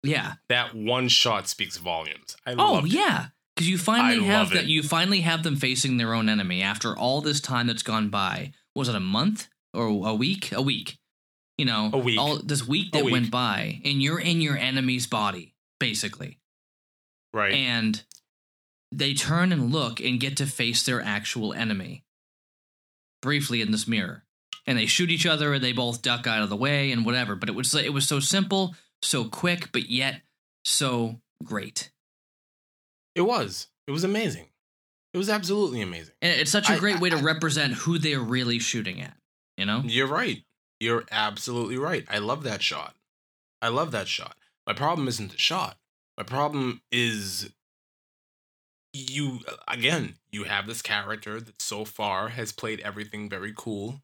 Yeah. That one shot speaks volumes. I Oh yeah, because you finally I have that. it. You finally have them facing their own enemy after all this time that's gone by. Was it a month or a week? A week. You know, A week. All this week that week. went by, and you're in your enemy's body, basically. Right. And they turn and look and get to face their actual enemy briefly in this mirror. And they shoot each other and they both duck out of the way and whatever. But it was it was so simple, so quick, but yet so great. it was. It was amazing. It was absolutely amazing. And it's such a great way to I- represent who they're really shooting at. You know? You're right. You're absolutely right. I love that shot. I love that shot. My problem isn't the shot. My problem is you again, you have this character that so far has played everything very cool,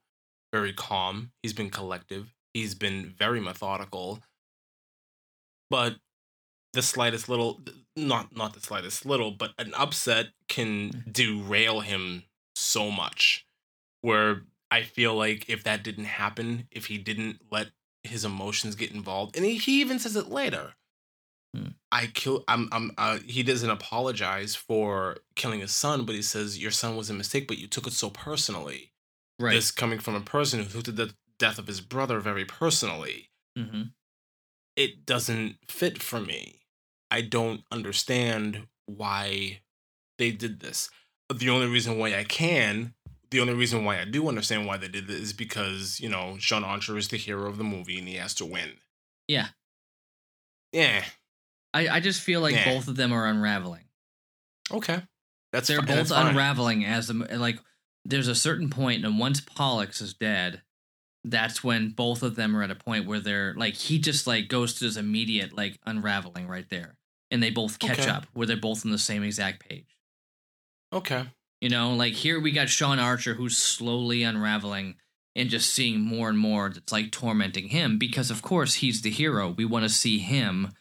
very calm. He's been collective. He's been very methodical. But the slightest little not not the slightest little, but an upset can derail him so much. Where I feel like if that didn't happen, if he didn't let his emotions get involved, and he, he even says it later. Hmm. I kill. I'm. I'm. Uh, he doesn't apologize for killing his son, but he says your son was a mistake, but you took it so personally. Right. This coming from a person who took the death of his brother very personally. hmm It doesn't fit for me. I don't understand why they did this. The only reason why I can, the only reason why I do understand why they did this is because, you know, Sean Archer is the hero of the movie and he has to win. Yeah. Yeah. I, I just feel like Nah. both of them are unraveling. Okay. That's They're both that's unraveling as the like. There's a certain point, and once Pollux is dead, that's when both of them are at a point where they're like he just like goes to this immediate like unraveling right there, and they both catch Okay. up where they're both on the same exact page. Okay. You know, like here we got Sean Archer who's slowly unraveling and just seeing more and more that's like tormenting him because of course he's the hero. We want to see him,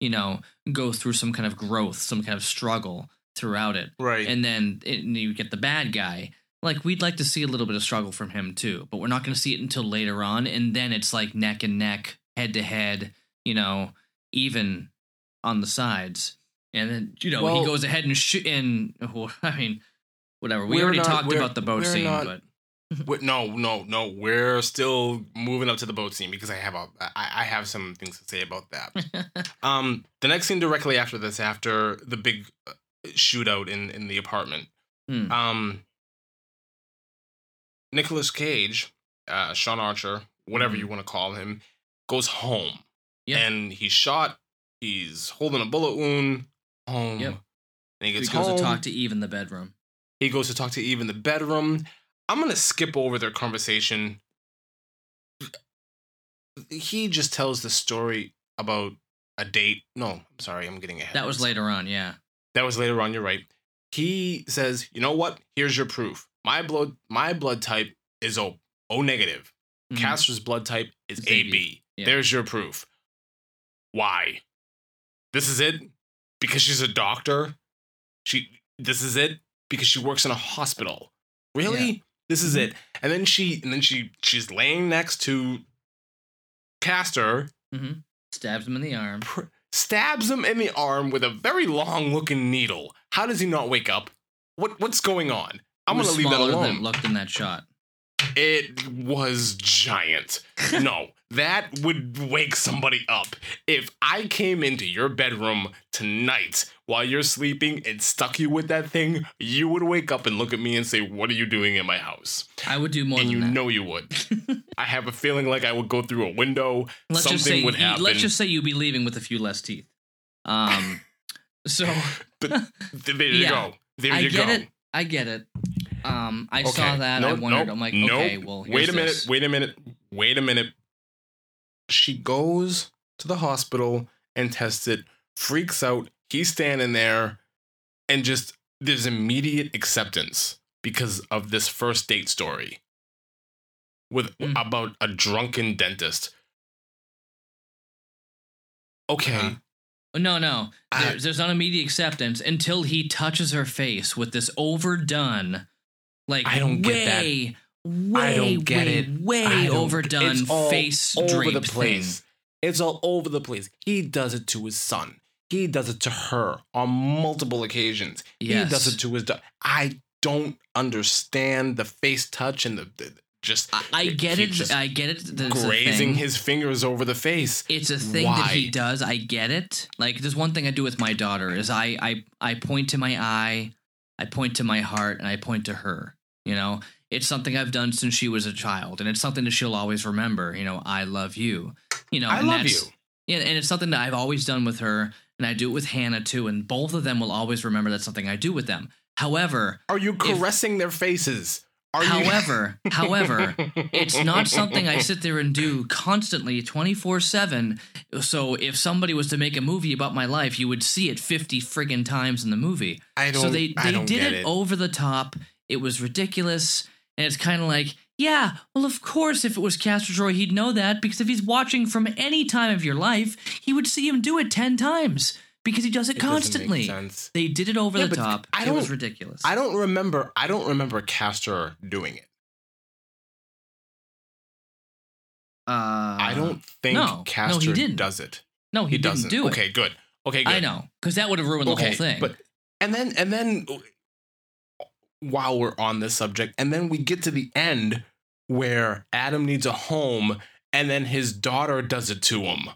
you know, go through some kind of growth, some kind of struggle throughout it. Right. And then it, and you get the bad guy. Like we'd like to see a little bit of struggle from him too, but we're not going to see it until later on and then it's like neck and neck, head to head, you know, even on the sides. And then, you know, Well- he goes ahead and shoot and well, I mean, whatever. We already not- talked about the boat scene, not- but no, no, no. We're still moving up to the boat scene because I have a I, I have some things to say about that. um, the next scene directly after this, after the big uh, shootout in in the apartment, Hmm. um, Nicolas Cage, uh, Sean Archer, whatever Mhm. you want to call him, goes home, Yep. and he's shot. He's holding a bullet wound. Home. Yep. And he he gets goes home. to talk to Eve in the bedroom. He goes to talk to Eve in the bedroom. I'm gonna skip over their conversation. He just tells the story about a date. No, I'm sorry, I'm getting ahead. That was later on, yeah. That was later on. You're right. He says, "You know what? Here's your proof. My blood, my blood type is O, O negative. Mhm. Castor's blood type is It's AB. Yeah. There's your proof. Why? This is it? Because she's a doctor? She this is it? Because she works in a hospital. Really? This is Mhm. it. And then she and then she she's laying next to Castor, Mhm. Stabs him in the arm. pr- stabs him in the arm with a very long looking needle. How does he not wake up? What what's going on? I'm gonna leave that smaller than alone. in that shot. It was giant. no, that would wake somebody up. If I came into your bedroom tonight while you're sleeping and stuck you with that thing, you would wake up and look at me and say, What are you doing in my house? I would do more and than you that. know you would. I have a feeling like I would go through a window. let's something just say would you- happen. let's just say you'd be leaving with a few less teeth. Um, so but th- there you Yeah, go. There I get go. it. I get it. Um, I Okay. saw that. I Nope, wondered. nope, I'm like, nope. okay, well, wait a minute. this. Wait a minute. Wait a minute. She goes to the hospital and tests it. Freaks out. He's standing there, and just there's immediate acceptance because of this first date story with Mm. about a drunken dentist. Okay. Uh-huh. No, no. I- There's, there's not immediate acceptance until he touches her face with this overdone, like I don't get that. way, way, I don't get way, it. way overdone it's all face over the place. thing. It's all over the place. He does it to his son. He does it to her on multiple occasions. Yes. He does it to his daughter. I don't understand the face touch and the, the just I, I get it. I get it. There's grazing his fingers over the face. It's a thing that he does. I get it. Like there's one thing I do with my daughter is I I I point to my eye, I point to my heart, and I point to her. You know, it's something I've done since she was a child, and it's something that she'll always remember. You know, I love you. You know, I and love that's- you. Yeah, and it's something that I've always done with her, and I do it with Hannah too, and both of them will always remember that's something I do with them. However, Are you caressing their faces? Are however, you? however, it's not something I sit there and do constantly 24 7. So if somebody was to make a movie about my life, you would see it 50 friggin' times in the movie. I don't. So they, they did it, it. over the top. It was ridiculous. And it's kind of like, yeah, well, of course, if it was Castor Troy, he'd know that because if he's watching from any time of your life, he would see him do it 10 times because he does it, It doesn't make constantly. sense. They did it over Yeah, the top. I it was don't- ridiculous. I don't remember. I don't remember Castor doing it. uh, I don't think no. No, he Castor didn't. does it. No, he, He, didn't doesn't. do it. okay, good. Okay, good. I know, because that would have ruined the whole thing. But and then and then while we're on this subject, and then we get to the end where Adam needs a home, and then his daughter does it to him.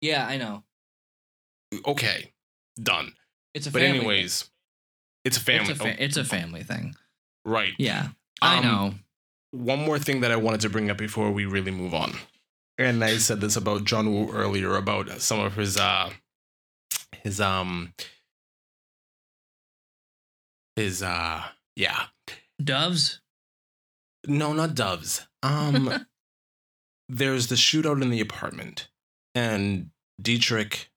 yeah, I know. Okay, done. It's a But family anyways, it's a thing. family. It's a, fa- it's a family thing. right. Yeah, I Um, know. One more thing that I wanted to bring up before we really move on. And I said this about John Woo earlier about some of his uh his um his uh yeah. Doves. No, not doves. Um there's the shootout in the apartment and Dietrich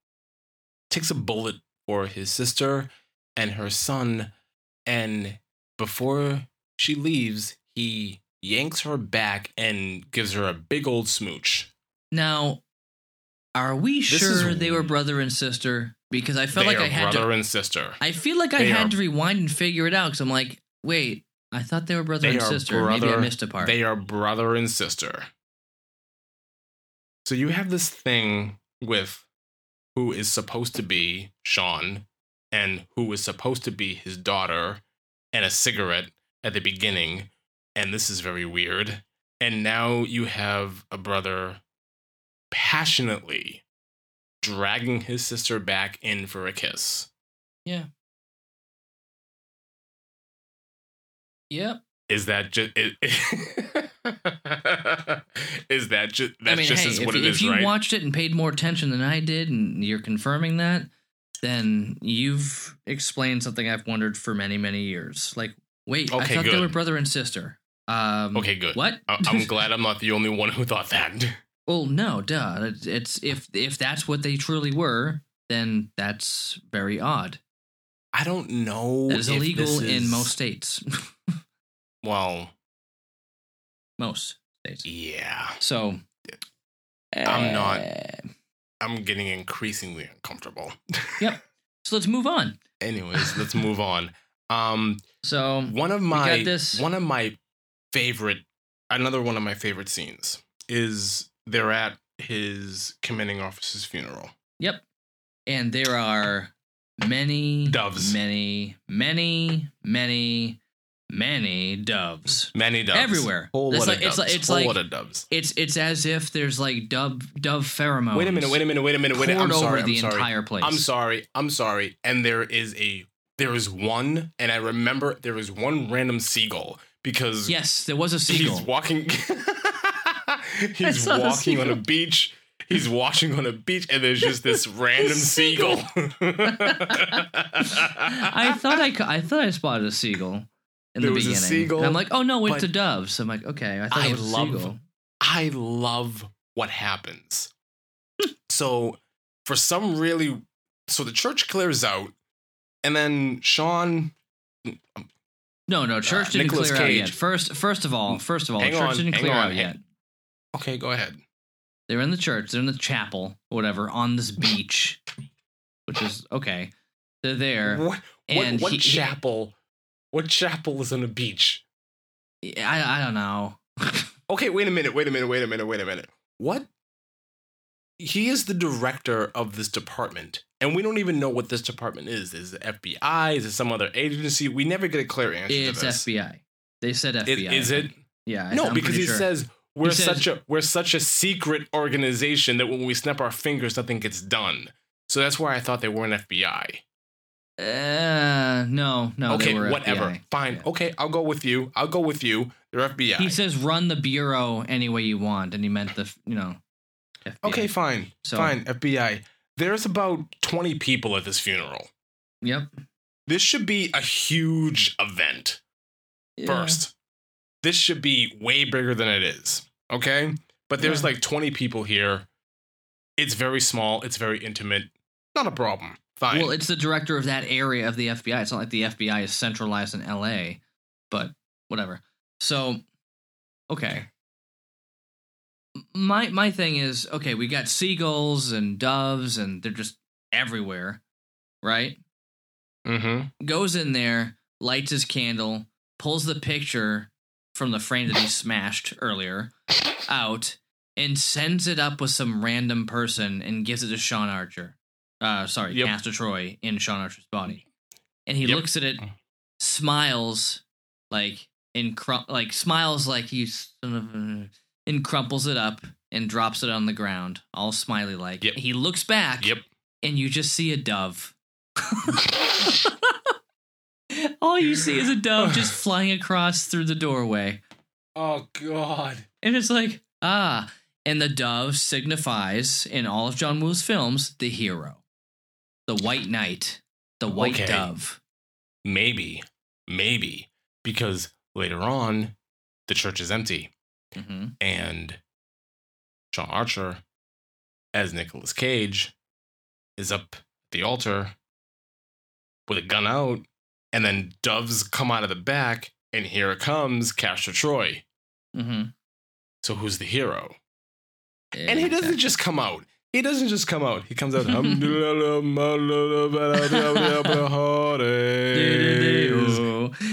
takes a bullet for his sister and her son and before she leaves, he yanks her back and gives her a big old smooch. Now, are we This sure is- they were brother and sister? Because I felt they like are I had brother to. and sister. I feel like I they had are- to rewind and figure it out. Because I'm like, wait, I thought they were brother They and are sister. Maybe I missed a part. They are brother and sister. So you have this thing with who is supposed to be Sean and who is supposed to be his daughter and a cigarette at the beginning. And this is very weird. And now you have a brother passionately dragging his sister back in for a kiss. yeah. Yep. Is that just is, is that just that's I mean, just hey, is if, what it if is, you right? watched it and paid more attention than I did, and you're confirming that, then you've explained something I've wondered for many, many years. Like, wait, I Okay, thought they were brother and sister. Um, Okay, good. What? I- I'm glad I'm not the only one who thought that. Well, no, duh. It's, if if that's what they truly were, then that's very odd. I don't know. That is illegal this in most states. Well, most states. yeah. So I'm not- eh, I'm getting increasingly uncomfortable. Yep. So let's move on. Anyways, let's move on. Um, So one of my one of my favorite, another one of my favorite scenes is they're at his commanding officer's funeral. Yep. And there are many Doves. Many, many, many, many doves. Many doves Everywhere. Whole It's lot like- of it's doves. like- it's Whole like- lot of doves. It's it's as if there's like dove dove pheromones. Wait a minute. Wait a minute. Wait a minute. Wait a minute. I'm sorry. over the I'm sorry. entire place. I'm sorry. I'm sorry. And there is a there is one, and I remember there is one random seagull because Yes, there was a seagull. he's walking. he's walking on a beach. He's washing on a beach, and there's just this random seagull. I thought I, I thought I spotted a seagull in There the beginning. seagull, and I'm like, oh no, it's a dove. So I'm like, okay, I thought I it was a seagull. I love what happens. so, for some really, so the church clears out, and then Sean. No, no, church Uh, didn't Nicolas clear out yet. First, first of all, first of all, Hang church on, didn't clear on, out hang- yet. Okay, go ahead. They're in the church. They're in the chapel, whatever, on this beach, which is okay. They're there. What? And what, what he- he- chapel? What chapel is on a beach? I I don't know. Okay, wait a minute. Wait a minute. Wait a minute. Wait a minute. What? He is the director of this department, and we don't even know what this department is. Is it FBI? Is it some other agency? We never get a clear answer it's. FBI. They said FBI. is it? Yeah. No, I'm because he sure. says we're says- such a we're such a secret organization that when we snap our fingers, nothing gets done. So that's why I thought they were an FBI. Uh, no, no. they okay, whatever. FBI. Fine. Yeah. Okay, I'll go with you. I'll go with you. They're FBI. He says run the bureau any way you want, and he meant the you know. FBI. okay, fine. So- Fine, FBI. There's about 20 people at this funeral. Yep. This should be a huge event. Yeah. First, this should be way bigger than it is. Okay? But there's Yeah. like 20 people here. It's very small, it's very intimate. Not a problem. Fine. Well, it's the director of that area of the FBI. It's not like the FBI is centralized in LA, but whatever. So, okay. My my thing is okay. We got seagulls and doves, and they're just everywhere, right? mm-hmm. Goes in there, lights his candle, pulls the picture from the frame that he smashed earlier out, and sends it up with some random person and gives it to Sean Archer. Uh, sorry, Yep. Castor Troy in Sean Archer's body, and he Yep. looks at it, smiles like and crum- like smiles like he's son of a- and crumples it up and drops it on the ground, all smiley like. Yep. He looks back, Yep. and you just see a dove. all you see is a dove just flying across through the doorway. Oh, God. And it's like, ah. And the dove signifies, in all of John Woo's films, the hero. The white knight. The white Okay. dove. Maybe. Maybe. Because later on, the church is empty. hmm and Sean Archer as Nicolas Cage is up at the altar with a gun out, and then doves come out of the back, and here it comes Castor Troy. hmm So who's the hero? And he doesn't just come out. He doesn't just come out. He comes out.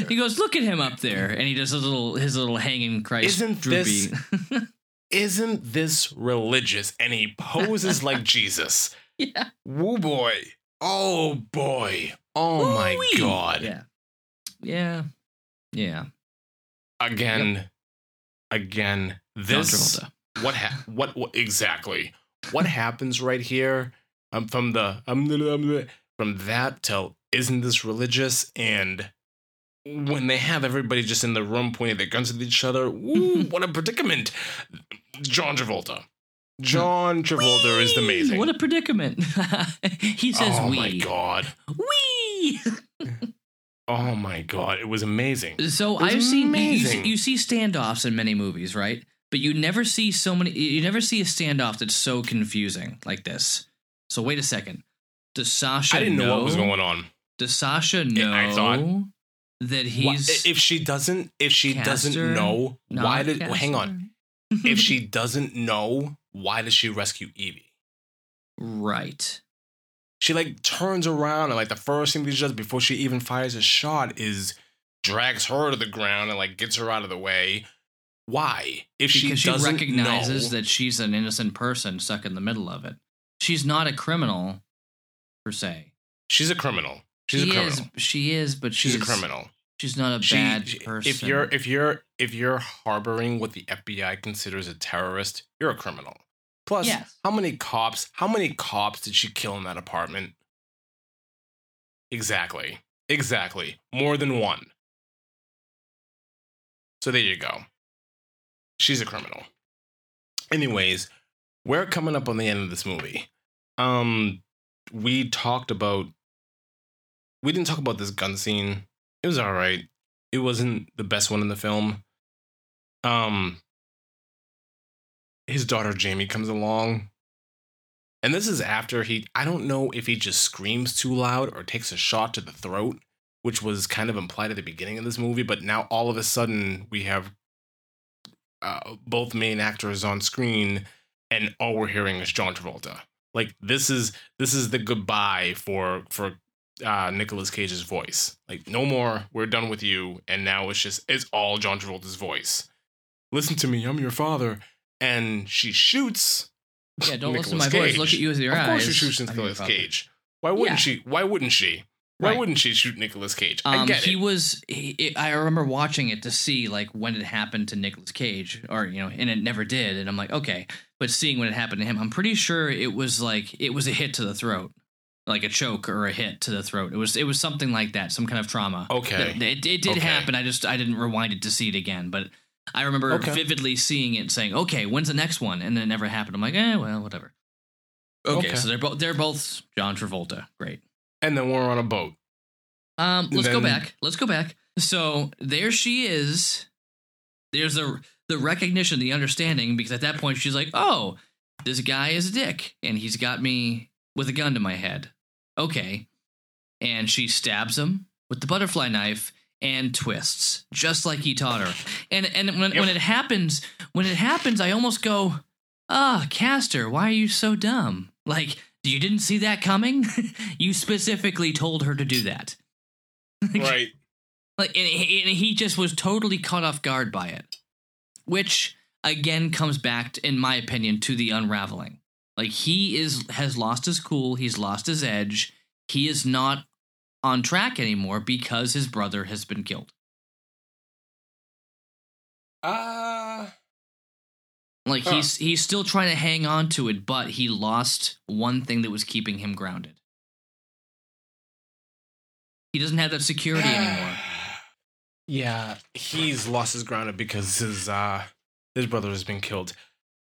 He goes, look at him up there, and he does his little his little hanging Christ Isn't droopy. this- Isn't this religious? And he poses like Jesus. yeah. Woo boy. Oh boy. Oh my Woo-wee. god. Yeah. Yeah. Yeah. Again. Again. This what, ha- what what exactly? What happens right here? Um from the I'm um, from that till isn't this religious and when they have everybody just in the room pointing their guns at each other, woo, what a predicament. John Travolta. John Travolta is amazing. What a predicament. he says oh we. my god. Wee. Oh my god. It was amazing. So was I've seen you, amazing. you see standoffs in many movies, right? But you never see so many. You never see a standoff that's so confusing like this. So wait a second. Does Sasha? I didn't know, what was going on. Does Sasha know I thought- that he's if she doesn't, if she Castor, doesn't know, why did? well, hang on. If she doesn't know, why does she rescue Evie? right. She like turns around and like the first thing she does before she even fires a shot is drags her to the ground and like gets her out of the way. Why? If she because she, recognizes know, that she's an innocent person stuck in the middle of it. She's not a criminal, per se. she's a criminal. She's she a criminal. is. She is, but she's, she's, a criminal. She's not a She- bad person. If you're if you're if you're harboring what the FBI considers a terrorist, you're a criminal. Plus, Yes. how many cops? How many cops did she kill in that apartment? Exactly. Exactly. More than one. So there you go. She's a criminal. Anyways, we're coming up on the end of this movie. Um we talked about we didn't talk about this gun scene. It was all right. It wasn't the best one in the film. Um his daughter Jamie comes along. And this is after he I don't know if he just screams too loud or takes a shot to the throat, which was kind of implied at the beginning of this movie, but now all of a sudden we have uh, both main actors on screen and all we're hearing is John Travolta. Like this is this is the goodbye for for uh Nicolas Cage's voice. Like no more, we're done with you, and now it's just it's all John Travolta's voice. Listen to me, I'm your father. And she shoots. Yeah, don't listen to Nicolas my voice. Look at you with your of eyes. Of course she shoots Nicolas. Cage. Why wouldn't Yeah. she? Why wouldn't she? Why Right. wouldn't she shoot Nicolas Cage? I Um, get he it. was. He, it- I remember watching it to see like when it happened to Nicolas Cage, or you know, and it never did. And I'm like, okay, but seeing when it happened to him, I'm pretty sure it was like it was a hit to the throat, like a choke or a hit to the throat. It was it was something like that, some kind of trauma. Okay. That- it, it did Okay. happen. I just I didn't rewind it to see it again, but I remember Okay. vividly seeing it, and saying, okay, when's the next one? And then it never happened. I'm like, eh, well, whatever. Okay, Okay. so they're both they're both John Travolta. Great. and then we're on a boat. Um, let's go back. Let's go back. So there she is. There's a the recognition, the understanding, because at that point she's like, "Oh, this guy is a dick, and he's got me with a gun to my head." Okay, and she stabs him with the butterfly knife and twists, just like he taught her. And and when Yep. when it happens, when it happens, I almost go, "Ah, Castor, why are you so dumb? Like." You didn't see that coming? you specifically told her to do that. Right. Like, and he, and he just was totally caught off guard by it, which again comes back, to, in my opinion, to the unraveling. Like he is has lost his cool, he's lost his edge. He is not on track anymore because his brother has been killed. Uh Like Huh. he's he's still trying to hang on to it, but he lost one thing that was keeping him grounded. He doesn't have that security anymore. Yeah, he's lost his ground because his uh his brother has been killed.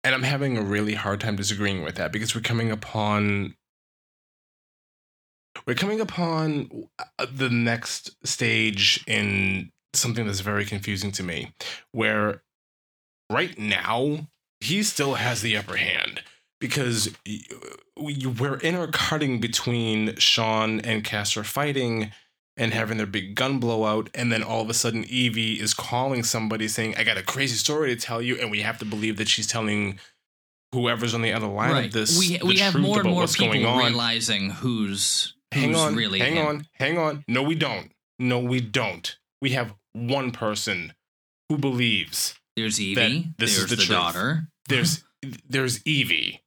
And I'm having a really hard time disagreeing with that because we're coming upon we're coming upon uh, the next stage in something that's very confusing to me where right now he still has the upper hand because we- we're intercutting between Sean and Castor fighting and having their big gun blowout, and then all of a sudden Evie is calling somebody saying, "I got a crazy story to tell you," and we have to believe that she's telling whoever's on the other line of this. we we have more and more people realizing who's who's hang on, really hang him. on, hang on. No, we don't. No, we don't. We have one person who believes There's Evie. this is there's the the, daughter. there's there's Evie.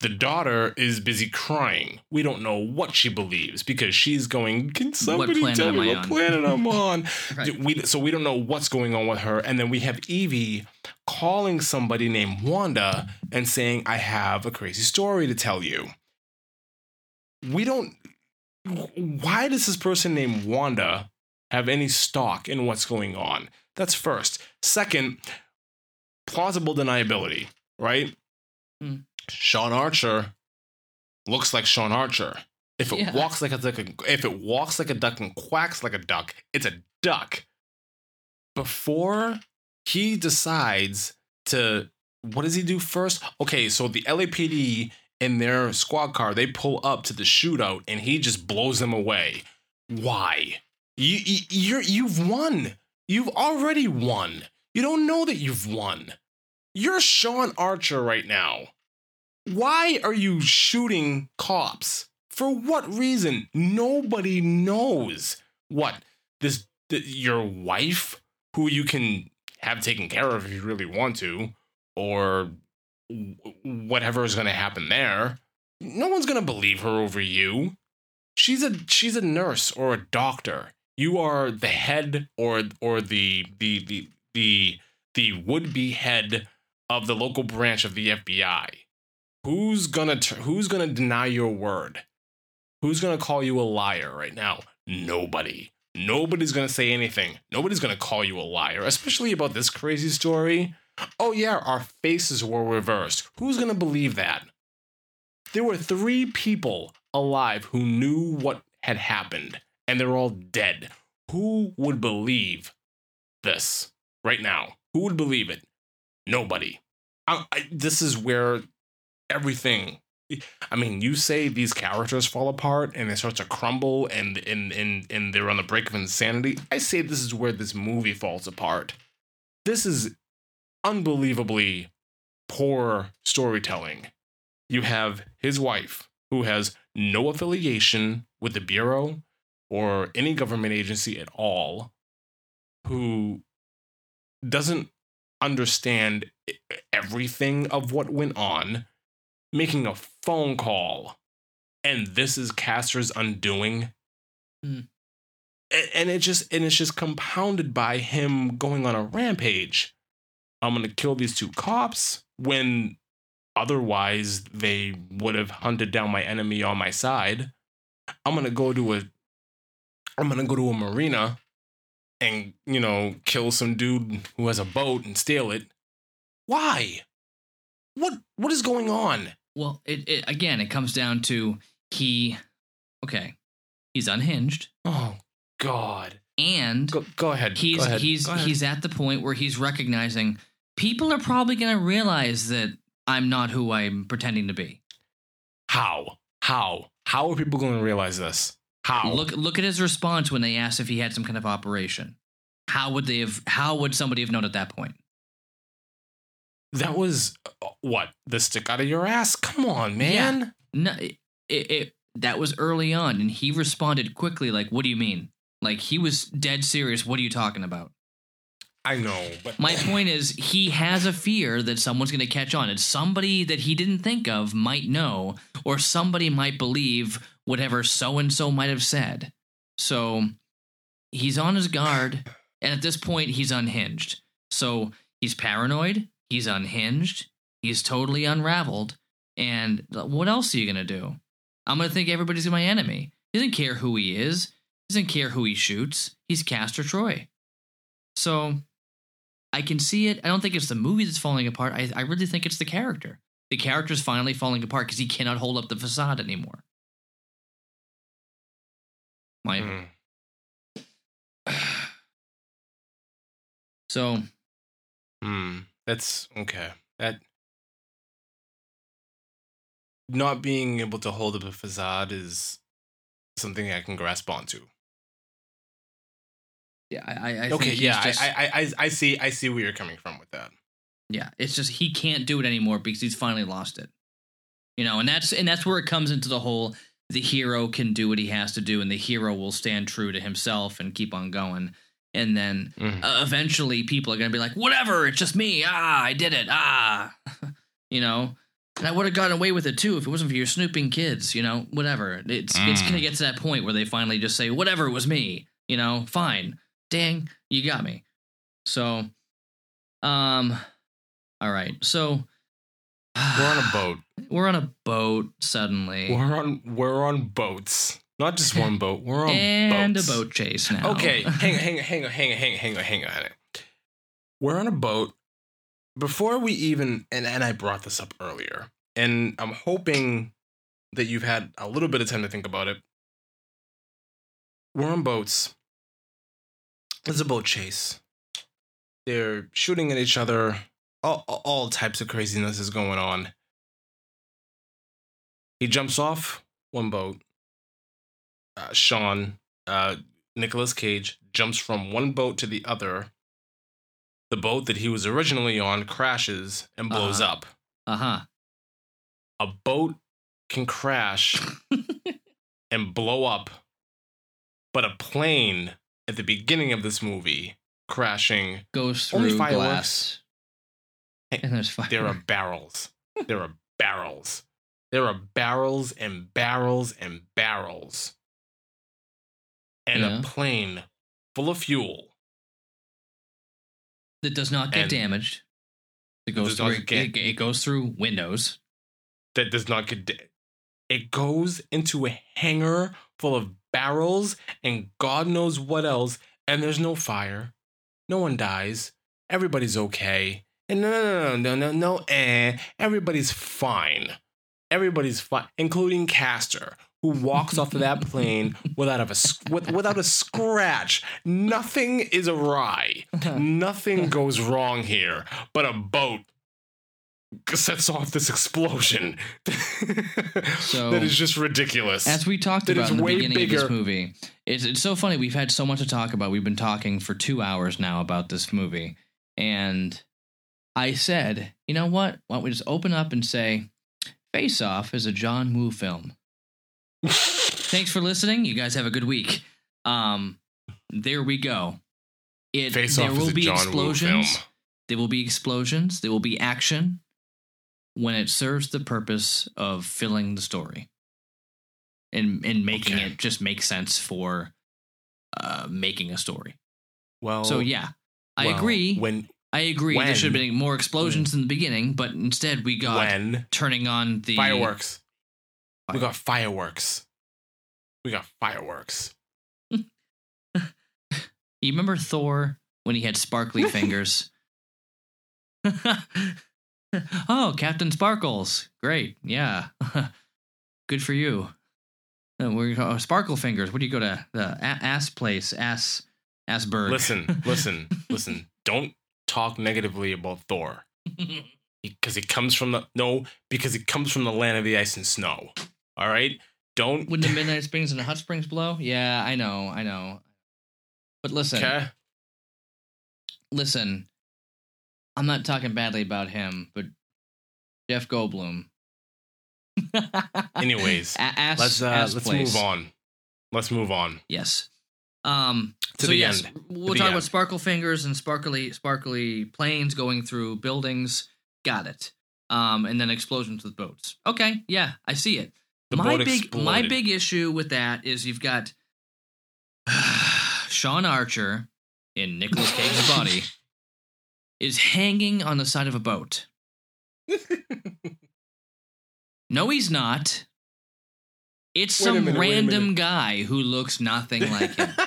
The daughter is busy crying. We don't know what she believes because she's going. Can somebody tell me what on?" planet I'm on? Right. we so we don't know what's going on with her and then we have evie calling somebody named wanda and saying i have a crazy story to tell you we don't why does this person named wanda have any stock in what's going on that's first second plausible deniability right Hmm. Sean archer looks like sean archer if it Yeah. walks like a duck, if it walks like a duck and quacks like a duck, it's a duck. Before he decides to, what does he do first? Okay, so the LAPD in their squad car, they pull up to the shootout, and he just blows them away. Why? You, you you're you've won. You've already won. You don't know that you've won. You're Sean Archer right now. Why are you shooting cops? For what reason? Nobody knows. What? This th- your wife who you can have taken care of if you really want to or whatever is going to happen there. No one's going to believe her over you. She's a she's a nurse or a doctor. You are the head or or the the the the the would be head of the local branch of the FBI. Who's gonna who's gonna deny your word? Who's gonna call you a liar right now? Nobody. Nobody's gonna say anything. Nobody's gonna call you a liar, especially about this crazy story. Oh yeah, our faces were reversed. Who's gonna believe that? There were three people alive who knew what had happened, and they're all dead. Who would believe this right now? Who would believe it? Nobody. I, I, this is where everything. I mean, you say these characters fall apart and they start to crumble and and and and they're on the brink of insanity. I say this is where this movie falls apart. This is unbelievably poor storytelling. you have his wife, who has no affiliation with the Bureau or any government agency at all, who doesn't understand everything of what went on, making a phone call. And this is Castor's undoing. Hmm. A- And it just and it's just compounded by him going on a rampage. I'm gonna kill these two cops when otherwise they would have hunted down my enemy on my side. I'm gonna go to a I'm gonna go to a marina and you know kill some dude who has a boat and steal it. Why? What what is going on? Well, it, it again, it comes down to he. Okay, he's unhinged, Oh God. and Go go ahead. he's go ahead. he's ahead. he's at the point where he's recognizing people are probably going to realize that I'm not who I'm pretending to be. how how how are people going to realize this? How Look look at his response when they asked if he had some kind of operation. How would they have? How would somebody have known at that point? That was uh, what the stick out of your ass. Come on, man. Yeah. No, it, it, it that was early on, and he responded quickly, like, "What do you mean?" Like he was dead serious. What are you talking about? I know, but My point is, he has a fear that someone's going to catch on, and somebody that he didn't think of might know, or somebody might believe whatever so and so might have said. So he's on his guard, and at this point, he's unhinged. So he's paranoid, he's unhinged, he's totally unraveled. And what else are you going to do? I'm going to think everybody's my enemy. He doesn't care who he is, he doesn't care who he shoots. He's Castor Troy. So I can see it. I don't think it's the movie that's falling apart. I, I really think it's the character. The character's finally falling apart because he cannot hold up the facade anymore. My Mm, so mm, that's okay. That not being able to hold up a facade is something I can grasp onto. yeah, I, I I okay, yeah, just, I, I I I see I see where you're coming from with that. yeah. It's just he can't do it anymore because he's finally lost it. You know, and that's and that's where it comes into the whole the hero can do what he has to do, and the hero will stand true to himself and keep on going. And then Mhm. uh, eventually people are going to be like, whatever, it's just me. Ah, I did it. Ah, you know, and I would have gotten away with it too if it wasn't for your snooping kids, you know, whatever. It's, it's going to Mm. get to that point where they finally just say, whatever, it was me, you know, fine. Dang, you got me. So, um, all right. So We're on a boat. We're on a boat suddenly. We're on we're on boats. Not just one boat. We're on and boats. a boat chase now. Okay, hang on, hang on, hang on, hang on, hang on, hang on, hang on. hang on. We're on a boat. Before we even and, and I brought this up earlier, and I'm hoping that you've had a little bit of time to think about it. We're on boats. There's a boat chase. They're shooting at each other. All- all types of craziness is going on. He jumps off one boat. Uh, Sean, uh, Nicolas Cage, jumps from one boat to the other. The boat that he was originally on crashes and blows Uh-huh. up. Uh huh. A boat can crash and blow up, but a plane at the beginning of this movie crashing, Goes Only through fireworks. glass. Hey, And there's fire. there are barrels. There are barrels. There are barrels and barrels and barrels. And Yeah. a plane full of fuel that does not get and- damaged. It goes through. get- it, it goes through windows. that does not get. Da- it goes into a hangar full of barrels and God knows what else, and there's no fire. No one dies. Everybody's okay. And no, no, no, no, no, no, eh. Everybody's fine. Everybody's fine, including Castor, who walks off of that plane without a with, without a scratch. Nothing is awry. Nothing goes wrong here, but a boat sets off this explosion So- that is just ridiculous. As we talked That about in the beginning of this movie, it's, it's so funny. We've had so much to talk about. We've been talking for two hours now about this movie. And I said, you know what? Why don't we just open up and say, Face Off is a John Woo film. Thanks for listening. You guys have a good week. Um, there we go. It Face there will be John explosions. There will be explosions. There will be action when it serves the purpose of filling the story and and making Okay. it just make sense for uh, making a story. Well, so yeah, I well, agree. When I agree. there should have been more explosions in the beginning, but instead we got when turning on the fireworks, we got fireworks. We got fireworks. You remember Thor when he had sparkly fingers? oh, Captain Sparkles. Great. Yeah. Good for you. Uh, we're oh, Sparkle Fingers. What do you go to? The a- ass place. Ass Assberg. Listen, listen, listen. Don't talk negatively about Thor because he comes from the no because he comes from the land of the ice and snow. All right, don't. Wouldn't the Midnight Springs and the Hot Springs blow? Yeah, I know, I know. But listen, Okay. listen. I'm not talking badly about him, but Jeff Goldblum. Anyways, ass, let's uh, let's place. move on. Let's move on. Yes. Um. To so the yes, end. we'll the talk about sparkle fingers and sparkly, sparkly planes going through buildings. Got it. Um, and then explosions with boats. Okay, yeah, I see it. The my boat big, my big issue with that is you've got Sean Archer in Nicolas Cage's body is hanging on the side of a boat. No, he's not. It's Wait some minute, random guy who looks nothing like him.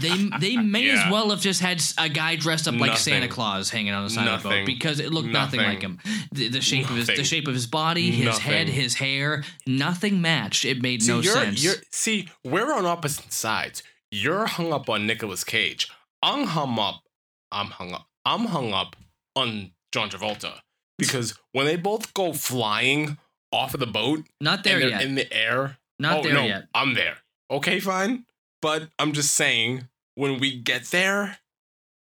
They they may as well have just had a guy dressed up like Santa Claus hanging on the side of the boat because it looked nothing, like him. The, the shape of his the shape of his body, his head, his hair, nothing matched. It made See, no you're, sense. You're, see, we're on opposite sides. You're hung up on Nicolas Cage. I'm hung up. I'm hung up. I'm hung up on John Travolta because when they both go flying off of the boat Not there yet. in the air. Not oh, there no, yet. I'm there. Okay, fine. But I'm just saying, when we get there,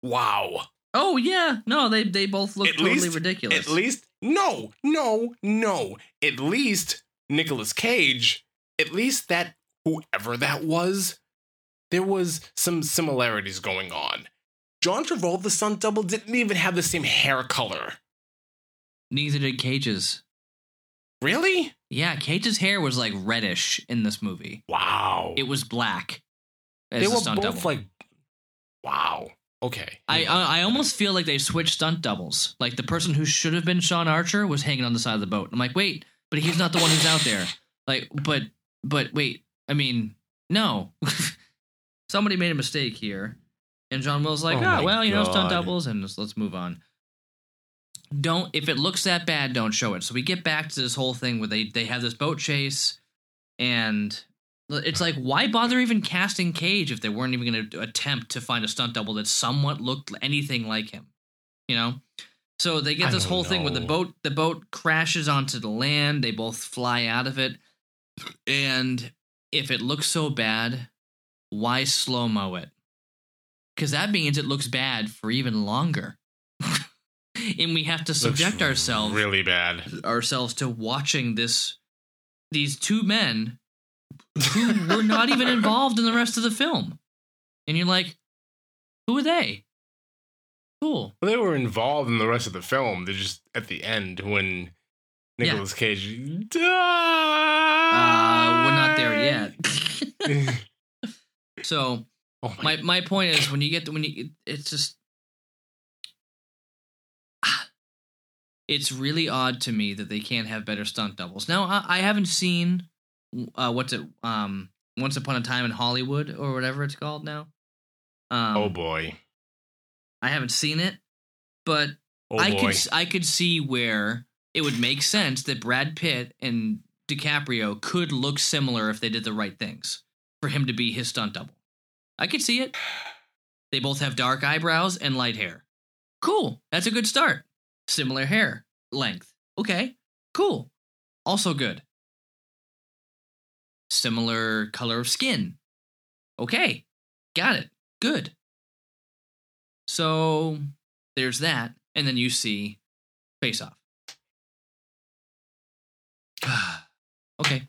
wow. Oh yeah, no, they they both look At totally least- ridiculous. At least, no, no, no. At least Nicolas Cage, at least that whoever that was, there was some similarities going on. John Travolta's stunt double didn't even have the same hair color. Neither did Cage's. Really? Yeah, Cage's hair was like reddish in this movie. Wow. It was black. As they were stunt both double. like, wow. Okay. I, I I almost feel like they switched stunt doubles. Like the person who should have been Sean Archer was hanging on the side of the boat. I'm like, wait, but he's not the one who's out there. Like, but but wait, I mean, no, somebody made a mistake here, and John Will's like, Oh ah, my well, you know, stunt doubles, and let's, let's move on. Don't if it looks that bad, don't show it. So we get back to this whole thing where they they have this boat chase, and it's like, why bother even casting Cage if they weren't even going to attempt to find a stunt double that somewhat looked anything like him? You know. So they get this whole thing where the boat the boat crashes onto the land. They both fly out of it, and if it looks so bad, why slow mo it? Because that means it looks bad for even longer, and we have to subject Looks ourselves really bad. ourselves to watching this these two men who were not even involved in the rest of the film. And you're like, who are they? Cool. Well, they were involved in the rest of the film. They're just at the end when Yeah. Cage died. Uh, we're not there yet. so oh my my, my point is when you get to when you it's just it's really odd to me that they can't have better stunt doubles. Now I, I haven't seen uh what's it um Once Upon a Time in Hollywood or whatever it's called now. Um, oh boy. I haven't seen it, but Oh I could I could see where it would make sense that Brad Pitt and DiCaprio could look similar if they did the right things for him to be his stunt double. I could see it. They both have dark eyebrows and light hair. Cool. That's a good start. Similar hair length. Okay. Cool. Also good. Similar color of skin. Okay. Got it. Good. So there's that. And then you see Face Off. Okay.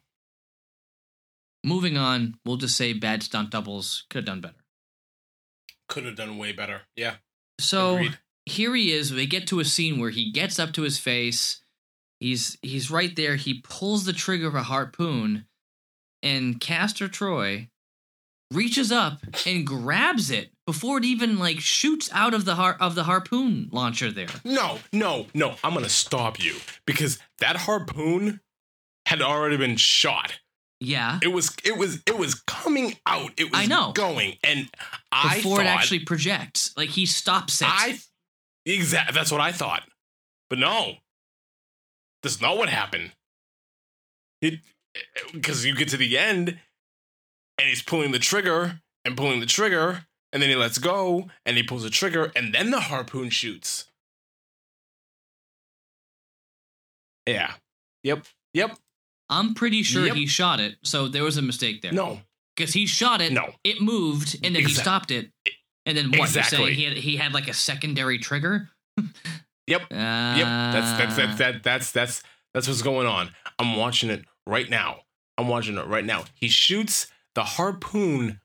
Moving on, we'll just say bad stunt doubles could have done better. Could have done way better. Yeah. So Agreed. here he is. They get to a scene where he gets up to his face. He's he's right there. He pulls the trigger of a harpoon, and Castor Troy reaches up and grabs it before it even like shoots out of the har- of the harpoon launcher there. No, no, no. I'm gonna stop you because that harpoon had already been shot. Yeah. It was it was it was coming out. It was I know. going. And I Before thought it actually projects, like he stops it. I exact that's what I thought. But no. That's not what happened. It because you get to the end and he's pulling the trigger and pulling the trigger and then he lets go and he pulls the trigger and then the harpoon shoots. Yeah. Yep. Yep. I'm pretty sure Yep. he shot it, so there was a mistake there. No. because he shot it. No. it moved, and then he stopped it. And then what? You're Exactly. saying he had he had like a secondary trigger? Yep. Uh, Yep, that's that's that's that, that's that's that's what's going on. I'm watching it right now. I'm watching it right now. He shoots the harpoon.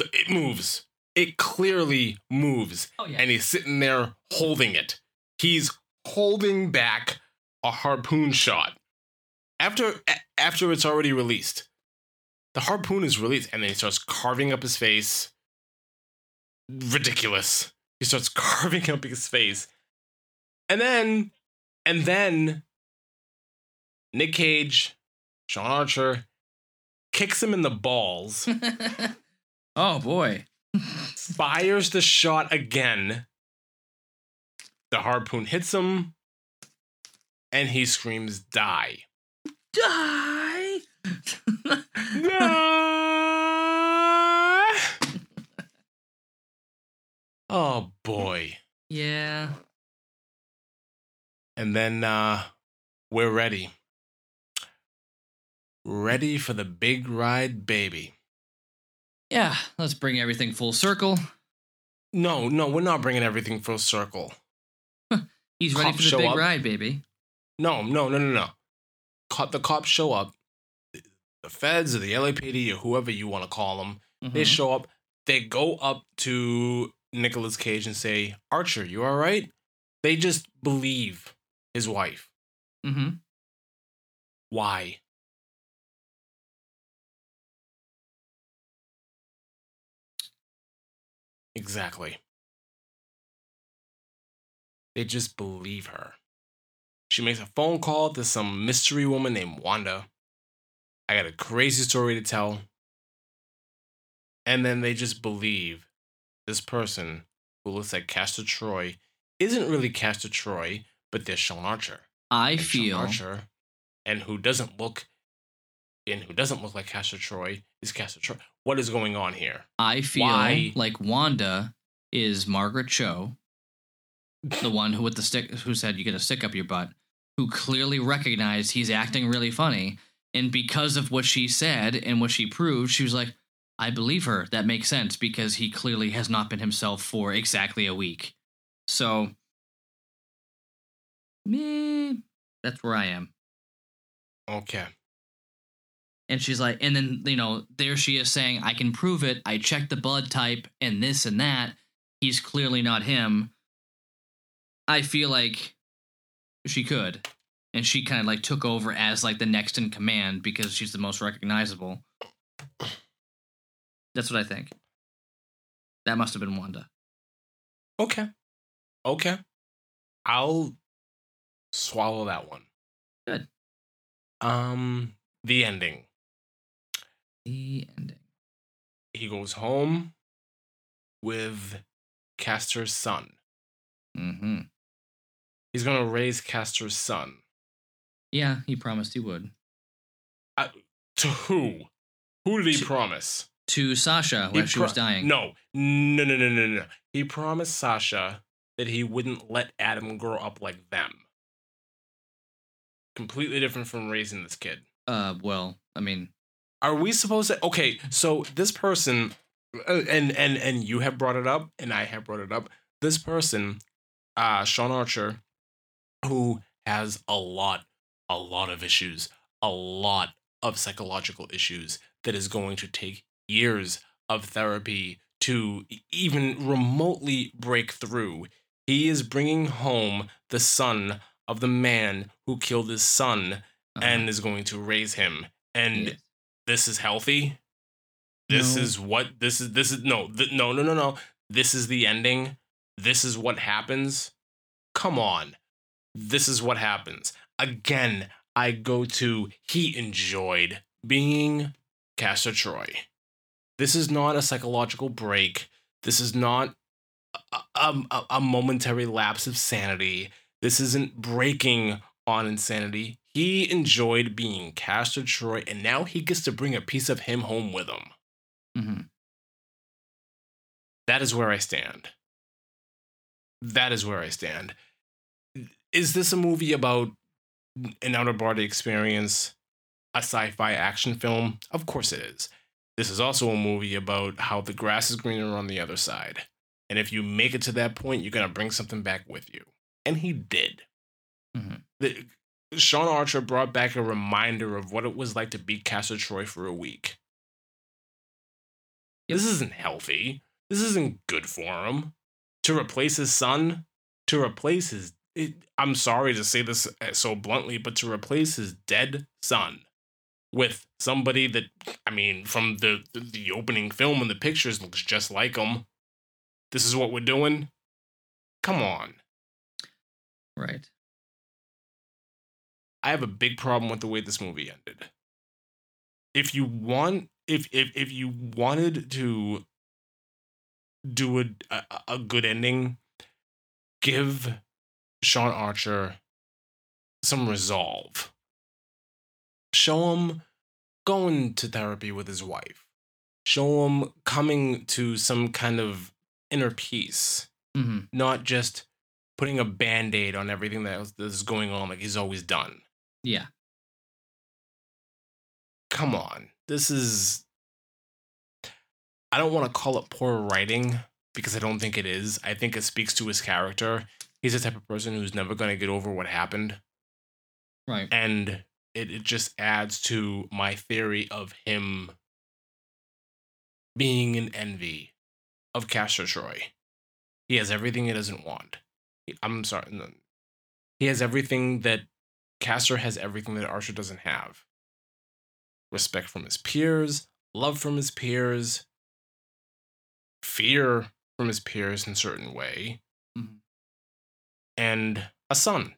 It moves. It clearly moves, Oh yeah. and he's sitting there holding it. He's holding back a harpoon shot after after it's already released. The harpoon is released, and then he starts carving up his face. Ridiculous. He starts carving up his face. And then, and then, Nick Cage, Sean Archer, kicks him in the balls, oh boy. fires the shot again. The harpoon hits him, and he screams, Die. Die. Die! oh boy. yeah. And then uh we're ready. Ready for the big ride, baby. Yeah. Let's bring everything full circle. No, no, we're not bringing everything full circle. He's ready Cops for the big up. ride, baby. No, no, no, no, no. Cop, the cops show up. The feds or the LAPD or whoever you want to call them, they Mhm. show up. They go up to Nicolas Cage and say, Archer, you all right? They just believe his wife. Mm-hmm. Why? Exactly. They just believe her. She makes a phone call to some mystery woman named Wanda. I got a crazy story to tell. And then they just believe this person who looks like Castor Troy isn't really Castor Troy, but they're Sean Archer I Sean feel Archer, and who doesn't look and who doesn't look like Castor Troy is Castor Troy. What is going on here? I feel Why? like Wanda is Margaret Cho, the one who with the stick who said you get a stick up your butt, who clearly recognized he's acting really funny, and because of what she said and what she proved, she was like, I believe her. That makes sense because he clearly has not been himself for exactly a week. So, me, that's where I am. Okay. And she's like, and then, you know, there she is saying, I can prove it. I checked the blood type and this and that. He's clearly not him. I feel like she could. And she kind of like took over as like the next in command because she's the most recognizable. That's what I think. That must have been Wanda. Okay. Okay. I'll swallow that one. Good. Um the ending. The ending. He goes home with Castor's son. Mm-hmm. He's gonna raise Castor's son. Yeah, he promised he would. To who? Who did he To- promise? To Sasha He when she was dying. No, no, no, no, no, no. He promised Sasha that he wouldn't let Adam grow up like them. Completely different from raising this kid. Uh, well, I mean, Are we supposed to? Okay, so this person, uh, and and and you have brought it up, and I have brought it up. This person, uh, Sean Archer, who has a lot, a lot of issues, a lot of psychological issues that is going to take years of therapy to even remotely break through. He is bringing home the son of the man who killed his son Uh-huh. and is going to raise him. And Yes. This is healthy. This No. is what this is. This is no, th- no, no, no, no. This is the ending. This is what happens. Come on. This is what happens. Again, I go to he enjoyed being Castor Troy. This is not a psychological break. This is not a, a, um, a momentary lapse of sanity. This isn't breaking on insanity. He enjoyed being cast Castor Troy, and now he gets to bring a piece of him home with him. hmm That is where I stand. That is where I stand. Is this a movie about an outer body experience, a sci fi action film? Of course it is. This is also a movie about how the grass is greener on the other side. And if you make it to that point, you're going to bring something back with you. And he did. Mhm. The, Sean Archer brought back a reminder of what it was like to beat Castor Troy for a week. This isn't healthy. This isn't good for him. To replace his son, to replace his. It, I'm sorry to say this uh, so bluntly, but to replace his dead son with somebody that, I mean, from the, the opening film and the pictures looks just like him. This is what we're doing? Come on. Right. I have a big problem with the way this movie ended. If you want, if if if you wanted to do a a, good ending, give Sean Archer some resolve. Show him going to therapy with his wife. Show him coming to some kind of inner peace hmm not just putting a band-aid on everything that that is going on like he's always done. Yeah. Come on. This is I don't want to call it poor writing because I don't think it is. I think it speaks to his character. He's the type of person who's never going to get over what happened Right. and it, it just adds to my theory of him being an envy of Castor Troy. He has everything he doesn't want. He- I'm sorry. no. He has everything that Castor has everything that Archer doesn't have. Respect from his peers, love from his peers, fear from his peers in a certain way, Mhm. and a son.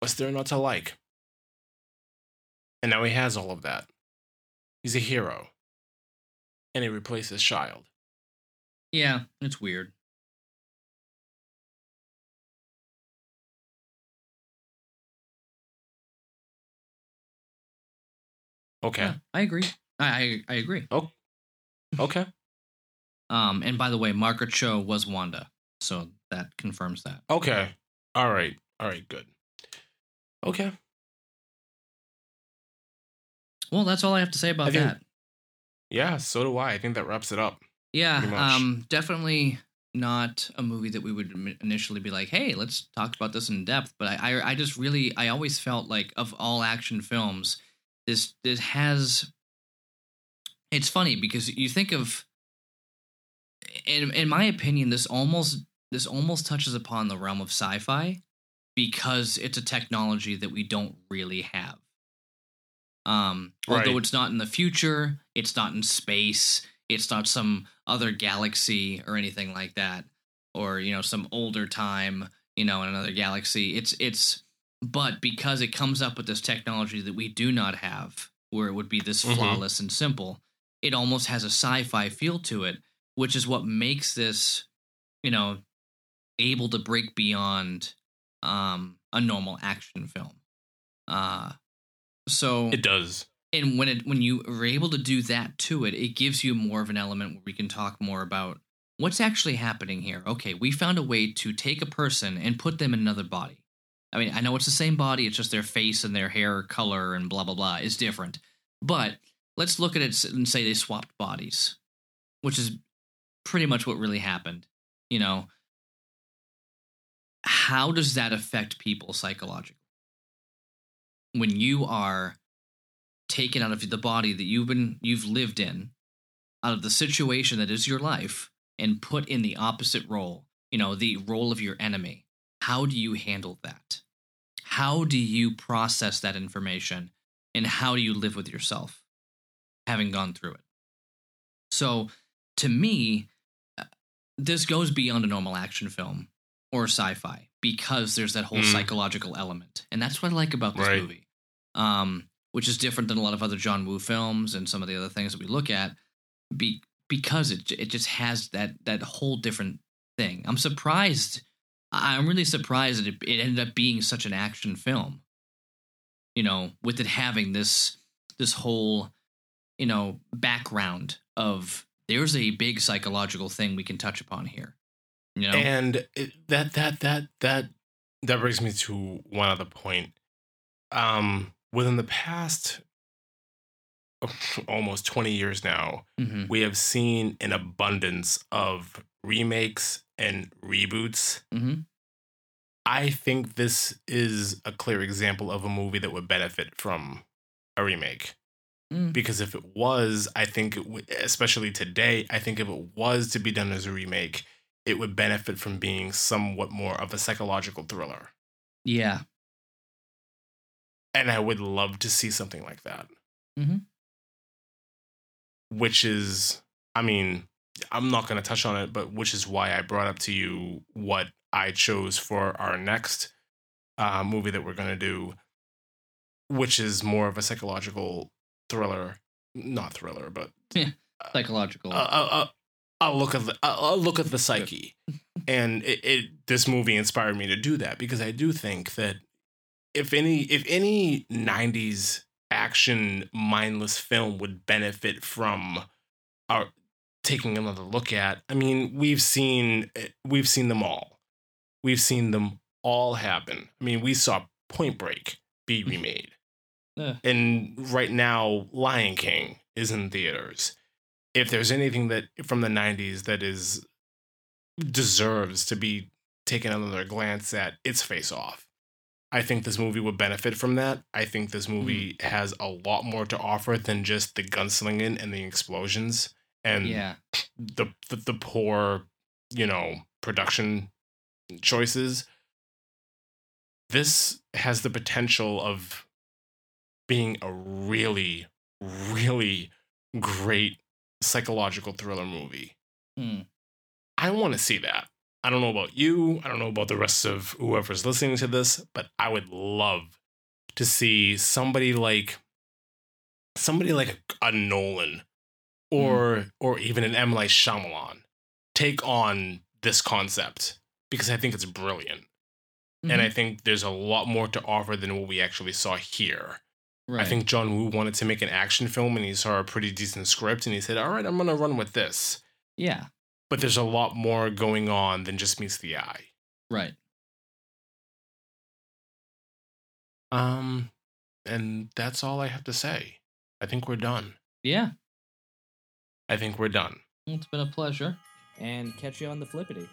What's there not to like? And now he has all of that. He's a hero. And he replaces child. Yeah. It's weird. Okay. Yeah, I agree. I I, I agree. Okay. Um, and by the way, Margaret Cho was Wanda, so that confirms that. Okay. All right. All right. Good. Okay. Well, that's all I have to say about think- that. Yeah, so do I. I think that wraps it up. Yeah, um, definitely not a movie that we would initially be like, "Hey, let's talk about this in depth." But I, I, I just really, I always felt like of all action films, this this has. It's funny because you think of, in in my opinion, this almost this almost touches upon the realm of sci-fi because it's a technology that we don't really have. Um, although it's not in the future, it's not in space, it's not some other galaxy or anything like that, or you know some older time, you know, in another galaxy. It's it's, but because it comes up with this technology that we do not have, where it would be this Mhm. flawless and simple, it almost has a sci-fi feel to it, which is what makes this, you know, able to break beyond um a normal action film. Uh so It does. and when it when you are able to do that to it, it gives you more of an element where we can talk more about what's actually happening here. Okay, we found a way to take a person and put them in another body. I mean, I know it's the same body, it's just their face and their hair color and blah blah blah is different. But let's look at it and say they swapped bodies, which is pretty much what really happened. You know, how does that affect people psychologically? When you are taken out of the body that you've been you've lived in, out of the situation that is your life, and put in the opposite role. You know, the role of your enemy. How do you handle that? How do you process that information, and how do you live with yourself, having gone through it? So, to me, uh, this goes beyond a normal action film or sci-fi because there's that whole Mm. psychological element, and that's what I like about this Right. movie. Um, which is different than a lot of other John Woo films and some of the other things that we look at, be, because it it just has that that whole different thing. I'm surprised. I'm really surprised that it, it ended up being such an action film. You know, with it having this this whole you know background of there's a big psychological thing we can touch upon here. You know, And that that that that that brings me to one other point. Um, within the past almost 20 years now, Mhm, we have seen an abundance of remakes and reboots. mhm. I think this is a clear example of a movie that would benefit from a remake. Mm. Because if it was, I think, it would, especially today, I think if it was to be done as a remake, it would benefit from being somewhat more of a psychological thriller. yeah, And I would love to see something like that. Mhm. Which is, I mean, I'm not going to touch on it, but which is why I brought up to you what I chose for our next uh, movie that we're going to do, which is more of a psychological thriller. Not thriller, but yeah, psychological. a, a, a look at the look at the psyche, and it, it this movie inspired me to do that because I do think that if any if any '90s action mindless film would benefit from our taking another look at, I mean we've seen we've seen them all, we've seen them all happen. I mean we saw Point Break be remade. Yeah. And right now, Lion King is in theaters. If there's anything that from the '90s that is deserves to be taken another glance at, it's Face Off. I think this movie would benefit from that. I think this hmm. movie has a lot more to offer than just the gunslinging and the explosions and yeah, the, the the poor, you know, production choices. This has the potential of being a really, really great psychological thriller movie. Hmm. I want to see that. I don't know about you. I don't know about the rest of whoever's listening to this, but I would love to see somebody like somebody like a Nolan or or even an M. Night Shyamalan take on this concept because I think it's brilliant. And I think there's a lot more to offer than what we actually saw here. right. I think John Woo wanted to make an action film and he saw a pretty decent script and he said, All right, I'm going to run with this. yeah, But there's a lot more going on than just meets the eye. right. Um, and that's all I have to say. I think we're done. Yeah, I think we're done. it's been a pleasure. And catch you on the flippity.